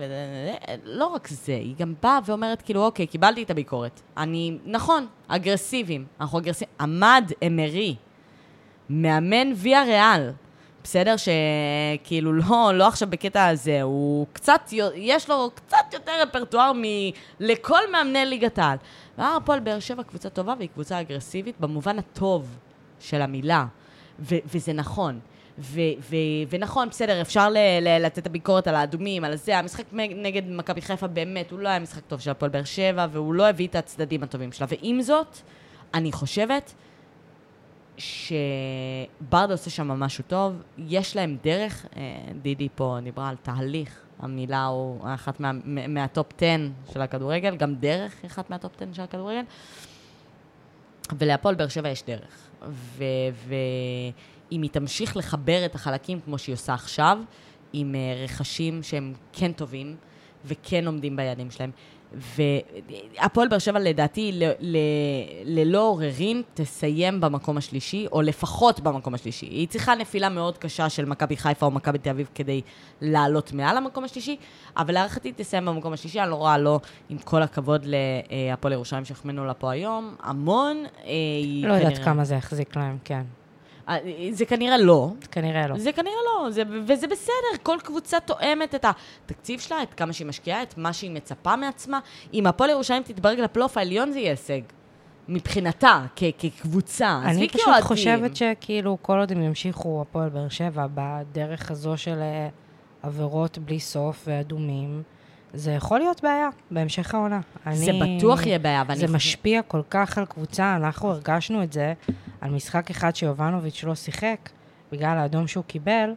לא רק זה, היא גם באה ואומרת, כאילו, אוקיי, קיבלתי את הביקורת. אני, נכון, אגרסיביים, אנחנו אגרסיביים. עמד אמרי, מאמן ויה ריאל, בסדר? שכאילו לא, לא עכשיו בקטע הזה, הוא קצת, יש לו קצת יותר רפרטואר מלכל מאמני ליגת העל. והפועל באר שבע קבוצה טובה והיא קבוצה אגרסיבית במובן הטוב של המילה, ו- וזה נכון. ו- ו- ונכון, בסדר, אפשר ל- ל- לתת את הביקורת על האדומים, על זה, המשחק נגד מכבי חיפה באמת, הוא לא היה משחק טוב של הפועל באר שבע, והוא לא הביא את הצדדים הטובים שלה. ועם זאת, אני חושבת שברדה עושה שם משהו טוב, יש להם דרך, אה, דידי פה דיברה על תהליך, המילה הוא אחת מה, מהטופ 10 של הכדורגל, גם דרך אחת מהטופ 10 של הכדורגל, ולהפועל באר שבע יש דרך. ואם היא תמשיך לחבר את החלקים כמו שהיא עושה עכשיו, עם אה, רכשים שהם כן טובים וכן עומדים ביעדים שלהם, והפועל באר שבע לדעתי ל, ל, ללא עוררין תסיים במקום השלישי, או לפחות במקום השלישי. היא צריכה נפילה מאוד קשה של מכבי חיפה או מכבי תל אביב כדי לעלות מעל המקום השלישי, אבל להערכתי תסיים במקום השלישי, אני לא רואה לא, עם כל הכבוד להפועל ירושלים שהחמאנו לה פה היום, המון. אה, לא יודעת כנראה... כמה זה יחזיק להם, כן. אה, זה כנראה לא. כנראה לא. זה כנראה לא, זה, וזה בסדר, כל קבוצה תואמת את התקציב שלה, את כמה שהיא משקיעה, את מה שהיא מצפה מעצמה. אם הפועל ירושלים תתברג לפלייאוף העליון זה יהיה הישג. מבחינתה, כ- כקבוצה. אני פשוט כאוהדים. חושבת שכאילו, כל עוד הם ימשיכו, הפועל באר שבע, בדרך הזו של אה, עבירות בלי סוף ואדומים, זה יכול להיות בעיה בהמשך העונה. זה אני... בטוח יהיה בעיה, ואני... זה משפיע כל כך על קבוצה, אנחנו הרגשנו את זה על משחק אחד שיובנוביץ' לא שיחק, בגלל האדום שהוא קיבל.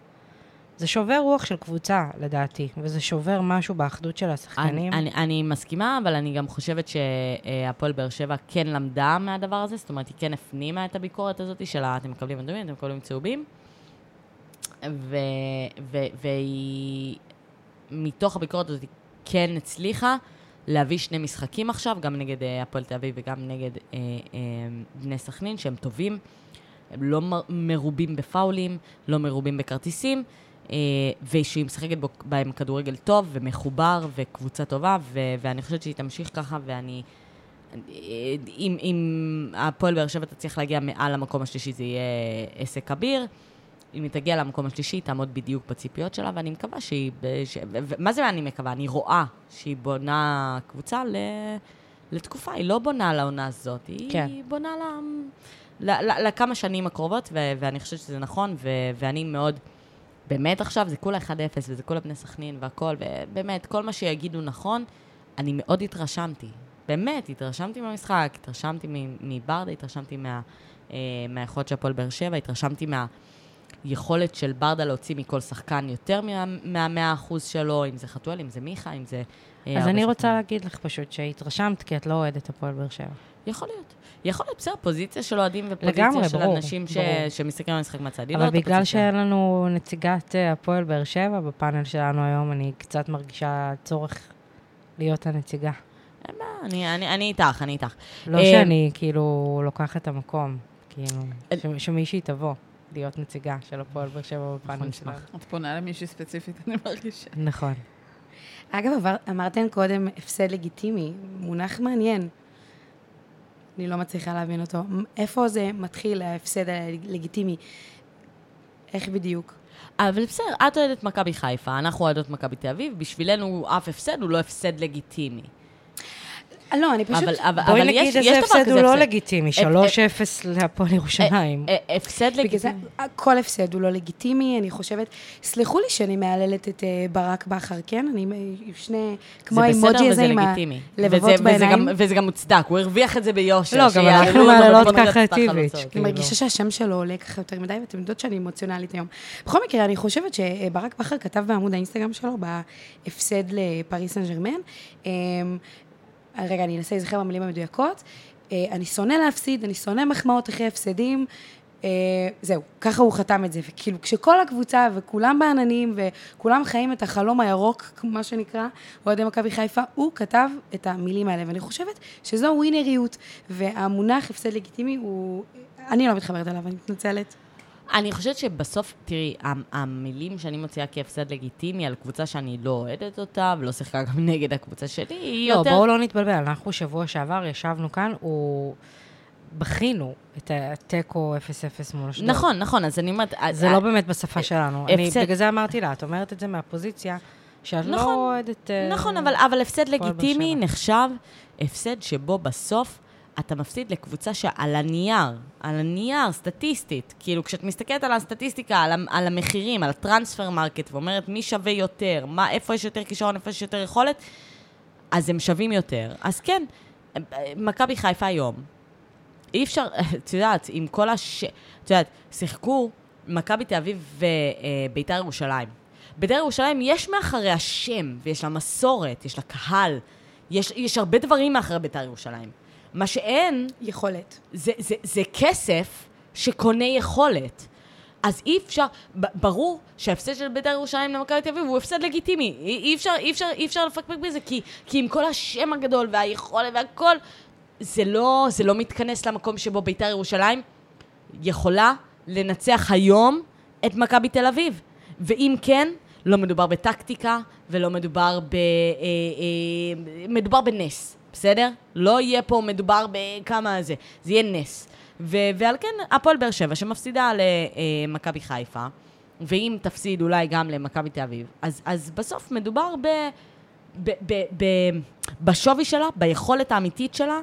זה שובר רוח של קבוצה, לדעתי, וזה שובר משהו באחדות של השחקנים. אני, אני, אני מסכימה, אבל אני גם חושבת שהפועל באר שבע כן למדה מהדבר הזה, זאת אומרת, היא כן הפנימה את הביקורת הזאת של אתם מקבלים אדומים, אתם מקבלים צהובים, והיא, מתוך הביקורת הזאת, כן הצליחה להביא שני משחקים עכשיו, גם נגד אה, הפועל תל אביב וגם נגד אה, אה, בני סכנין, שהם טובים. הם לא מרובים בפאולים, לא מרובים בכרטיסים, ושהיא משחקת בהם כדורגל טוב ומחובר וקבוצה טובה, ואני חושבת שהיא תמשיך ככה, ואני... אם הפועל באר שבע תצליח להגיע מעל המקום השלישי, זה יהיה עסק כביר. אם היא תגיע למקום השלישי, היא תעמוד בדיוק בציפיות שלה, ואני מקווה שהיא... ש... מה זה אני מקווה? אני רואה שהיא בונה קבוצה ל... לתקופה, היא לא בונה לעונה הזאת, היא כן. בונה ל... ל... ל... לכמה שנים הקרובות, ו... ואני חושבת שזה נכון, ו... ואני מאוד... באמת עכשיו, זה כולה 1-0, וזה כולה בני סכנין והכל, ובאמת, כל מה שיגידו נכון, אני מאוד התרשמתי. באמת, התרשמתי מהמשחק, התרשמתי מברדה, התרשמתי מה... אה, מהיכולת של הפועל באר שבע, התרשמתי מה... יכולת של ברדה להוציא מכל שחקן יותר מהמאה אחוז שלו, אם זה חתואל, אם זה מיכה, אם זה... אה, אז אני רוצה להגיד לך פשוט שהתרשמת, כי את לא אוהדת הפועל באר שבע. יכול להיות. יכול להיות, בסדר, פוזיציה של אוהדים ופוזיציה לגמרי, של ברור, אנשים ש... שמסתכלים על המשחק מהצד. אבל לא בגלל שאין לנו נציגת אה, הפועל באר שבע בפאנל שלנו היום, אני קצת מרגישה צורך להיות הנציגה. אני, אני, אני איתך, אני איתך. לא אה, שאני כאילו לוקחת את המקום, כאילו, שמישהי תבוא. להיות נציגה של הפועל באר שבע בפאנל נכון, שלנו. את פונה למישהי ספציפית, אני מרגישה. נכון. אגב, אמרתם קודם הפסד לגיטימי, מונח מעניין. אני לא מצליחה להבין אותו. איפה זה מתחיל, ההפסד הלגיטימי? איך בדיוק? אבל בסדר, את אוהדת מכבי חיפה, אנחנו אוהדות מכבי תל אביב, בשבילנו אף הפסד הוא לא הפסד לגיטימי. לא, אני פשוט... אבל, אבל, בואי אבל נגיד יש, איזה הפסד הוא לא לגיטימי, 3-0 להפועל ירושלים. הפסד לגיטימי. כל הפסד הוא לא לגיטימי, אני חושבת... סלחו לי שאני מהללת את אה, ברק בכר, כן? אני שני... כמו האימוג'י הזה עם הלבבות בעיניים. וזה גם מוצדק, הוא הרוויח את זה ביושר. לא, גם אנחנו מהללות ככה את איביץ'. אני כאילו. מרגישה שהשם שלו עולה ככה יותר מדי, ואתם יודעות שאני אמוציונלית היום. בכל מקרה, אני חושבת שברק בכר כתב בעמוד האינסטגרם שלו, בהפסד לפריס סן ג'רמן, אמ, רגע, אני אנסה להיזכר במילים המדויקות. אה, אני שונא להפסיד, אני שונא מחמאות אחרי הפסדים. אה, זהו, ככה הוא חתם את זה. וכאילו, כשכל הקבוצה וכולם בעננים וכולם חיים את החלום הירוק, מה שנקרא, אוהדי מכבי חיפה, הוא כתב את המילים האלה. ואני חושבת שזו ווינריות, והמונח הפסד לגיטימי הוא... אני לא מתחברת עליו, אני מתנצלת. אני חושבת שבסוף, תראי, המ- המילים שאני מוציאה כהפסד לגיטימי על קבוצה שאני לא אוהדת אותה, ולא שיחקה גם נגד הקבוצה שלי, היא לא, יותר... בואו לא נתבלבל, אנחנו שבוע שעבר ישבנו כאן, הוא... בכינו את התיקו 0-0 מול אשדוד. נכון, נכון, אז אני אומרת... זה אה, לא באמת בשפה שלנו. אני, בגלל זה אמרתי לה, את אומרת את זה מהפוזיציה שאת לא נכון, אוהדת... אה, נכון, אבל, אבל הפסד לגיטימי. נחשב הפסד שבו בסוף אתה מפסיד לקבוצה שעל הנייר, על הנייר, סטטיסטית, כאילו כשאת מסתכלת על הסטטיסטיקה, על, על המחירים, על ה Transfermarkt, ואומרת מי שווה יותר, מה, איפה יש יותר כישרון, איפה יש יותר יכולת, אז הם שווים יותר. אז כן, מכבי חיפה היום, אי אפשר, את יודעת, עם כל הש... את יודעת, שיחקו מכבי תל אביב וביתר ירושלים. ביתר ירושלים יש מאחורי השם, ויש לה מסורת, יש לה קהל, יש, יש הרבה דברים מאחורי ביתר ירושלים. מה שאין, יכולת. זה, זה, זה כסף שקונה יכולת. אז אי אפשר, ברור שההפסד של בית"ר ירושלים למכבי תל אביב הוא הפסד לגיטימי. אי, אפשר, אי, אפשר, אי אפשר לפקפק בזה, כי, כי עם כל השם הגדול והיכולת והכל, זה לא, זה לא מתכנס למקום שבו בית"ר ירושלים יכולה לנצח היום את מכבי תל אביב. ואם כן, לא מדובר בטקטיקה ולא מדובר ב... אה, אה, מדובר בנס, בסדר? לא יהיה פה מדובר בכמה זה, זה יהיה נס. ו- ועל כן, הפועל באר שבע שמפסידה למכבי חיפה, ואם תפסיד אולי גם למכבי תל אביב, אז, אז בסוף מדובר ב... ב- ב- ב- בשווי שלה, ביכולת האמיתית שלה,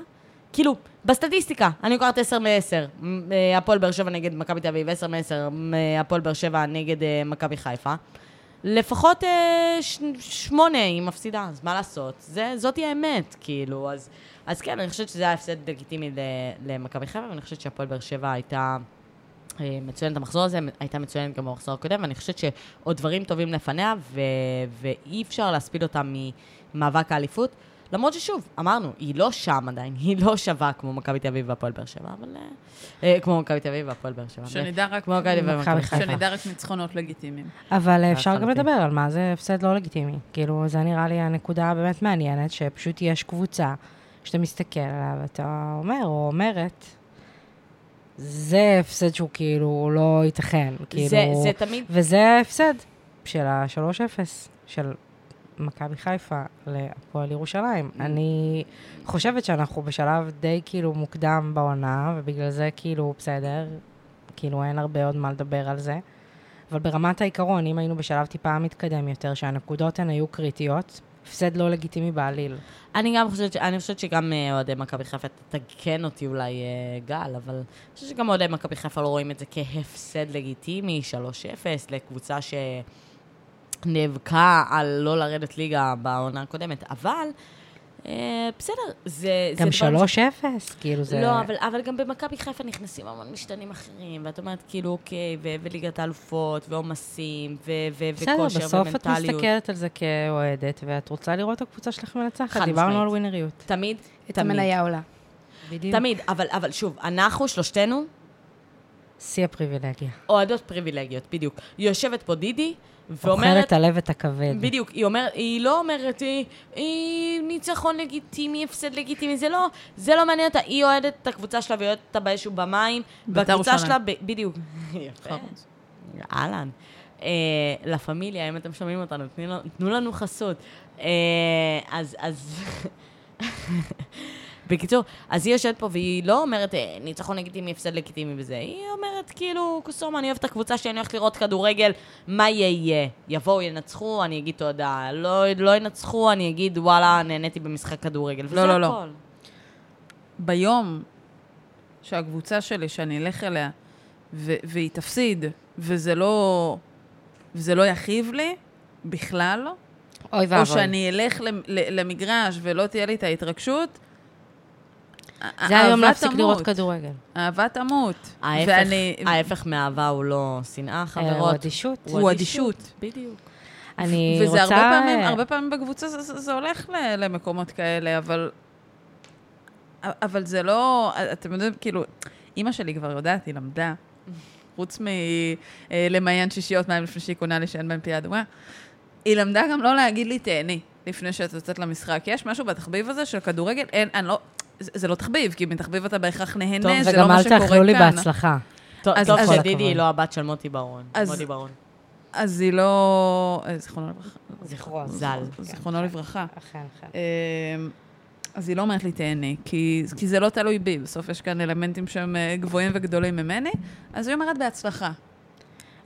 כאילו, בסטטיסטיקה, אני לוקחת 10 מ-10, הפועל באר שבע נגד מכבי תל אביב, 10 מ-10, הפועל באר שבע נגד אה, מכבי חיפה. לפחות אה, ש- שמונה היא מפסידה, אז מה לעשות? זה, זאתי האמת, כאילו, אז, אז כן, אני חושבת שזה היה הפסד לגיטימי למכבי חיפה, ואני חושבת שהפועל באר שבע הייתה אה, מצוינת במחזור הזה, הייתה מצוינת גם במחזור הקודם, ואני חושבת שעוד דברים טובים לפניה, ו- ואי אפשר להספיד אותה ממאבק האליפות. למרות ששוב, אמרנו, היא לא שם עדיין, היא לא שווה כמו מכבי תל אביב והפועל באר שבע, אבל... אה, אה, כמו מכבי תל אביב והפועל באר שבע. שנדע רק, כמו מכבי תל אביב מכבי ומכבי חיפה. שנדע רק ניצחונות לגיטימיים. אבל אה, אפשר גם. לדבר על מה זה הפסד לא לגיטימי. כאילו, זה נראה לי הנקודה הבאמת מעניינת, שפשוט יש קבוצה שאתה מסתכל עליה ואתה אומר או אומרת, זה הפסד שהוא כאילו לא ייתכן. כאילו, זה, זה תמיד... וזה ההפסד של ה-3-0 של מכבי חיפה להפועל ירושלים. אני חושבת שאנחנו בשלב די כאילו מוקדם בעונה, ובגלל זה כאילו בסדר, כאילו אין הרבה עוד מה לדבר על זה. אבל ברמת העיקרון, אם היינו בשלב טיפה מתקדם יותר, שהנקודות הן היו קריטיות, הפסד לא לגיטימי בעליל. אני גם חושבת, ש- אני חושבת שגם אה, אוהדי מכבי חיפה, תתקן אותי אולי אה, גל, אבל אני חושבת שגם אוהדי מכבי חיפה לא רואים את זה כהפסד לגיטימי, 3-0, לקבוצה שנאבקה על לא לרדת ליגה בעונה הקודמת, אבל אה, בסדר, זה... גם זה דברים ש- 3-0, כאילו זה... לא, אבל, אבל גם במכבי חיפה נכנסים המון משתנים אחרים, ואת אומרת, כאילו, אוקיי, ו- וליגת האלופות, ועומסים, ו- ו- בסדר, וכושר, בסוף את ומנטליות. מסתכלת על זה כאוהדת, ואת רוצה לראות את הקבוצה שלך מנצחת. חד דיברנו. על ווינריות. תמיד, את תמיד. המניה עולה. בדיוק. תמיד, אבל, אבל שוב, אנחנו, שלושתנו, שיא הפריבילגיה. אוהדות פריבילגיות, בדיוק. יושבת פה דידי, אוכלת ואומרת... הלב את הכבד. בדיוק, היא, אומר, היא לא אומרת, היא, היא ניצחון לגיטימי, הפסד לגיטימי, זה לא, זה לא מעניין אותה, היא אוהדת את הקבוצה שלה והיא אוהדת אותה בית"ר והקבוצה ירושלים. שלה, ב, בדיוק. יפה. אהלן. אה, לה פמיליה, אם אתם שומעים אותנו, תנו, לנו- תנו לנו חסות. אה, אז, אז... בקיצור, אז היא יושבת פה והיא לא אומרת אה, ניצחון לגיטימי, הפסד לגיטימי וזה, היא אומרת כאילו, קוסומה, אני אוהבת את הקבוצה שלי, אני הולכת לראות כדורגל, מה יהיה יהיה. יבואו, ינצחו, אני אגיד תודה. לא, לא ינצחו, אני אגיד וואלה, נהניתי במשחק כדורגל. וזה לא, לא, לא. הכל. ביום שהקבוצה שלי, שאני אלך אליה, ו- והיא תפסיד, וזה לא, וזה לא יכאיב לי, בכלל לא, אוי ואבוי. או שאני אלך למגרש ולא תהיה לי את ההתרגשות, זה היום להפסיק. לראות כדורגל. אהבה תמות. ההפך, מאהבה הוא לא שנאה, אה, הוא חברות. אדישות. הוא אדישות. בדיוק. אני וזה רוצה... הרבה פעמים, הרבה פעמים בקבוצה זה, זה, זה הולך ל- למקומות כאלה, אבל... אבל זה לא... אתם יודעים, כאילו, אימא שלי כבר יודעת, היא למדה, חוץ מלמיין שישיות מים לפני שהיא קונה לי שאין בהם פי אדומה, היא למדה גם לא להגיד לי תהני לפני שאת יוצאת למשחק. יש משהו בתחביב הזה של כדורגל, אין, אני לא... זה, זה לא תחביב, כי מתחביב אתה בהכרח נהנה, טוב, זה וגם לא מה אל שקורה כאן. תאכלו לי בהצלחה. טוב אז- טוב אז- שדידי. היא לא הבת של מוטי ברון. אז- מוטי ברון. אז היא לא... אה, זיכרונו לברכה. זכרו. ז"ל. זיכרונו לברכה. אכן, אכן. אמ, אז היא לא אומרת לי תהני, כי, כי זה לא תלוי בי, בסוף יש כאן אלמנטים שהם אה, גבוהים וגדולים ממני, אז היא אומרת בהצלחה.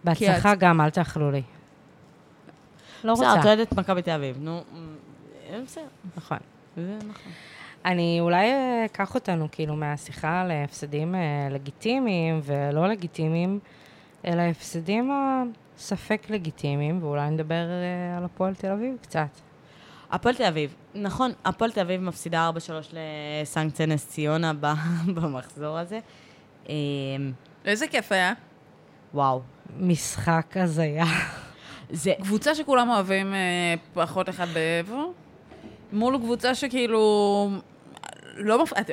בהצלחה את- גם, אל תאכלו לי. לא בסדר, את רוצה. אוהדת מכבי תל אביב, נו, אה, בסדר, נכון. זה נכון. אני אולי אה, אקח אותנו כאילו מהשיחה להפסדים אה, לגיטימיים ולא לגיטימיים, אלא הפסדים הספק לגיטימיים, ואולי נדבר אה, על הפועל תל אביב קצת. הפועל תל אביב, נכון, הפועל תל אביב מפסידה 4-3 לסנקציה נס ציונה במחזור הזה. אה, איזה כיף היה. וואו. משחק הזיה. זה, קבוצה שכולם אוהבים אה, פחות אחד בעבר, מול קבוצה שכאילו... לא מפ... את-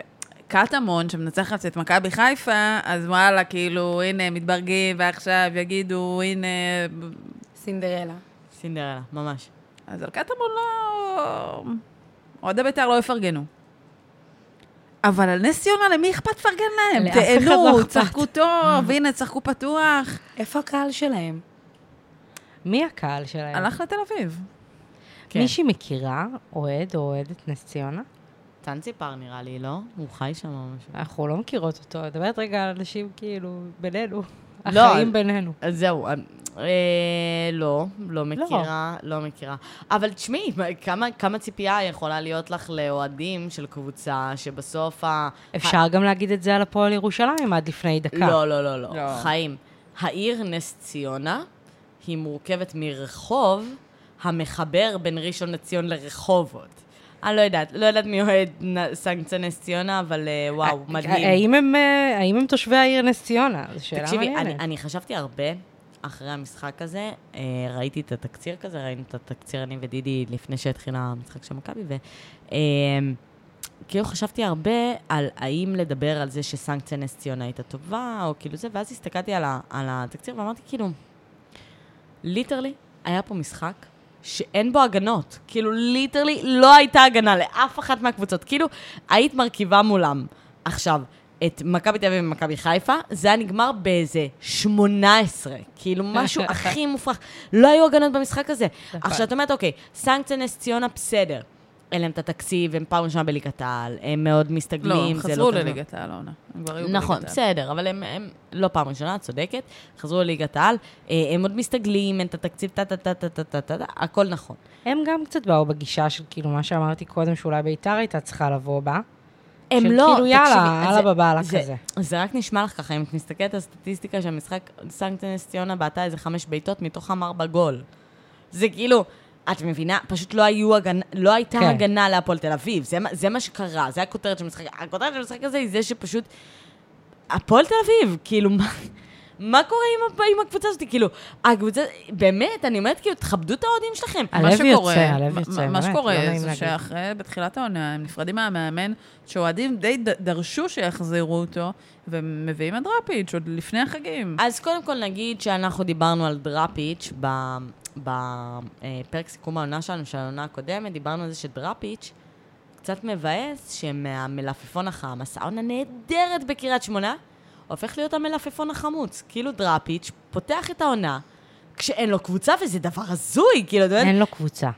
קטמון, שמנצחת את מכבי חיפה, אז וואלה, כאילו, הנה, מתברגים, ועכשיו יגידו, הנה... סינדרלה. סינדרלה, ממש. אז על קטמון לא... אוהדי בית"ר לא יפרגנו. אבל על נס ציונה, למי אכפת לפרגן להם? לא תהנו, אכפת. צחקו טוב, הנה, צחקו פתוח. איפה הקהל שלהם? מי הקהל שלהם? הלך לתל אביב. כן. מישהי מכירה אוהד או אוהדת נס ציונה? ציפר נראה לי, לא? הוא חי שם או משהו. אנחנו לא מכירות אותו. את מדברת רגע על אנשים כאילו בינינו. לא, החיים בינינו. אז זהו, אה, אה, לא, לא מכירה, לא מכירה. אבל תשמעי, מה- כמה, כמה ציפייה יכולה להיות לך לאוהדים של קבוצה שבסוף ה... אפשר גם להגיד את זה על הפועל ירושלים עד לפני דקה. לא, לא, לא, לא. לא. חיים. העיר נס ציונה היא מורכבת מרחוב המחבר בין ראשון לציון לרחובות. אני לא יודעת, לא יודעת מי אוהד סנקציה נס ציונה, אבל אה, וואו, מדהים. האם הם, אה, האם הם תושבי העיר נס ציונה? זו שאלה תקשיבי, מעניינת. אני, אני חשבתי הרבה אחרי המשחק הזה, אה, ראיתי את התקציר כזה, ראינו את התקציר אני ודידי לפני שהתחיל המשחק של מכבי, ו... אה, כאילו חשבתי הרבה על האם לדבר על זה שסקציה נס ציונה הייתה טובה, או כאילו זה, ואז הסתכלתי על, ה, על התקציר ואמרתי, כאילו, literally, היה פה משחק שאין בו הגנות. כאילו, literally, לא הייתה הגנה לאף אחת מהקבוצות. כאילו, היית מרכיבה מולם. עכשיו, את מכבי תל אביב ומכבי חיפה, זה היה נגמר באיזה 18. כאילו, משהו הכי מופרך. לא היו הגנות במשחק הזה. נכון. עכשיו, את אומרת, אוקיי, סנקציה נס ציונה, בסדר. אין להם את התקציב, הם פעם ראשונה בליגת העל, הם מאוד לא, מסתגלים, הם זה חזרו. לליגת העל העונה. הם כבר היו נכון, בליגת העל. בסדר, אבל הם, הם לא פעם ראשונה, את צודקת, חזרו לליגת העל, אה, הם עוד מסתגלים, אין את התקציב, טה-טה-טה-טה-טה-טה, הכל נכון. הם גם קצת באו בגישה של כאילו מה שאמרתי קודם, שאולי ביתר הייתה צריכה לבוא בה. הם של לא, כאילו, יאללה, יאללה זה- בבעלה זה- כזה. זה רק נשמע לך ככה, אם את מסתכלת על הסטטיסטיקה שהמשחק סנקציה נס ציונה בעטה איזה חמש בעיטות, מתוכם ארבע גול. זה כאילו, את מבינה? פשוט לא היו הגנה, לא הייתה כן. הגנה להפועל תל אביב. זה, מה- זה מה שקרה, זה הכותרת של המשחק. הכותרת של המשחק הזה היא זה שפשוט... הפועל תל אביב, כאילו, מה... מה קורה עם, עם הקבוצה הזאת? כאילו, הקבוצה, באמת, אני אומרת, כאילו, תכבדו את האוהדים שלכם. הלב מה שקורה- יוצא, הלב מה- יוצא, מה באמת, שקורה לא זה להגיד. שאחרי, בתחילת העונה, הם נפרדים מהמאמן, שאוהדים די ד- דרשו שיחזירו אותו, ומביאים את דראפיץ' עוד לפני החגים. אז קודם כל נגיד שאנחנו דיברנו על דראפיץ' ב- בפרק סיכום העונה שלנו, של העונה הקודמת, דיברנו על זה שדראפיץ' קצת מבאס שמהמלפפון החמאס, העונה נהדרת בקריית שמונה, הופך להיות המלפפון החמוץ. כאילו דראפיץ' פותח את העונה כשאין לו קבוצה, וזה דבר הזוי, כאילו, אתה יודע, אין לו קבוצה.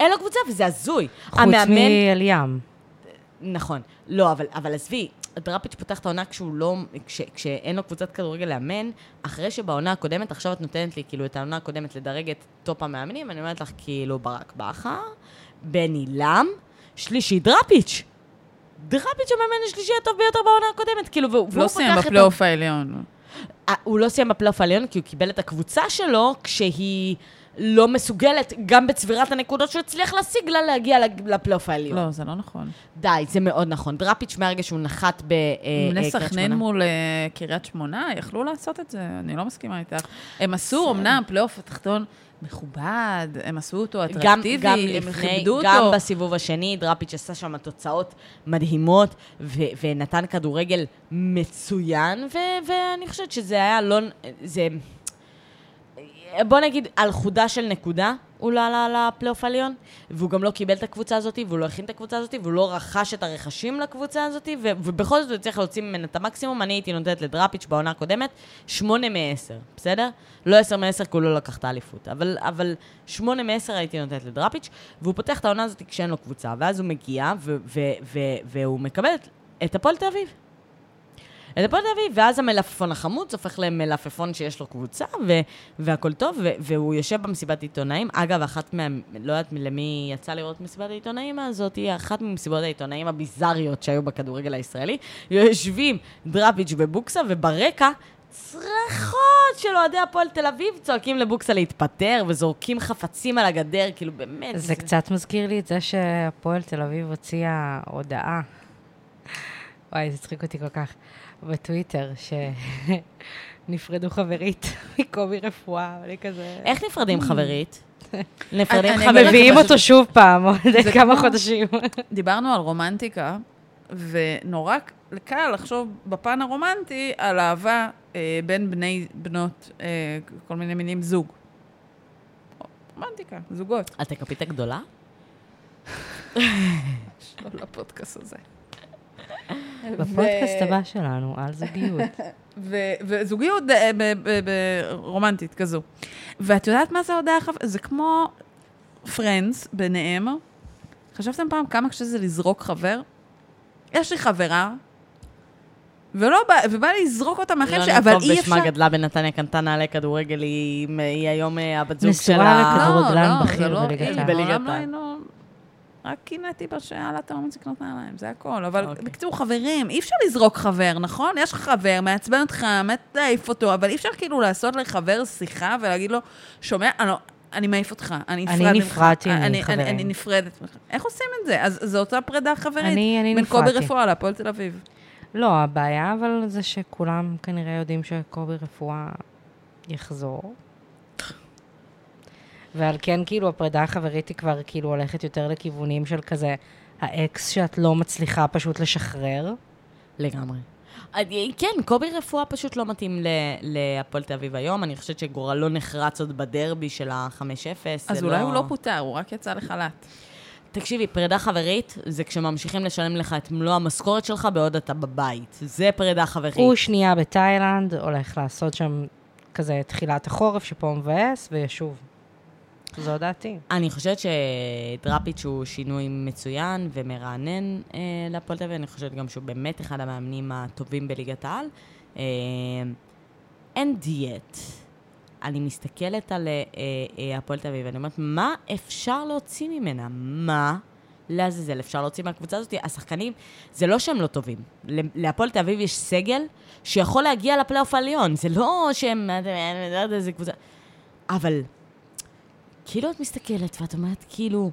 אין לו קבוצה וזה הזוי. חוץ מאליאם. נכון. לא, אבל, אבל עזבי, דראפיץ' פותח את העונה כשהוא לא, כש, כשאין לו קבוצת כדורגל לאמן, אחרי שבעונה הקודמת, עכשיו את נותנת לי כאילו את העונה הקודמת לדרג את טופ המאמנים, אני אומרת לך כאילו ברק בכר, בני לם, שלישי דראפיץ'. דראפיץ' המאמן השלישי הטוב ביותר בעונה הקודמת, כאילו, והוא, לא סיים בפלייאוף העליון. אה, הוא לא סיים בפלייאוף העליון כי הוא קיבל את הקבוצה שלו כשהיא לא מסוגלת, גם בצבירת הנקודות שהוא הצליח להשיג לה, להגיע לפלייאוף העליון. לא, זה לא נכון. די, זה מאוד נכון. דראפיץ' מהרגע שהוא נחת בני בקריית סכנין מול אה, קריית שמונה, יכלו לעשות את זה, אני לא מסכימה איתך. הם עשו אמנם פלייאוף התחתון מכובד, הם עשו אותו גם, אטרקטיבי, גם הם כיבדו גם אותו. בסיבוב השני, דראפיץ' עשה שם תוצאות מדהימות, ו- ונתן כדורגל מצוין, ו- ואני חושבת שזה היה לא... זה... בוא נגיד, על חודה של נקודה הוא לא עלה לפלייאוף העליון, והוא גם לא קיבל את הקבוצה הזאת, והוא לא הכין את הקבוצה הזאת, והוא לא רכש את הרכשים לקבוצה הזאת, ו- ובכל זאת הוא צריך להוציא ממנה את המקסימום. אני הייתי נותנת לדראפיץ' בעונה הקודמת 8 מ-10, בסדר? לא 10 מ-10 כי הוא לא לקח את האליפות, אבל, אבל 8 מ-10 הייתי נותנת לדראפיץ', והוא פותח את העונה הזאת כשאין לו קבוצה, ואז הוא מגיע, ו- ו- ו- והוא מקבל את הפועל תל אביב. את הפועל תל אביב, ואז המלפפון החמוץ הופך למלפפון שיש לו קבוצה, ו- והכל טוב, ו- והוא יושב במסיבת עיתונאים. אגב, אחת מה... לא יודעת למי יצא לראות מסיבת העיתונאים הזאת, היא אחת ממסיבות העיתונאים הביזריות שהיו בכדורגל הישראלי. יושבים דראפיץ' ובוקסה, וברקע... צרחות של אוהדי הפועל תל אביב צועקים לבוקסה להתפטר וזורקים חפצים על הגדר, כאילו באמת. זה קצת מזכיר לי את זה שהפועל תל אביב הוציאה הודעה. וואי, זה הצחיק אותי כל כך. בטוויטר, שנפרדו חברית מקובי רפואה, ואני כזה... איך נפרדים חברית? נפרדים אני- אני חברית. מביאים אותו שוב פעם, עוד זה כמה חודשים. דיברנו על רומנטיקה, ונורא קל לחשוב בפן הרומנטי על אהבה אה, בין בני, בנות, אה, כל מיני מינים זוג. רומנטיקה, זוגות. את הכפית הגדולה? לא לפודקאסט הזה. בפודקאסט הבא שלנו, על זוגיות. וזוגיות אה, רומנטית כזו. ואת יודעת מה זה הודעה חב... זה כמו פרנדס ביניהם. חשבתם פעם כמה קשה זה לזרוק חבר? יש לי חברה, ולא בא, ובא לי לזרוק אותה מהחיים שלי, אבל אי אפשר... בשמה גדלה בנתניה, קנתה נעלי כדורגל, היא היום אה, הבת זוג נשואה של ה... לכדורגל. כדורגלן לא, בכיר זה רק קינאתי בה שהיה לה את האומץ לקנות נעליים, זה הכל. אבל אוקיי. בקיצור, חברים, אי אפשר לזרוק חבר, נכון? יש לך חבר, מעצבן אותך, מת להעיף אותו, אבל אי אפשר כאילו לעשות לחבר שיחה ולהגיד לו, שומע, אני, לא, אני מעיף אותך, אני נפרד אני ממך. נפרדתי אני- אני- מחברים. אני נפרדת ממך. איך עושים את זה? אז זו אותה פרידה חברית. אני- אני בין קובי נפרדתי. רפואה להפועל תל אביב. לא, הבעיה אבל זה שכולם כנראה יודעים שקובי רפואה יחזור. ועל כן, כאילו, הפרידה החברית היא כבר כאילו הולכת יותר לכיוונים של כזה האקס שאת לא מצליחה פשוט לשחרר. לגמרי. אה, כן, קובי רפואה פשוט לא מתאים ל- להפועל תל אביב היום. אני חושבת שגורלו נחרץ עוד בדרבי של ה-5-0. אז אולי הוא לא פוטר, הוא רק יצא לחל"ת. תקשיבי, פרידה חברית זה כשממשיכים לשלם לך את מלוא המשכורת שלך בעוד אתה בבית. זה פרידה חברית. הוא שנייה בתאילנד, הולך לעשות שם כזה תחילת החורף, שפה מבאס, וישוב. זו דעתי. אני חושבת שדראפיץ' הוא שינוי מצוין ומרענן אה, להפועל תל אביב, אני חושבת גם שהוא באמת אחד המאמנים הטובים בליגת העל. אה, אין דיאט. אני מסתכלת על אה, אה, הפועל תל אביב, ואני אומרת, מה אפשר להוציא ממנה? מה? לעזאזל אפשר להוציא מהקבוצה הזאת? השחקנים, זה לא שהם לא טובים. להפועל תל אביב יש סגל שיכול להגיע לפלייאוף העליון. זה לא שהם... איזה קבוצה... אבל כאילו את מסתכלת ואת אומרת, כאילו,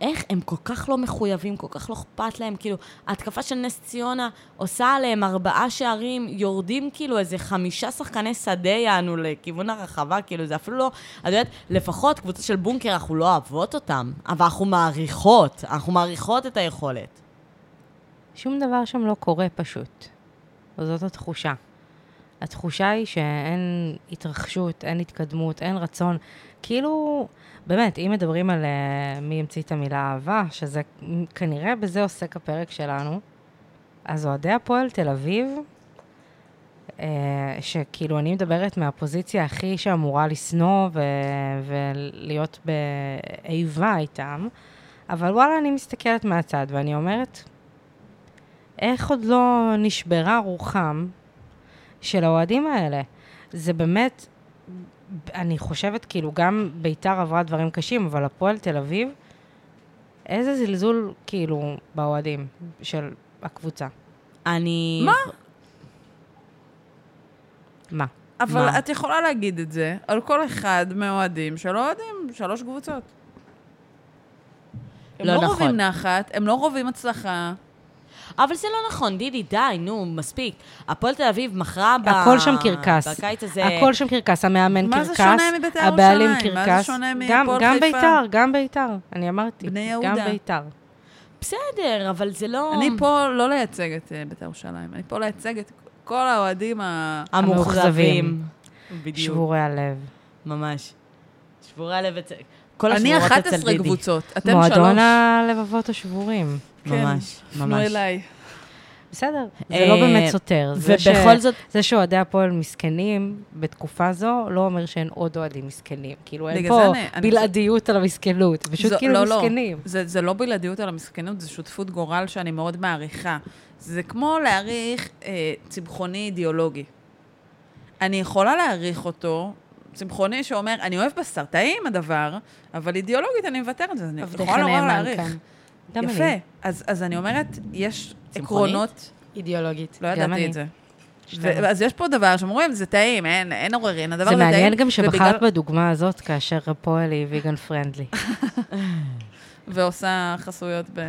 איך הם כל כך לא מחויבים, כל כך לא אכפת להם, כאילו, ההתקפה של נס ציונה עושה עליהם ארבעה שערים, יורדים כאילו איזה חמישה שחקני שדה יענו לכיוון הרחבה, כאילו, זה אפילו לא, את יודעת, לפחות קבוצה של בונקר, אנחנו לא אוהבות אותם, אבל אנחנו מעריכות, אנחנו מעריכות את היכולת. שום דבר שם לא קורה פשוט. וזאת התחושה. התחושה היא שאין התרחשות, אין התקדמות, אין רצון. כאילו, באמת, אם מדברים על uh, מי המציא את המילה אהבה, שזה כנראה בזה עוסק הפרק שלנו, אז אוהדי הפועל תל אביב, uh, שכאילו אני מדברת מהפוזיציה הכי שאמורה לשנוא ו- ולהיות באיבה איתם, אבל וואלה, אני מסתכלת מהצד ואני אומרת, איך עוד לא נשברה רוחם של האוהדים האלה? זה באמת, אני חושבת, כאילו, גם ביתר עברה דברים קשים, אבל הפועל תל אביב, איזה זלזול, כאילו, באוהדים של הקבוצה. אני... מה? מה? אבל מה? את יכולה להגיד את זה על כל אחד מהאוהדים של אוהדים, שלוש קבוצות. הם לא לא נכון. רובים נחת, הם לא רובים הצלחה. אבל זה לא נכון, דידי, די, נו, מספיק. הפועל תל אביב מכרה ב... הכל שם קרקס. בקיץ הזה... הכל שם קרקס, המאמן מה קרקס, זה שונה מבית"ר הבעלים ירושלים? מה זה. שונה גם- מהפועל גם חיפה? ביתר, גם ביתר, אני אמרתי. בני גם יהודה. ביתר. בסדר, אבל זה לא... אני פה לא לייצג את אה, בית"ר ירושלים, אני פה לייצג את כל האוהדים. המאוכזבים. המאוכזבים. בדיוק. שבורי הלב. ממש. שבורי הלב אצל... כל אני השבורות אצל 11 דידי. קבוצות, אתם מועדון שלוש. הלבבות השבורים. ממש, כן, פנו ממש. אליי. בסדר, זה אה, לא באמת סותר. ובכל זאת, זה שאוהדי הפועל מסכנים בתקופה זו, לא אומר שאין עוד אוהדים מסכנים. כאילו, אין פה אני- אני בלעדיות על המסכנות, פשוט כאילו לא, לא. מסכנים. זה, זה לא בלעדיות על המסכנות, זה שותפות גורל שאני מאוד מעריכה. זה כמו להעריך אה, צמחוני אידיאולוגי. אני יכולה להעריך אותו, צמחוני שאומר, אני אוהב בשר, טעים הדבר, אבל אידיאולוגית אני מוותרת על זה, אני יכולה נורא נאמן להעריך. גם יפה. אני. אז, אז אני אומרת, יש צמחונית? עקרונות, אידיאולוגית. לא ידעתי. את זה. ו- אז יש פה דבר שאומרים, זה טעים, אין, אין עוררין, הדבר זה הזה טעים. מעניין גם שבחרת ובגלל- בדוגמה הזאת, כאשר הפועל היא ויגן פרנדלי. ועושה חסויות ב...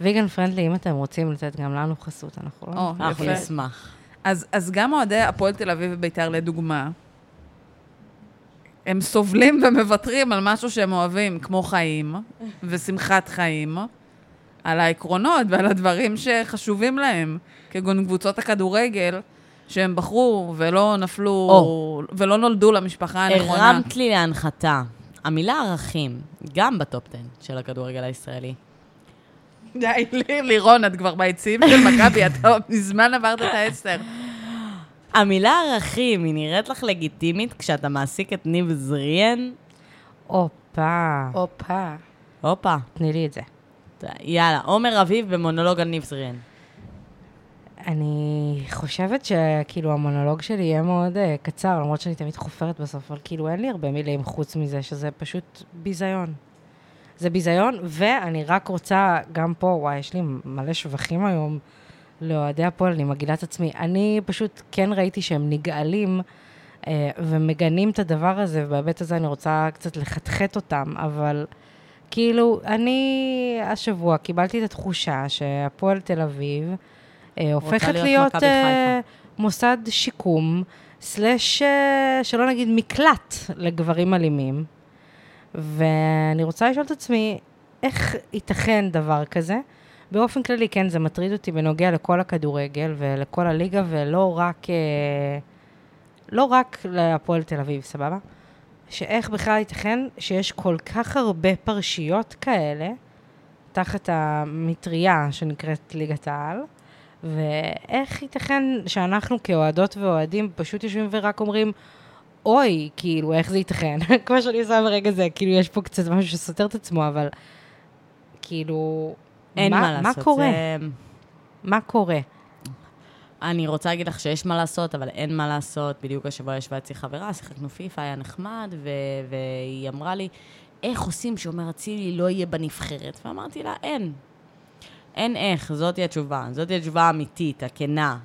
ויגן פרנדלי, אם אתם רוצים לתת גם לנו חסות, אנחנו לא... אנחנו. נשמח. אז, אז גם אוהדי הפועל תל אביב וביתר, לדוגמה, הם סובלים ומוותרים על משהו שהם אוהבים, כמו חיים ושמחת חיים, על העקרונות ועל הדברים שחשובים להם, כגון קבוצות הכדורגל, שהם בחרו ולא נפלו, או. ולא נולדו למשפחה הנכונה. הרמת לי להנחתה. המילה ערכים, גם בטופ 10 של הכדורגל הישראלי. די, לי- לירון, את כבר ביציעים של מכבי, אתה מזמן עברת את העשר. המילה ערכים, היא נראית לך לגיטימית כשאתה מעסיק את ניב זריאן? הופה, הופה. הופה. תני לי את זה. יאללה, עומר אביב במונולוג על ניב זריאן. אני חושבת שכאילו המונולוג שלי יהיה מאוד uh, קצר, למרות שאני תמיד חופרת בסוף, אבל כאילו אין לי הרבה מילים חוץ מזה, שזה פשוט ביזיון. זה ביזיון, ואני רק רוצה, גם פה, וואי, יש לי מלא שבחים היום לאוהדי הפועל, אני מגעילה את עצמי. אני פשוט כן ראיתי שהם נגעלים uh, ומגנים את הדבר הזה, ובהיבט הזה אני רוצה קצת לחתחת אותם, אבל כאילו, אני השבוע קיבלתי את התחושה שהפועל תל אביב, אה, הופכת להיות להיות אה. מוסד שיקום, סלאש, אה, שלא נגיד מקלט לגברים אלימים. ואני רוצה לשאול את עצמי, איך ייתכן דבר כזה? באופן כללי, כן, זה מטריד אותי בנוגע לכל הכדורגל ולכל הליגה, ולא רק, אה, לא רק להפועל תל אביב, סבבה? שאיך בכלל ייתכן שיש כל כך הרבה פרשיות כאלה, תחת המטריה שנקראת ליגת העל, ואיך ייתכן שאנחנו כאוהדות ואוהדים פשוט יושבים ורק אומרים, אוי, כאילו, איך זה ייתכן? כמו שאני עושה ברגע זה, כאילו, יש פה קצת משהו שסותר את עצמו, אבל כאילו, אין מה, לעשות. מה קורה? זה... מה קורה? אני רוצה להגיד לך שיש מה לעשות, אבל אין מה לעשות. בדיוק השבוע ישבה אצלי חברה, שיחקנו פיפא, היה נחמד, ו- והיא אמרה לי, איך עושים שאומר אצילי לא יהיה בנבחרת? ואמרתי לה, אין. אין איך, זאתי התשובה. זאתי התשובה האמיתית, הכנה.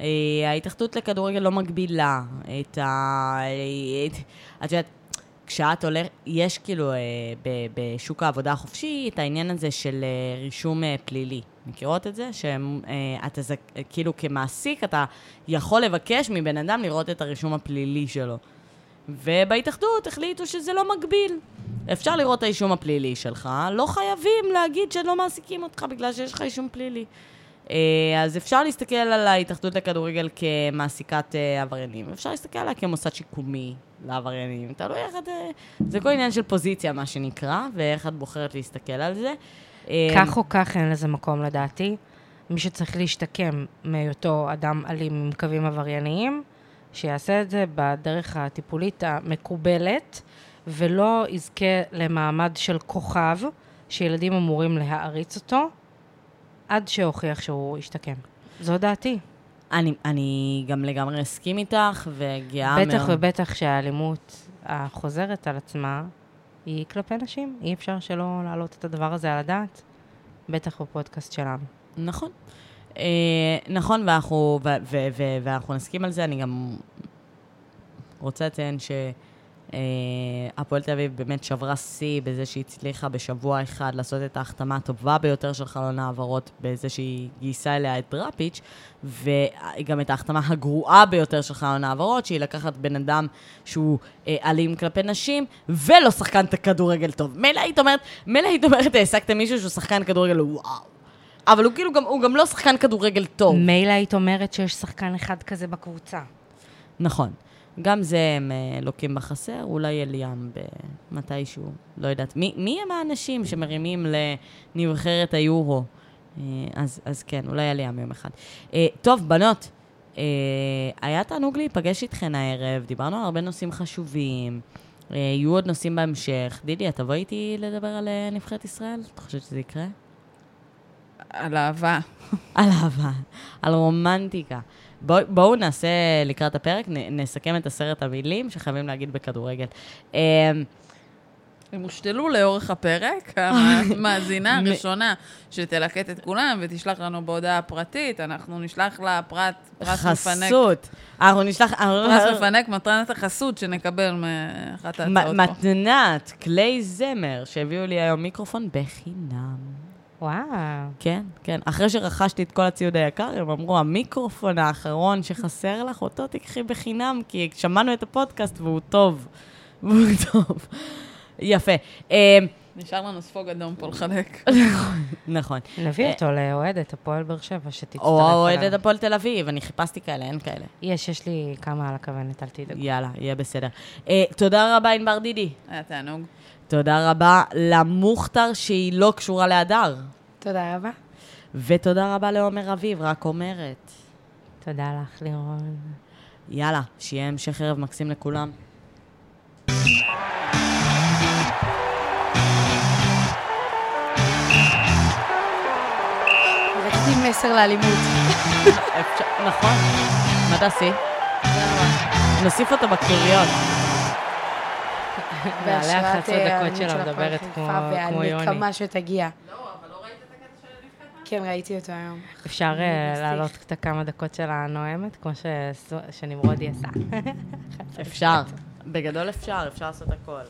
אה, ההתאחדות לכדורגל לא מגבילה את ה... את- את יודעת, כשאת הולך, יש כאילו אה, ב- בשוק העבודה החופשי את העניין הזה של אה, רישום אה, פלילי. מכירות את זה? שאתה זק... כאילו כמעסיק אתה יכול לבקש מבן אדם לראות את הרישום הפלילי שלו. ובהתאחדות החליטו שזה לא מגביל. אפשר לראות את האישום הפלילי שלך, לא חייבים להגיד שלא מעסיקים אותך בגלל שיש לך אישום פלילי. אה, אז אפשר להסתכל על ההתאחדות לכדורגל כמעסיקת אה, עבריינים, אפשר להסתכל עליה כמוסד שיקומי לעבריינים. תלוי איך את... אה, זה כל עניין של פוזיציה, מה שנקרא, ואיך את בוחרת להסתכל על זה. כך או כך אין לזה מקום לדעתי. מי שצריך להשתקם מהיותו אדם אלים עם קווים עברייניים, שיעשה את זה בדרך הטיפולית המקובלת, ולא יזכה למעמד של כוכב, שילדים אמורים להעריץ אותו, עד שהוכיח שהוא ישתקם. זו דעתי. אני, אני גם לגמרי אסכים איתך, וגאה מאוד. בטח ובטח שהאלימות החוזרת על עצמה היא כלפי נשים. אי אפשר שלא להעלות את הדבר הזה על הדעת, בטח בפודקאסט שלנו. נכון. אה, נכון, ואנחנו, ו- ו- ו- ואנחנו נסכים על זה. אני גם רוצה לציין שהפועל תל אביב באמת שברה שיא בזה שהיא הצליחה בשבוע אחד לעשות את ההחתמה הטובה ביותר של חלון העברות, בזה שהיא גייסה אליה את דראפיץ', וגם את ההחתמה הגרועה ביותר של חלון העברות, שהיא לקחת בן אדם שהוא אה, אלים כלפי נשים, ולא שחקן כדורגל טוב. מילא היית אומרת, מילא היית אומרת, העסקתם מישהו שהוא שחקן כדורגל וואו. אבל הוא כאילו גם, הוא גם לא שחקן כדורגל טוב. מילא היית אומרת שיש שחקן אחד כזה בקבוצה. נכון. גם זה הם אה, לוקים בחסר, אולי אליאם במתישהו, לא יודעת. מי, מי הם האנשים שמרימים לנבחרת היורו? אה, אז, אז כן, אולי אליאם יום אחד. אה, טוב, בנות, היה תענוג להיפגש איתכן הערב, דיברנו על הרבה נושאים חשובים. יהיו עוד נושאים בהמשך. דידי, את תבואי איתי לדבר על נבחרת ישראל? את חושבת שזה יקרה? על אהבה. על אהבה, על רומנטיקה. בואו בוא נעשה לקראת הפרק, נ, נסכם את עשרת המילים שחייבים להגיד בכדורגל. אה, הם הושתלו לאורך הפרק, המאזינה הראשונה שתלקט את כולם ותשלח לנו בהודעה פרטית, אנחנו נשלח לה פרט, פרס מפנק. חסות. אנחנו נשלח... פרס מפנק, מתנת החסות שנקבל מאחת ההצעות פה. מתנת כלי זמר שהביאו לי היום מיקרופון בחינם. וואו. כן, כן. אחרי שרכשתי את כל הציוד היקר, הם אמרו, המיקרופון האחרון שחסר לך, אותו תיקחי בחינם, כי שמענו את הפודקאסט והוא טוב. והוא טוב. יפה. אה, נשאר לנו ספוג אדום פה לחלק. נכון. נביא אותו לאוהדת הפועל באר שבע, שתצטרף או אליו. אוהדת הפועל תל אביב, אני חיפשתי כאלה, אין כאלה. יש, יש לי כמה על הכוונת, אל תדאגו. יאללה, יהיה בסדר. אה, תודה רבה, ענבר דידי. היה תענוג. תודה רבה למוכתר שהיא לא קשורה להדר. תודה רבה. ותודה רבה לעומר אביב, רק אומרת. תודה לך, לירון. יאללה, שיהיה המשך ערב מקסים לכולם. רציתי מסר לאלימות. נכון. מה תעשי? נוסיף אותו בכתוביות. נעלה 11 בהשראת, אה, דקות שלה של מדברת כמו יוני. והנקמה שתגיע. כן, ראיתי אותו היום. אפשר אה. להעלות את הכמה דקות של הנואמת, כמו שנמרודי עשה. אפשר. בגדול אפשר, אפשר לעשות הכל.